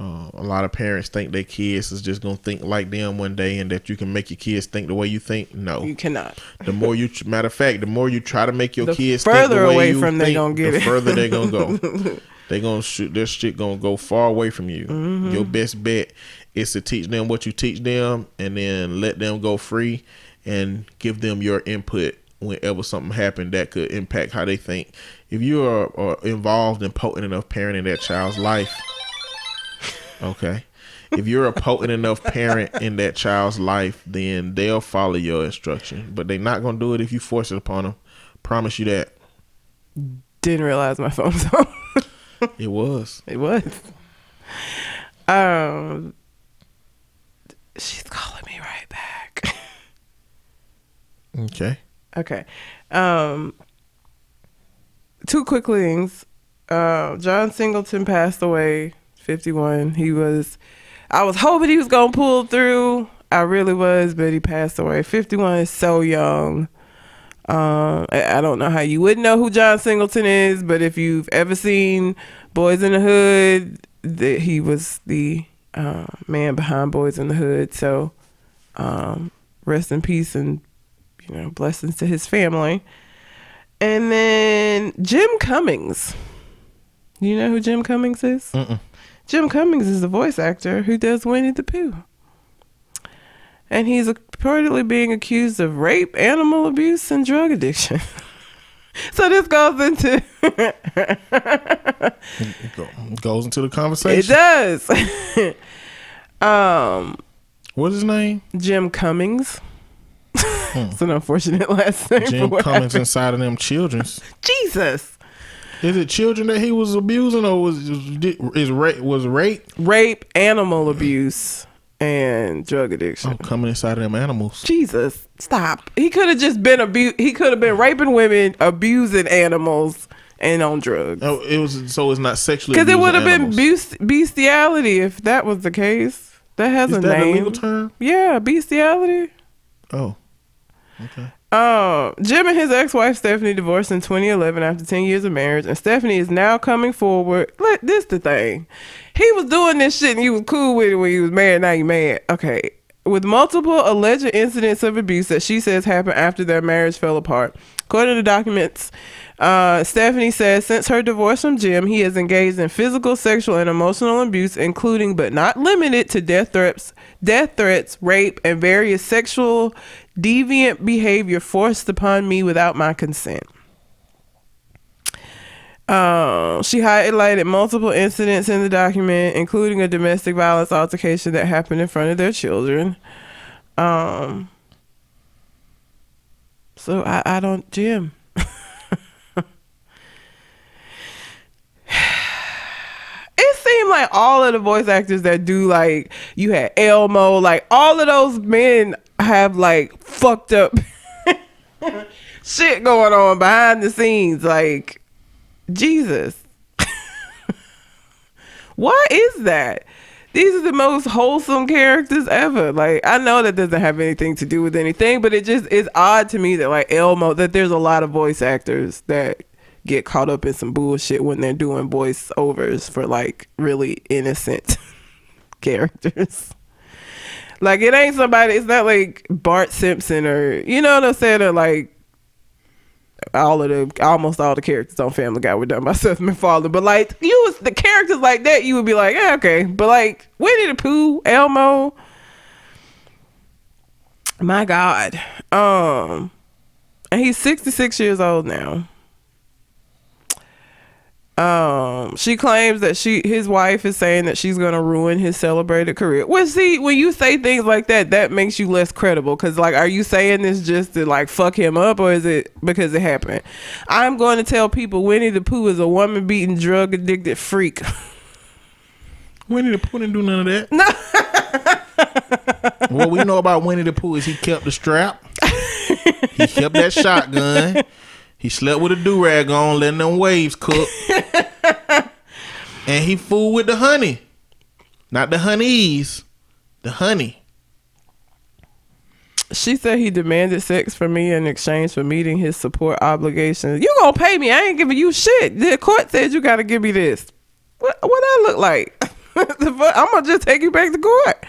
Uh, a lot of parents think their kids is just gonna think like them one day, and that you can make your kids think the way you think. No, you cannot. *laughs* the more you, matter of fact, the more you try to make your The kids further think the way away from they think, gonna get the it. further they're gonna go. *laughs* they gonna shoot. Their shit gonna go far away from you. Mm-hmm. Your best bet is to teach them what you teach them, and then let them go free, and give them your input whenever something happened that could impact how they think. If you are, are involved and potent enough parenting that child's life, okay. If you're a potent enough parent in that child's life, then they'll follow your instruction. But they're not gonna do it if you force it upon them. Promise you that. Didn't realize my phone was on. It was. *laughs* It was. Um, she's calling me right back. Okay. okay. Um, two quick things. Uh, John Singleton passed away, fifty-one. He was. I was hoping he was gonna pull through. I really was, but he passed away. Fifty-one is so young. Um, I, I don't know how you would know who John Singleton is, but if you've ever seen Boyz n the Hood, that he was the uh, man behind Boyz n the Hood. So, um, rest in peace and you know blessings to his family. And then Jim Cummings. You know who Jim Cummings is? Mm-mm. Jim Cummings is the voice actor who does Winnie the Pooh. And he's reportedly being accused of rape, animal abuse, and drug addiction. *laughs* so this goes into It goes into the conversation. it does. *laughs* um What's his name? Jim Cummings. *laughs* it's an unfortunate last name. Hmm. Jim Cummings inside of them children's. Jesus. Is it children that he was abusing, or was is rape was rape? Rape, animal abuse, and drug addiction. Oh, coming inside of them animals. Jesus, stop. He could have just been abu- he could have been raping women, abusing animals, and on drugs. Oh, it was so it's not sexually. Because it would have been beast- bestiality if that was the case. That has Is a that a name. legal term? Yeah, bestiality. Oh, okay. Uh, Jim and his ex-wife Stephanie divorced in 2011 after 10 years of marriage, and Stephanie is now coming forward. Let this the thing. He was doing this shit and he was cool with it when he was married. Now you mad? Okay. With multiple alleged incidents of abuse that she says happened after their marriage fell apart. According to documents, uh, Stephanie says since her divorce from Jim, he has engaged in physical, sexual, and emotional abuse, including but not limited to death threats, death threats, rape, and various sexual deviant behavior forced upon me without my consent. Uh, she highlighted multiple incidents in the document, including a domestic violence altercation that happened in front of their children. Um, so I, I don't, Jim. *sighs* it seemed like all of the voice actors that do like you had Elmo, like all of those men have like fucked up *laughs* shit going on behind the scenes. Like Jesus. *laughs* Why is that? These are the most wholesome characters ever. Like I know that doesn't have anything to do with anything, but it just is odd to me that like Elmo that there's a lot of voice actors that get caught up in some bullshit when they're doing voiceovers for like really innocent *laughs* characters. Like it ain't somebody. It's not like Bart Simpson or you know what I'm saying. Or like all of the almost all the characters on Family Guy were done by *laughs* Seth MacFarlane. But like you was the characters like that, you would be like, yeah, okay. But like Winnie the Pooh, Elmo, my God, um, and he's 66 years old now. Um, she claims that she his wife is saying that she's gonna ruin his celebrated career. Well, see, when you say things like that, that makes you less credible. Cause like, are you saying this just to like fuck him up, or is it because it happened? I'm going to tell people Winnie the Pooh is a woman beating, drug addicted freak. *laughs* Winnie the Pooh didn't do none of that. No. what we know about Winnie the Pooh is he kept the strap. *laughs* he kept that shotgun. He slept with a do rag on, letting them waves cook. and he fooled with the honey. Not the honeys, the honey. She said he demanded sex from me in exchange for meeting his support obligations. You gonna pay me? I ain't giving you shit. The court said you gotta give me this. What what I look like? *laughs* I'm gonna just take you back to court.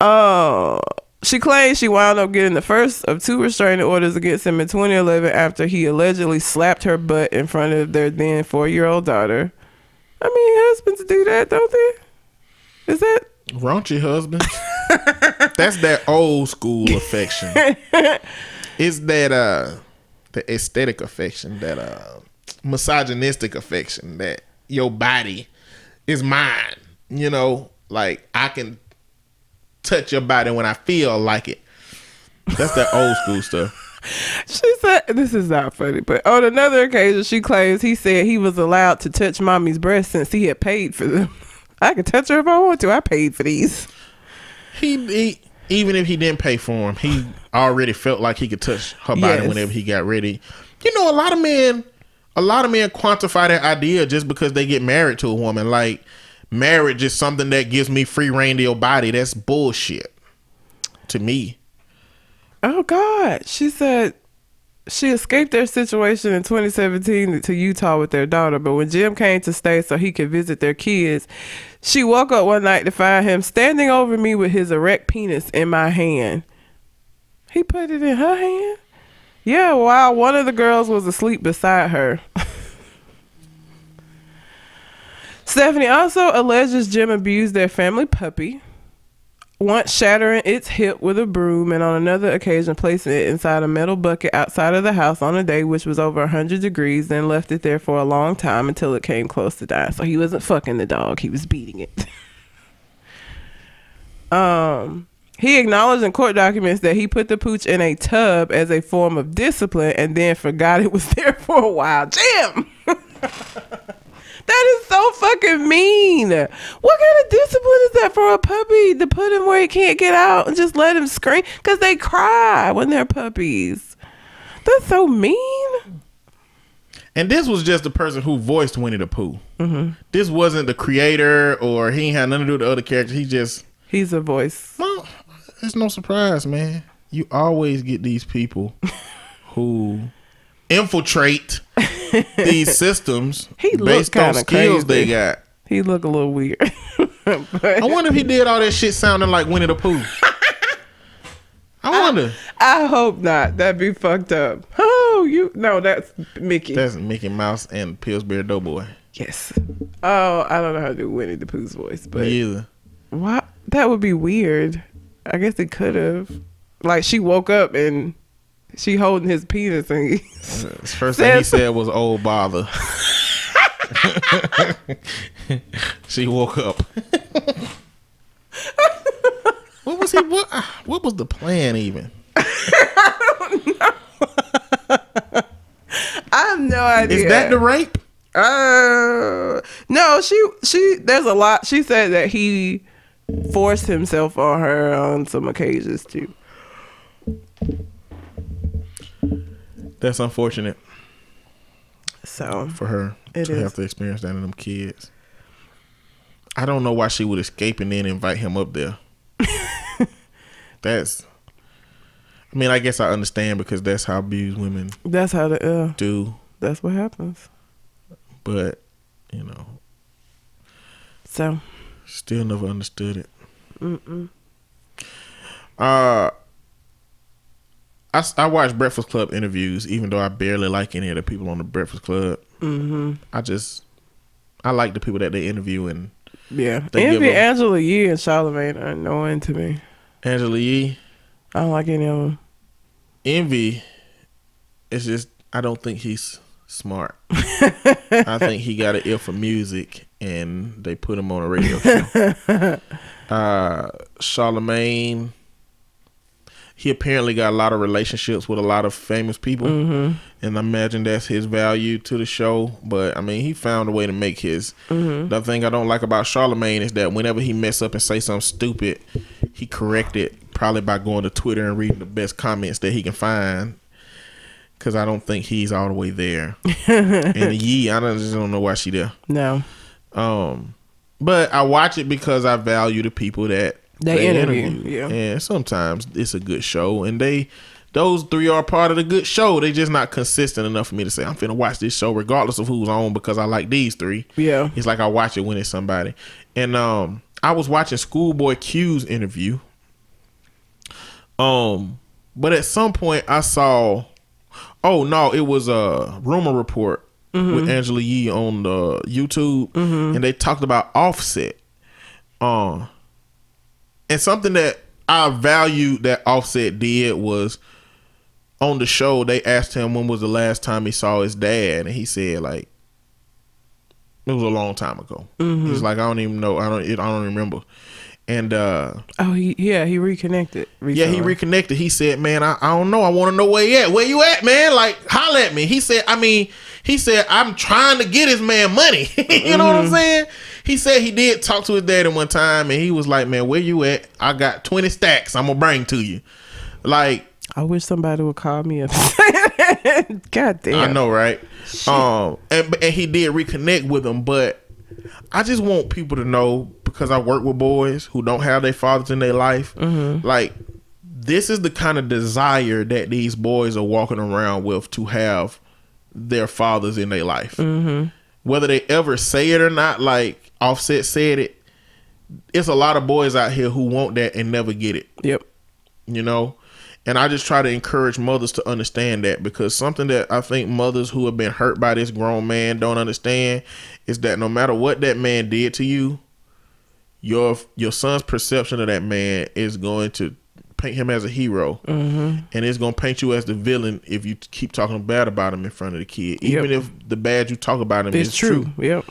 Uh, she claims she wound up getting the first of two restraining orders against him in 2011 after he allegedly slapped her butt in front of their then four year old daughter. I mean, husbands do that, don't they? Is that Raunchy husband. *laughs* That's that old school affection. *laughs* it's that uh the aesthetic affection, that uh misogynistic affection, that your body is mine. You know, like I can touch your body when I feel like it. That's that old school stuff. *laughs* She said, this is not funny, but on another occasion, she claims he said he was allowed to touch mommy's breast since he had paid for them. *laughs* I can touch her if I want to. I paid for these. He, he even if he didn't pay for him, he already felt like he could touch her body Yes. whenever he got ready. You know, a lot of men, a lot of men quantify that idea just because they get married to a woman. Like marriage is something that gives me free reign to your body. That's bullshit to me. Oh, God. She said she escaped their situation in 2017 to Utah with their daughter, but when Jim came to stay so he could visit their kids, she woke up one night to find him standing over me with his erect penis in my hand. He put it in her hand? Yeah, while one of the girls was asleep beside her. *laughs* Stephanie also alleges Jim abused their family puppy, once shattering its hip with a broom, and on another occasion placing it inside a metal bucket outside of the house on a day which was over 100 degrees, then left it there for a long time until it came close to dying. So he wasn't fucking the dog, he was beating it. *laughs* um, he acknowledged in court documents that he put the pooch in a tub as a form of discipline and then forgot it was *laughs* there for a while. Jim! *laughs* That is so fucking mean. What kind of discipline is that for a puppy to put him where he can't get out and just let him scream? Because they cry when they're puppies. That's so mean. And this was just the person who voiced Winnie the Pooh. Mm-hmm. This wasn't the creator or he ain't had nothing to do with the other characters. He just He's a voice. No, it's no surprise, man. You always get these people *laughs* who infiltrate *laughs* these systems He based on skills they got. He look a little weird. *laughs* I wonder if he did all that shit sounding like Winnie the Pooh. I wonder. I hope not. That'd be fucked up. Oh, you no, that's Mickey. That's Mickey Mouse and Pillsbury Doughboy. yes. Oh, I don't know how to do Winnie the Pooh's voice, but Me either. Why? That would be weird. I guess it could have. Like she woke up and she holding his penis and he, first thing he said was "old bother." *laughs* she woke up. what was he? What? What was the plan even? *laughs* I have no idea. Is that the rape? Uh, no. She she. There's a lot. She said that he forced himself on her on some occasions too. That's unfortunate So for her It to is. have to experience that in them kids. I don't know why she would escape and then invite him up there. *laughs* that's. I mean, I guess I understand because that's how abused women that's how the uh, do. That's what happens. But you know, So still never understood it. Uh, I I watch Breakfast Club interviews, even though I barely like any of the people on the Breakfast Club. Mm-hmm. I just I like the people that they interview and yeah, They them- Angela Yee, and Charlamagne are annoying to me. Angela Yee. I don't like any of them. Envy it's just I don't think he's smart. *laughs* I think he got an ear for music and they put him on a radio show. *laughs* uh Charlamagne he apparently got a lot of relationships with a lot of famous people and I imagine that's his value to the show. But I mean he found a way to make his the thing I don't like about Charlamagne is that whenever he mess up and say something stupid, he correct it probably by going to Twitter and reading the best comments that he can find. Cause I don't think he's all the way there. *laughs* and Yee, I don't, just don't know why she there. No, Um, but I watch it because I value the people that They interview, yeah. And sometimes it's a good show, and they those three are part of the good show. They just not consistent enough for me to say I'm finna watch this show regardless of who's on because I like these three. Yeah. it's like I watch it when it's somebody. And um, I was watching Schoolboy Q's interview. Um, but at some point I saw, oh no, it was a rumor report with Angela Yee on the YouTube, and they talked about Offset. Um, and something that I valued that Offset did was on the show they asked him when was the last time he saw his dad, and he said like it was a long time ago. He's like I don't even know, I don't, I don't remember. And uh oh he, yeah, he reconnected. yeah, he reconnected. He said, "Man, I, I don't know. I want to know where you at. Where you at, man? Like, holla at me." He said, "I mean, he said I'm trying to get his man money. *laughs* you know what I'm saying?" He said he did talk to his daddy one time, and he was like, "Man, where you at? I got 20 stacks. I'm gonna bring to you." Like, I wish somebody would call me up. *laughs* God damn. I know, right? Um, and and he did reconnect with him, but I just want people to know because I work with boys who don't have their fathers in their life. Like, this is the kind of desire that these boys are walking around with to have their fathers in their life. Whether they ever say it or not, like Offset said it, it's a lot of boys out here who want that and never get it Yep. you know and i just try to encourage mothers to understand that because something that i think mothers who have been hurt by this grown man don't understand is that no matter what that man did to you your your son's perception of that man is going to paint him as a hero Mm-hmm. and it's going to paint you as the villain if you keep talking bad about him in front of the kid even Yep. if the bad you talk about him It's is true. true Yep.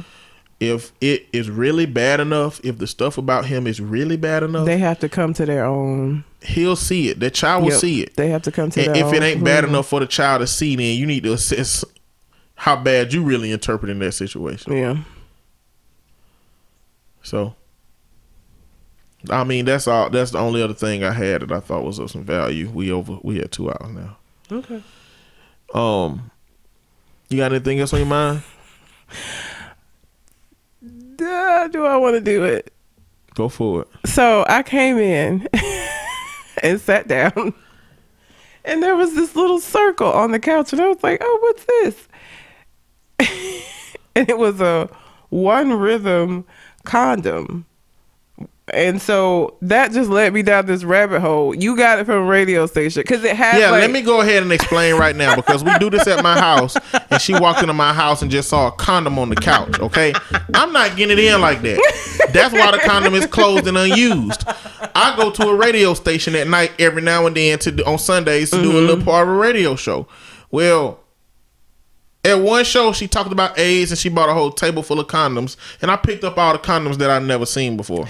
If it is really bad enough if the stuff about him is really bad enough They have to come to their own. he'll see it the child will Yep. see it They have to come to and if it ain't bad enough for the child to see, then you need to assess how bad you really interpreting that situation. Yeah. So, I mean, that's all. That's the only other thing I had that I thought was of some value. We over. We had two hours now. Okay. Um, you got anything else on your mind? *laughs* Duh, do I want to do it? Go for it. So I came in *laughs* and sat down, and there was this little circle on the couch, and I was like, "Oh, what's this?" *laughs* and it was a one rhythm condom. And so that just led me down this rabbit hole. You got it from a radio station because it has. Yeah, like, let me go ahead and explain right now because we do this at my house, and she walked into my house and just saw a condom on the couch. Okay, I'm not getting it in like that. That's why the condom is closed and unused. I go to a radio station at night every now and then to on Sundays to do a mm-hmm. little part of a radio show. Well, at one show she talked about AIDS and she bought a whole table full of condoms, and I picked up all the condoms that I'd never seen before.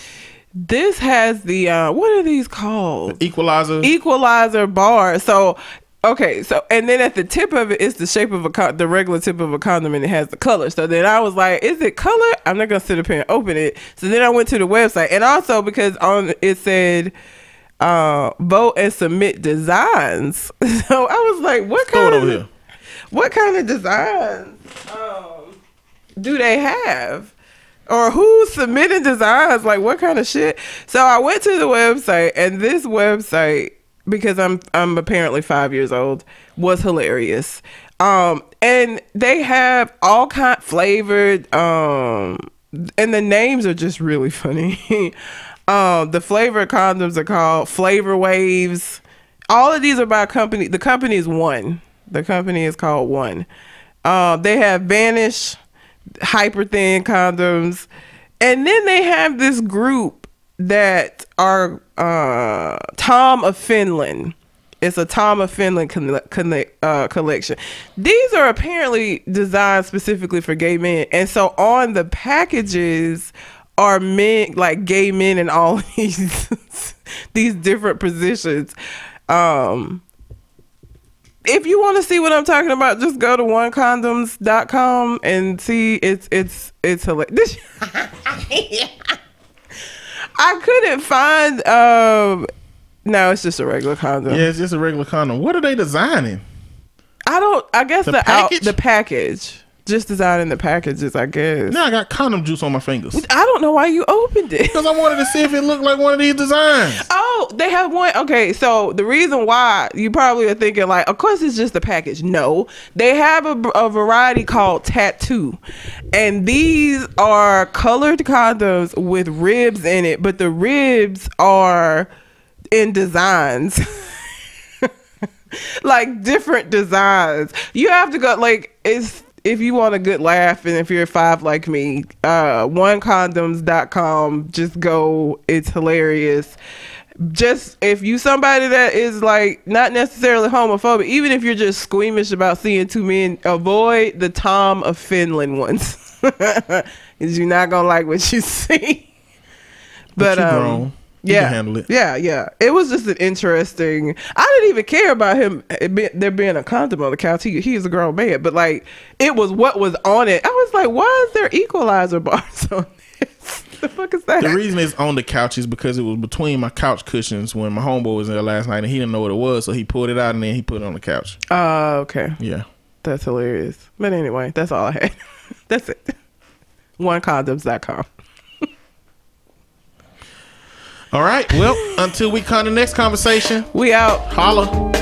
This has the uh, what are these called? Equalizer. equalizer bar. So okay, so and then at the tip of it is the shape of a con- the regular tip of a condom, and it has the color. So then I was like, is it color? I'm not gonna sit up here and open it. So then I went to the website, and also because on it said uh vote and submit designs. *laughs* So I was like, what kind of here. what kind of designs um, do they have? Or who submitted designs? Like what kind of shit? So I went to the website and this website, because I'm I'm apparently five years old, was hilarious. Um, and they have all kind flavored. Um, and the names are just really funny. *laughs* um, the flavor condoms are called Flavor Waves. All of these are by company. The company is one. The company is called One. Um, they have Vanish, hyper thin condoms, and then they have this group that are uh, Tom of Finland. It's a Tom of Finland uh, collection. These are apparently designed specifically for gay men, and so on the packages are men like gay men in all *laughs* these these different positions. Um, if you want to see what I'm talking about, just go to onecondoms.com and see it's it's it's hilarious. *laughs* I couldn't find um no, it's just a regular condom. Yeah, it's just a regular condom. What are they designing? I don't I guess The the, package? out the package. Just designing the packages, I guess. Now I got condom juice on my fingers. I don't know why you opened it. Because I wanted to see if it looked like one of these designs. Oh, they have one. Okay, so the reason why you probably are thinking like, of course it's just a package. No, they have a, a variety called tattoo, and these are colored condoms with ribs in it, but the ribs are in designs. *laughs* like different designs. You have to go like it's if you want a good laugh and if you're five like me, uh onecondoms.com, just go. It's hilarious. Just if you somebody that is like not necessarily homophobic, even if you're just squeamish about seeing two men, avoid the Tom of Finland ones. *laughs* Cause you're not gonna like what you *laughs* see. But But, um, yeah, handle it. yeah, yeah. It was just an interesting. I didn't even care about him it be, there being a condom on the couch. He he's a grown man, but like it was what was on it. I was like, why is there equalizer *laughs* bars on this? The fuck is that? The reason it's on the couch is because it was between my couch cushions when my homeboy was there last night and he didn't know what it was, so he pulled it out and then he put it on the couch. Oh, okay, Yeah. that's hilarious. But anyway, that's all I had. *laughs* that's it. Onecondoms.com. All right. Well, until we come to the next conversation, We out. holla.